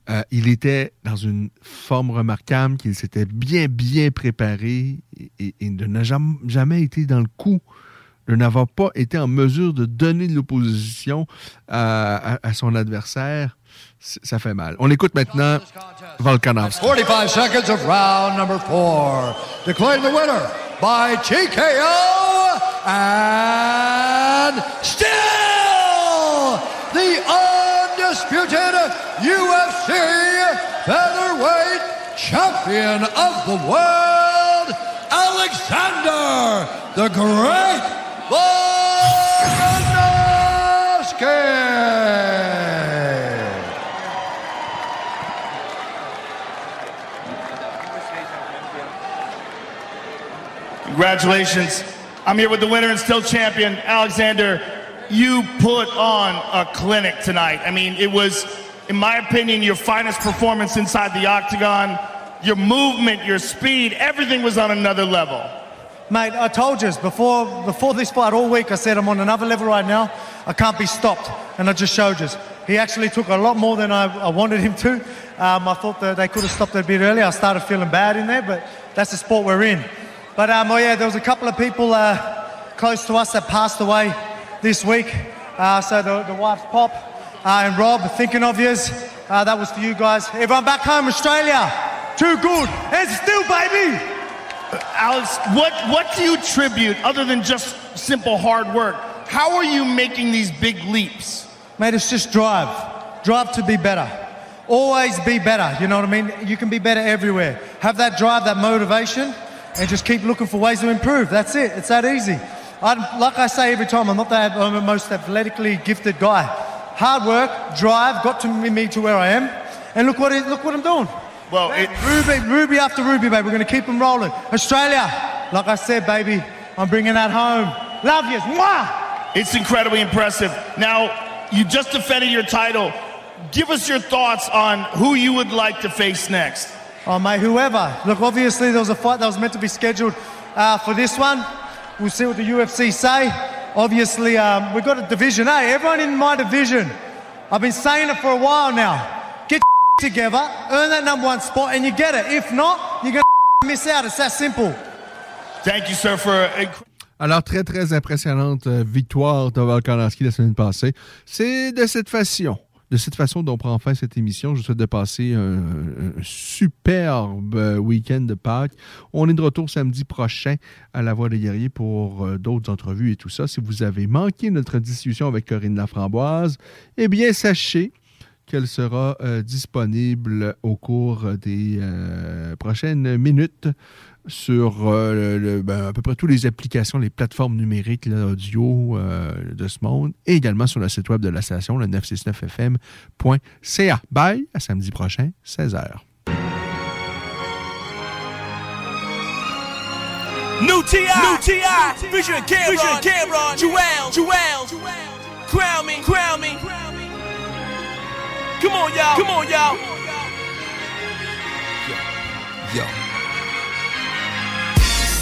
euh, il était dans une forme remarquable, qu'il s'était bien, bien préparé et, et- n'a jamais, été dans le coup, de n'avoir pas été en mesure de donner de l'opposition à, son adversaire. Ça fait mal. On écoute maintenant Volkanovski. 45 seconds of round number four. Declaring the winner by TKO and champion of the world, Alexander the Great Volkanovski. Congratulations. I'm here with the winner and still champion, Alexander. You put on a clinic tonight. I mean, it was, in my opinion, your finest performance inside the octagon. Your movement, your speed, everything was on another level. Mate, I told you before before this fight all week. I said I'm on another level right now. I can't be stopped, and I just showed you. He actually took a lot more than I, I wanted him to. Um, I thought that they could have stopped it a bit earlier. I started feeling bad in there, but that's the sport we're in. But um, oh yeah, there was a couple of people uh, close to us that passed away this week. Uh, so the, the wife's pop uh, and Rob, thinking of yous. Uh, that was for you guys. Everyone back home, Australia, too good, and still, baby. Alex, what, what do you attribute, other than just simple hard work? How are you making these big leaps? Mate, it's just drive. Drive to be better. Always be better. You know what I mean? You can be better everywhere. Have that drive, that motivation, and just keep looking for ways to improve. That's it. It's that easy. I, like I say every time, I'm not the I'm most athletically gifted guy. Hard work, drive, got to me to where I am, and look what it, look what I'm doing. Well, it, Ruby, Ruby after Ruby, baby. We're going to keep them rolling. Australia, like I said, baby, I'm bringing that home. Love yous. Mwah! It's incredibly impressive. Now, you just defended your title. Give us your thoughts on who you would like to face next. Oh, mate, whoever. Look, obviously there was a fight that was meant to be scheduled uh, for this one. We'll see what the UFC say. Obviously, um, we've got a division. Hey, everyone in my division, I've been saying it for a while now. Together, earn that number one spot, and you get it. If not, you're to miss out. It's that simple. Thank you, sir, for. Alors, très, très impressionnante euh, victoire de Volkanovski la semaine passée. C'est de cette façon, de cette façon dont on prend fin cette émission. Je vous souhaite de passer un, un superbe euh, week-end de Pâques. On est de retour samedi prochain à la Voix des Guerriers pour euh, d'autres entrevues et tout ça. Si vous avez manqué notre discussion avec Corinne Laframboise, eh bien, sachez qu'elle sera euh, disponible au cours des euh, prochaines minutes sur euh, ben, à peu près toutes les applications, les plateformes numériques là, audio de ce monde, et également sur le site web de la station, le 969fm.ca. Bye, à samedi prochain, 16h. New T.I. New T.I. Vision Cameron. Vision Cameron. Crown me. Crown me. Come on, y'all. Come on, y'all. Yo.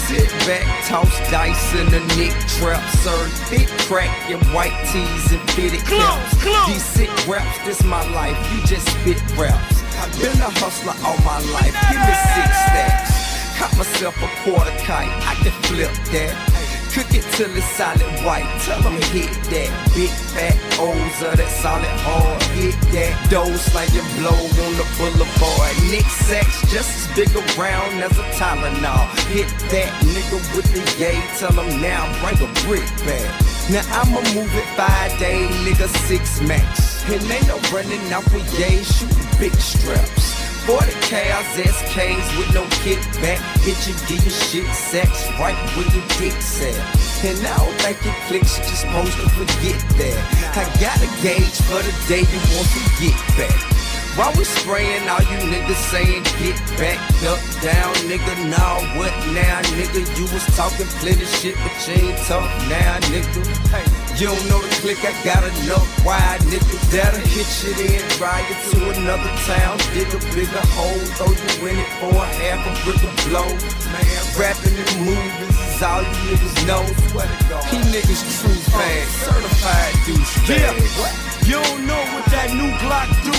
Sit back, toss dice in the nick trap, sir. thick crack in white tees and fitted caps. These sick raps, this my life, you just spit raps. I've been a hustler all my life, give me six stacks. Caught myself a quarter kite, I can flip that. Cook it till it's solid white, tell 'em hit that. Big fat of that solid hard, hit that. Dough slanging blow on the boulevard. Nick Sacks just as big around as a Tylenol. Hit that nigga with the yay, tell him now bring a brick back. Now I'ma move it five day, nigga six max. And ain't no running out with yay, shooting big straps. 40 cows, SKs with no kickback. Hit you, give your shit sex right where your dick's at. And I don't think it clicks, just supposed to forget that. I got a gauge for the day you want to get back. While we spraying, all you niggas saying get back, duck down, nigga. Nah, what now, nigga? You was talking plenty shit, but you ain't talk now, nigga. Hey, you don't know the click, I got enough wide, nigga. That'll hit you then, drive you to another town, dig a bigger hole, throw you in it for a half a brick of blow. Man, rapping and movies is all you niggas know. He niggas true fans, oh, certified douchebag. Yeah. You don't know what that new Glock do.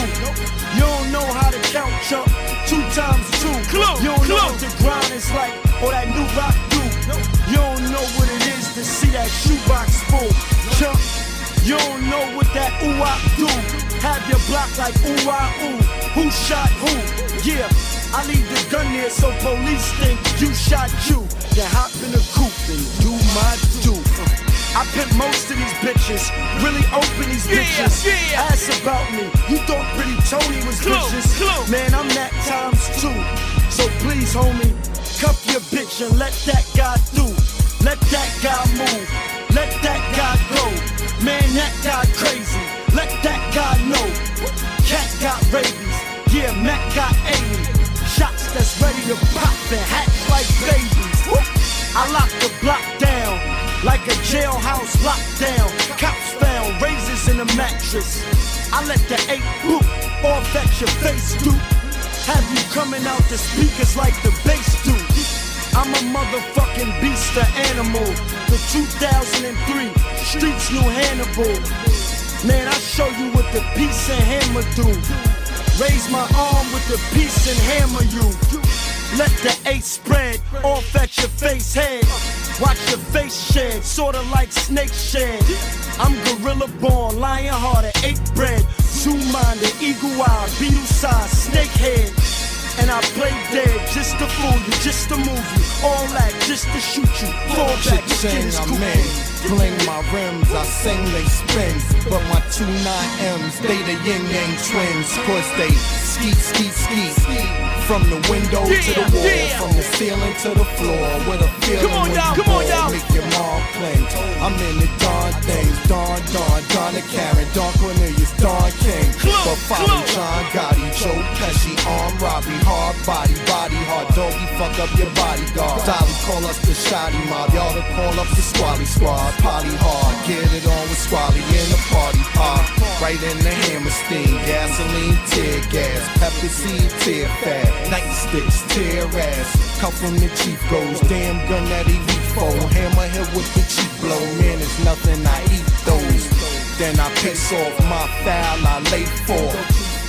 You don't know how to count jump two times two. Close, you don't know what the grind is like or that new rock do. You don't know what it is to see that shoebox full. Do. Have your block like ooh ah ooh. Who shot who? Yeah. I leave the gun there so police think you shot you. Then hop in the coupe and do my do. I pimp most of these bitches, really open these Yeah, bitches. yeah. Ask about me. You thought Pretty Tony was Clue, vicious. clue. Man, I'm that times two. So please, homie, cuff your bitch and let that guy through. Let that guy move. Let that guy go. Man, that guy crazy. Let that guy know. Cat got rabies. Yeah, Mac got 80. Shots that's ready to pop and hatch like babies. I lock the block down like a jailhouse lockdown. Cops found razors in the mattress. I let the eight boot off at your face, dude. Have you coming out the speakers like the bass do? I'm a motherfucking beast, an animal. The 2003 streets knew Hannibal. Man, I show you what the piece and hammer do. Raise my arm with the piece and hammer you. Let the eight spread off at your face head. Watch your face shed, sorta like snake shed. I'm gorilla born, lion hearted, eight bred. Zoo minded, eagle eye, beetle size, snake head. And I play dead just to fool you, just to move you. All that just to shoot you. Fall back, this shit is cool. I'm. Bling my rims, I sing they spin. But my two nine M's, they the yin yang twins. Cause they skeet, skeet, skeet. From the window to the wall, yeah. from the ceiling to the floor. With a feeling Come on, when you come on, ball, y'all. Make your mom cling. I'm in the Dawn things, Dawn, Dawn, Donna Karen, Dawn Cornelius, Dawn King. But follow John Gotti, Joe Pesci, arm robbery, hard body, body hard, doggy, fuck up your bodyguard. Dolly call us the shoddy mob, y'all to call up the squally squad. Poly hard, get it on with squally in the party pop. Right in the hammer steam, gasoline, tear gas, pepper seed, tear fat, nightsticks, tear ass. Come from the chief goes, damn gun that he for. Hammer hit with the cheap blow, man, it's nothing, I eat those. Then I piss off my foul, I lay for.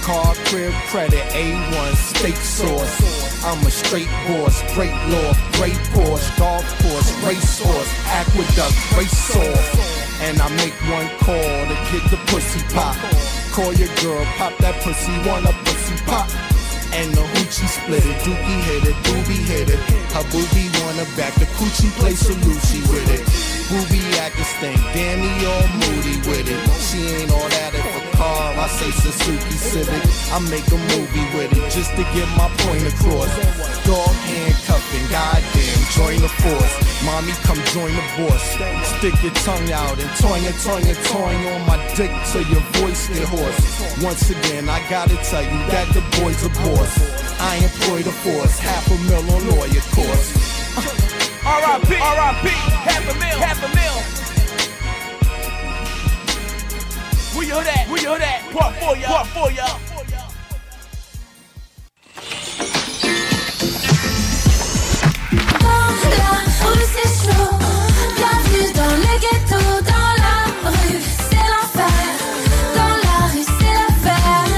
Car crib credit, A1 steak sauce. I'm a straight boss, great law, great Porsche, golf course, race horse, aqueduct, race off. And I make one call to get the pussy pop. Call your girl, pop that pussy, want a pussy pop. And the hoochie split it, dookie hit it, doobie hit it. Her boobie wanna back the coochie play Salucci with it. Stink, damn he all moody with it. She ain't all that if a car, I say Suzuki Civic. I make a movie with it just to get my point across. Dog handcuffing, goddamn, join the force. Mommy, come join the boss. Stick your tongue out and toin and toin and toin on my dick till your voice get hoarse. Once again, I gotta tell you that the boy's a boss. I employ the force, half a mil on lawyer course. Uh, R.I.P. R.I.P. Half a mil. Half a mil. Where you heard that? Where you heard that? Part four, y'all. Part four, y'all. Dans la rue c'est chaud, bienvenue dans le ghetto. Dans la rue c'est l'enfer, dans la rue c'est l'affaire.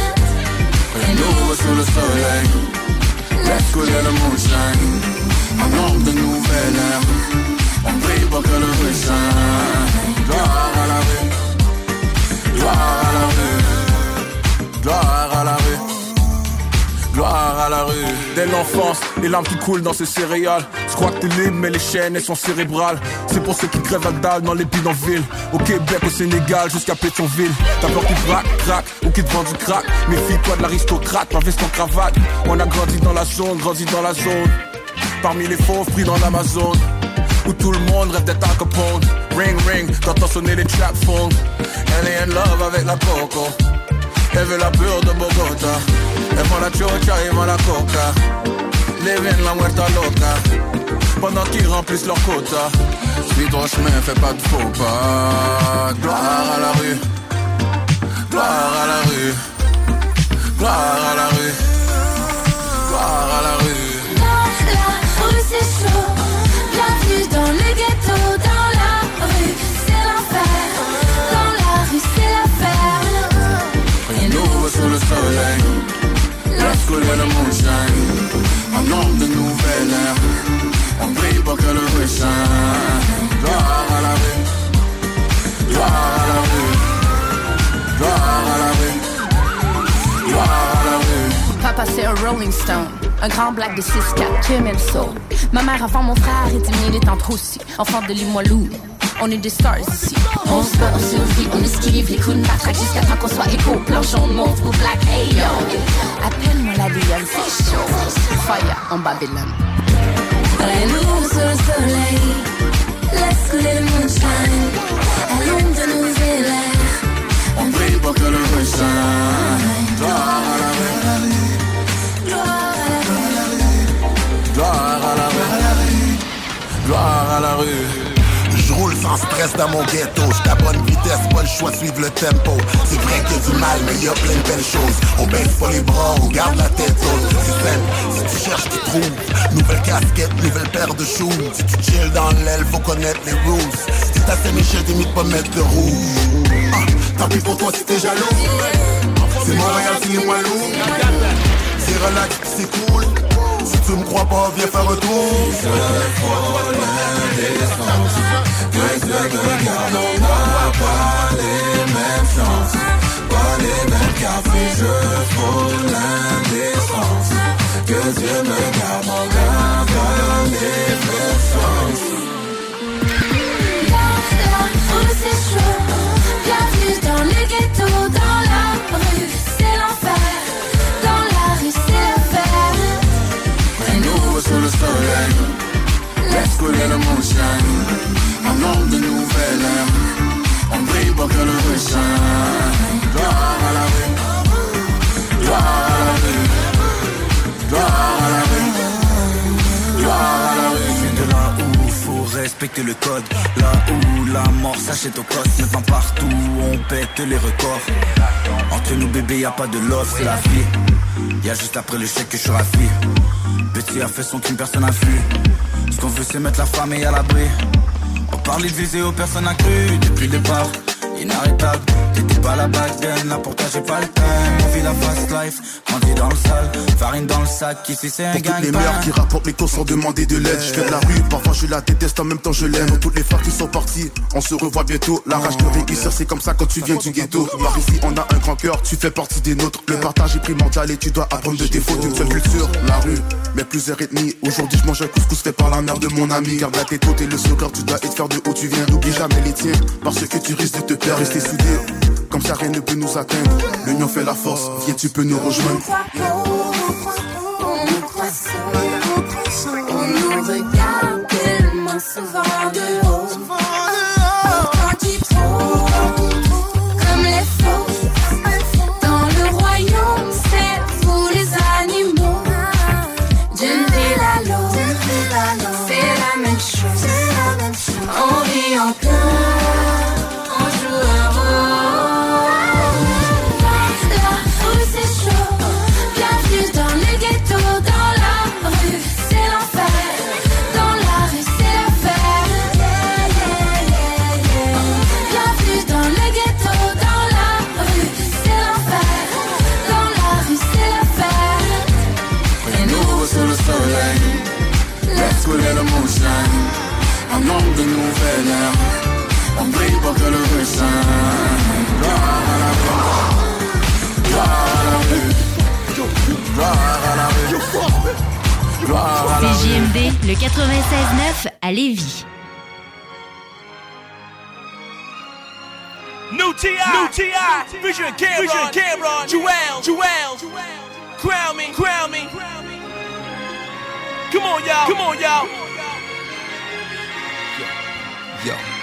Et nous sous le soleil, laisse couler le gloire à la rue. Gloire à la rue. Dès l'enfance, les larmes qui coulent dans ces céréales. Je crois que t'es libre, mais les chaînes, elles sont cérébrales. C'est pour ceux qui crèvent la dalle dans les bidonvilles. Au Québec, au Sénégal, jusqu'à Pétionville. T'as peur qu'ils braquent, crack, ou qu'ils te vendent du crack. Méfie-toi de l'aristocrate, ma veste en cravate. On a grandi dans la zone, grandi dans la zone. Parmi les fauves pris dans l'Amazon. Où tout le monde rêve d'être Capone. Ring, ring, t'entends sonner les trap phones. Elle est in love avec la coco. Elle veut la pure de Bogota. Elle prend la chocha et moi la coca. Living la muerta loca. Pendant qu'ils remplissent leur quota. Suis droit chemin, fais pas de faux pas. Gloire à la rue. Gloire à la rue. Gloire à la rue. Gloire à la rue. Nous sous le soleil. Laisse couler le moonshine. En ombre de nouvelle ère. On bruit shine. Gloire à la rue. Gloire à la rue. Gloire à la rue. Gloire à la rue. Papa c'est un Rolling Stone, un grand black de 6-4 qui aimait le soul. Ma mère avant mon frère et 10 000 étant trop aussi, enfant de Limoilou. On est des stars. On se bat, on survit, on esquive les coups de matraque jusqu'à temps qu'on soit égaux. Planchon de mauve ou black, hey yo. Appelle-moi la Diane, c'est chaud. Fire en Babylone. Allez-nous sous le soleil, laisse le moonshine. L'ombre de nos élèves, On brille pour que le shine. Gloire à la rue. gloire à la rue. Gloire à la rue. Gloire à sans stress dans mon ghetto. J'suis à bonne vitesse, pas le choix suivre le tempo. C'est vrai qu'il y a du mal, mais y a plein de belles choses. On baisse pas les bras, on garde la tête haute. C'est si tu cherches, tu trouves. Nouvelle casquette, nouvelle paire de shoes. Si tu chill dans l'aile, faut connaître les rules. Si t'as fait Michel, t'es mis de pas mettre de rouge. Ah, tant pis pour toi si t'es jaloux. C'est Montréal, c'est moins lourd. C'est relax, c'est cool. Si tu me crois pas, viens faire un tour. Que Dieu me garde, on n'a pas les mêmes chances. Pas les mêmes cafés, je frôle l'indécence. Que Dieu me garde, on n'a pas les mêmes chances. c'est chaud. Bienvenue dans les ghettos, Couler le. Un homme de nouvelle. On brille pour que le rue shine. Gloire à la rue. Gloire à la rue. Gloire à la rue. Gloire à la rue. De là où faut respecter le code. Là où la mort s'achète au coste. Maintenant partout on pète les records. Entre nous bébés y a pas de love, c'est la vie. Y a juste après le chèque que je suis ravi. Petit a fait son crime, personne n'a fui. Ce qu'on veut c'est mettre la femme et à l'abri. On parlait de viser aux personnes accrues depuis le départ. Inarrêtable, t'étais pas la back then, là pour toi j'ai pas le temps. On vit la fast life, grandi dans le sale, farine dans le sac, ici c'est un Pour toutes gang les mères qui rapportent les cours sans demander de l'aide Je fais de la rue, parfois je la déteste, en même temps je l'aime. Toutes les femmes qui sont parties, on se revoit bientôt. La rage de réussir, c'est comme ça quand tu viens du ghetto. Par ici on a un grand cœur, tu fais partie des nôtres. Le partage est primordial et tu dois apprendre de tes fautes. Une seule culture, la rue, plusieurs ethnies Aujourd'hui je mange un couscous fait par la mère de mon ami. Garde la tête haute et le sourire, tu dois être fier de où tu viens. N'oublie jamais les tiens, parce que tu risques de te perdre Rester soudés, comme ça rien ne peut nous atteindre. L'union fait la force, viens tu peux nous rejoindre. On nous regarde tellement souvent Gloire à la rue. CJMD, le 96.9 à Lévis. New T.I. New T.I. Vision Cameron. Vision Cameron. Joel. Joel. Crown me. Crown me. Come on, y'all. Come on, y'all. Yo.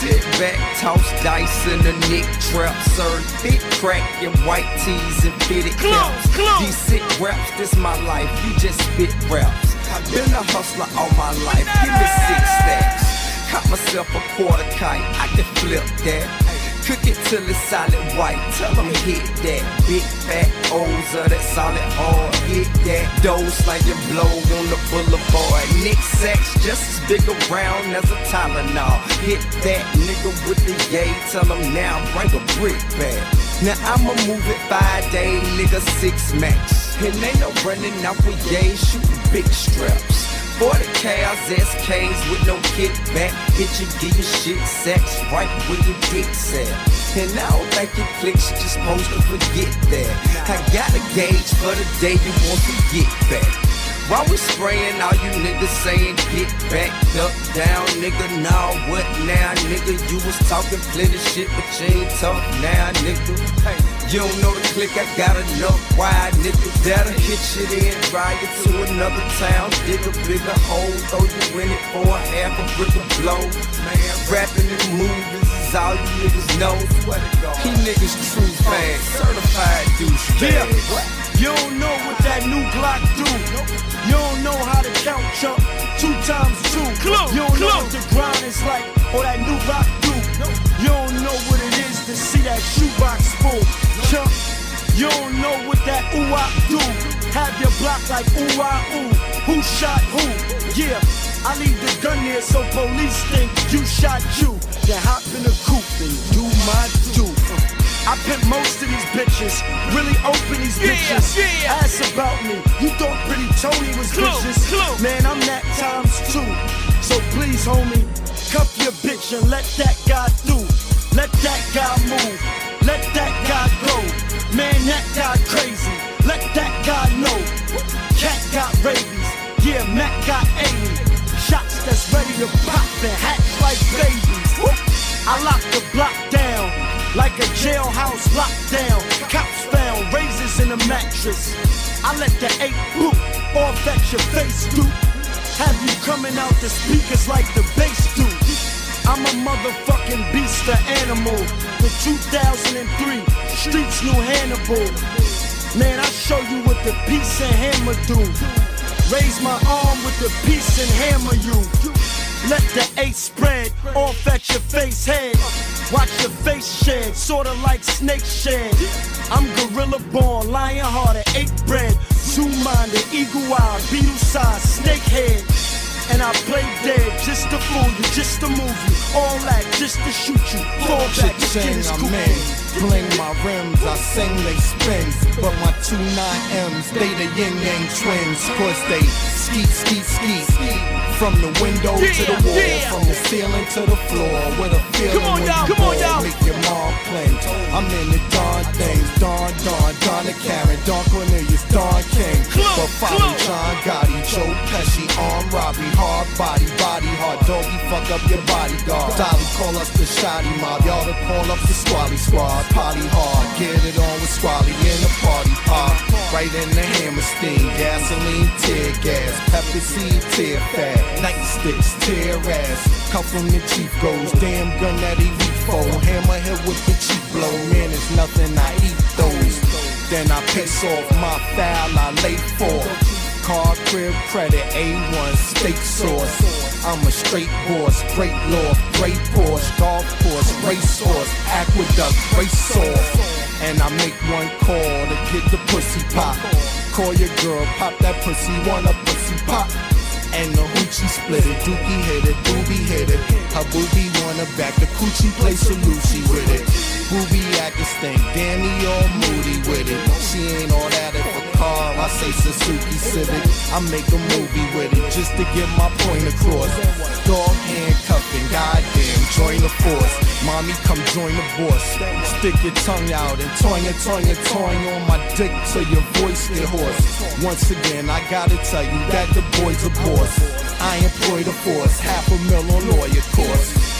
Sit back, toss dice in the Nick trap, serve thick crack in white tees and fitted caps. These sick raps, this my life, you just spit raps. I've been a hustler all my life, give me six stacks. Caught myself a quarter kite, I can flip that. Cook it till it's solid white, tell 'em hit that. Big fat of that solid hard, hit that. Dose like you blow on the boulevard. Nick Sacks just as big around as a Tylenol. Hit that nigga with the yay, tell him now bring a brick back. Now I'ma move it five day, nigga six max. And ain't no running out with yay, shooting big straps. 40 chaos SKs with no kickback. Hit you, give your shit sex right where your dick's at. And I don't think it clicks, you just supposed to forget that. I got a gauge for the day you want to get back. While we spraying, all you niggas saying get back, up, down, nigga. Nah, what now, nigga? You was talking plenty shit, but you ain't talk now, nigga. Hey, you don't know the click, I got enough wide, nigga. That'll hit you then, drive you to another town, dig a bigger hole, throw you in it for half a brick of blow. Man, rapping and movies all you niggas know. He niggas true fans, certified douche Yeah, you don't know what that new Glock do. You don't know how to count jump two times two. You don't know what the grind is like, or that new rock do. You don't know what it is to see that shoebox full. Jump ooh I do. Have your block like ooh I ooh. Who shot who? Yeah, I leave the gun there so police think you shot you. Then hop in the coupe and do my do. I pimp most of these bitches, really open these Yeah, bitches. yeah. Ask about me. You thought Pretty Tony was Clue, bitches. clue. Man, I'm that times two. So please, homie, cuff your bitch and let that guy through. Let that guy move. Let that guy go. Man, that guy crazy. Let that guy know. Cat got rabies. Yeah, Mac got 80. Shots that's ready to pop and hatch like babies. I lock the block down like a jailhouse lockdown. Cops found razors in the mattress. I let the eight boot off at your face, dude. Have you coming out the speakers like the bass? I'm a motherfucking beast, the animal. The 2003 streets knew Hannibal. Man, I show you what the piece and hammer do. Raise my arm with the piece and hammer you. Let the eight spread off at your face head. Watch your face shed, sorta like snake shed. I'm gorilla born, lion hearted, eight bread. Two minded, eagle eye, beetle size, snake head. And I play dead just to fool you, just to move you. All that just to shoot you. Fall back, the skin is cool. In. Bling my rims, I sing, they spin. But my two 9Ms, they the yin yang twins. Cause they skeet, skeet, skeet. From the window to the wall, yeah. from the ceiling to the floor. With a feeling Come on, when you come on, ball, y'all. Make your mom cling. I'm in the Dawn things, Dawn, Dawn, Donna Karen, Dawn Cornelius, Dawn King. But follow John Gotti, Joe Pesci, arm robbery, hard body, body hard, doggy fuck up your bodyguard. Dolly call us the shoddy mob, y'all to call up the squally squad, potty hard, get it on with squally in the party pop. Right in the hammer steam, gasoline, tear gas, pepper seed, tear fat, nightsticks, tear ass. Come from the chief goes, damn gun that he for. Hammer head with the cheap blow, man, it's nothing I eat those. Then I piss off my foul, I lay for. Car crib credit, A1 steak sauce. I'm a straight boss, great law, great Porsche, golf course, racehorse, aqueduct, race off. And I make one call to get the pussy pop. Call your girl, pop that pussy, want a pussy pop. And the hoochie split it, dookie hit it, boobie hit it. Her boobie wanna back the coochie play Salucci with it. Boobie acting stink, Danny all moody with it. She ain't all that if a car, I say Suzuki Civic. I make a movie with it just to get my point across. Dog handcuffing, goddamn, join the force. Mommy, come join the boss. Stick your tongue out and toing it, toing on my dick till your voice get hoarse. Once again, I gotta tell you that the boy's a boss. I employ the force, half a mil on lawyer course.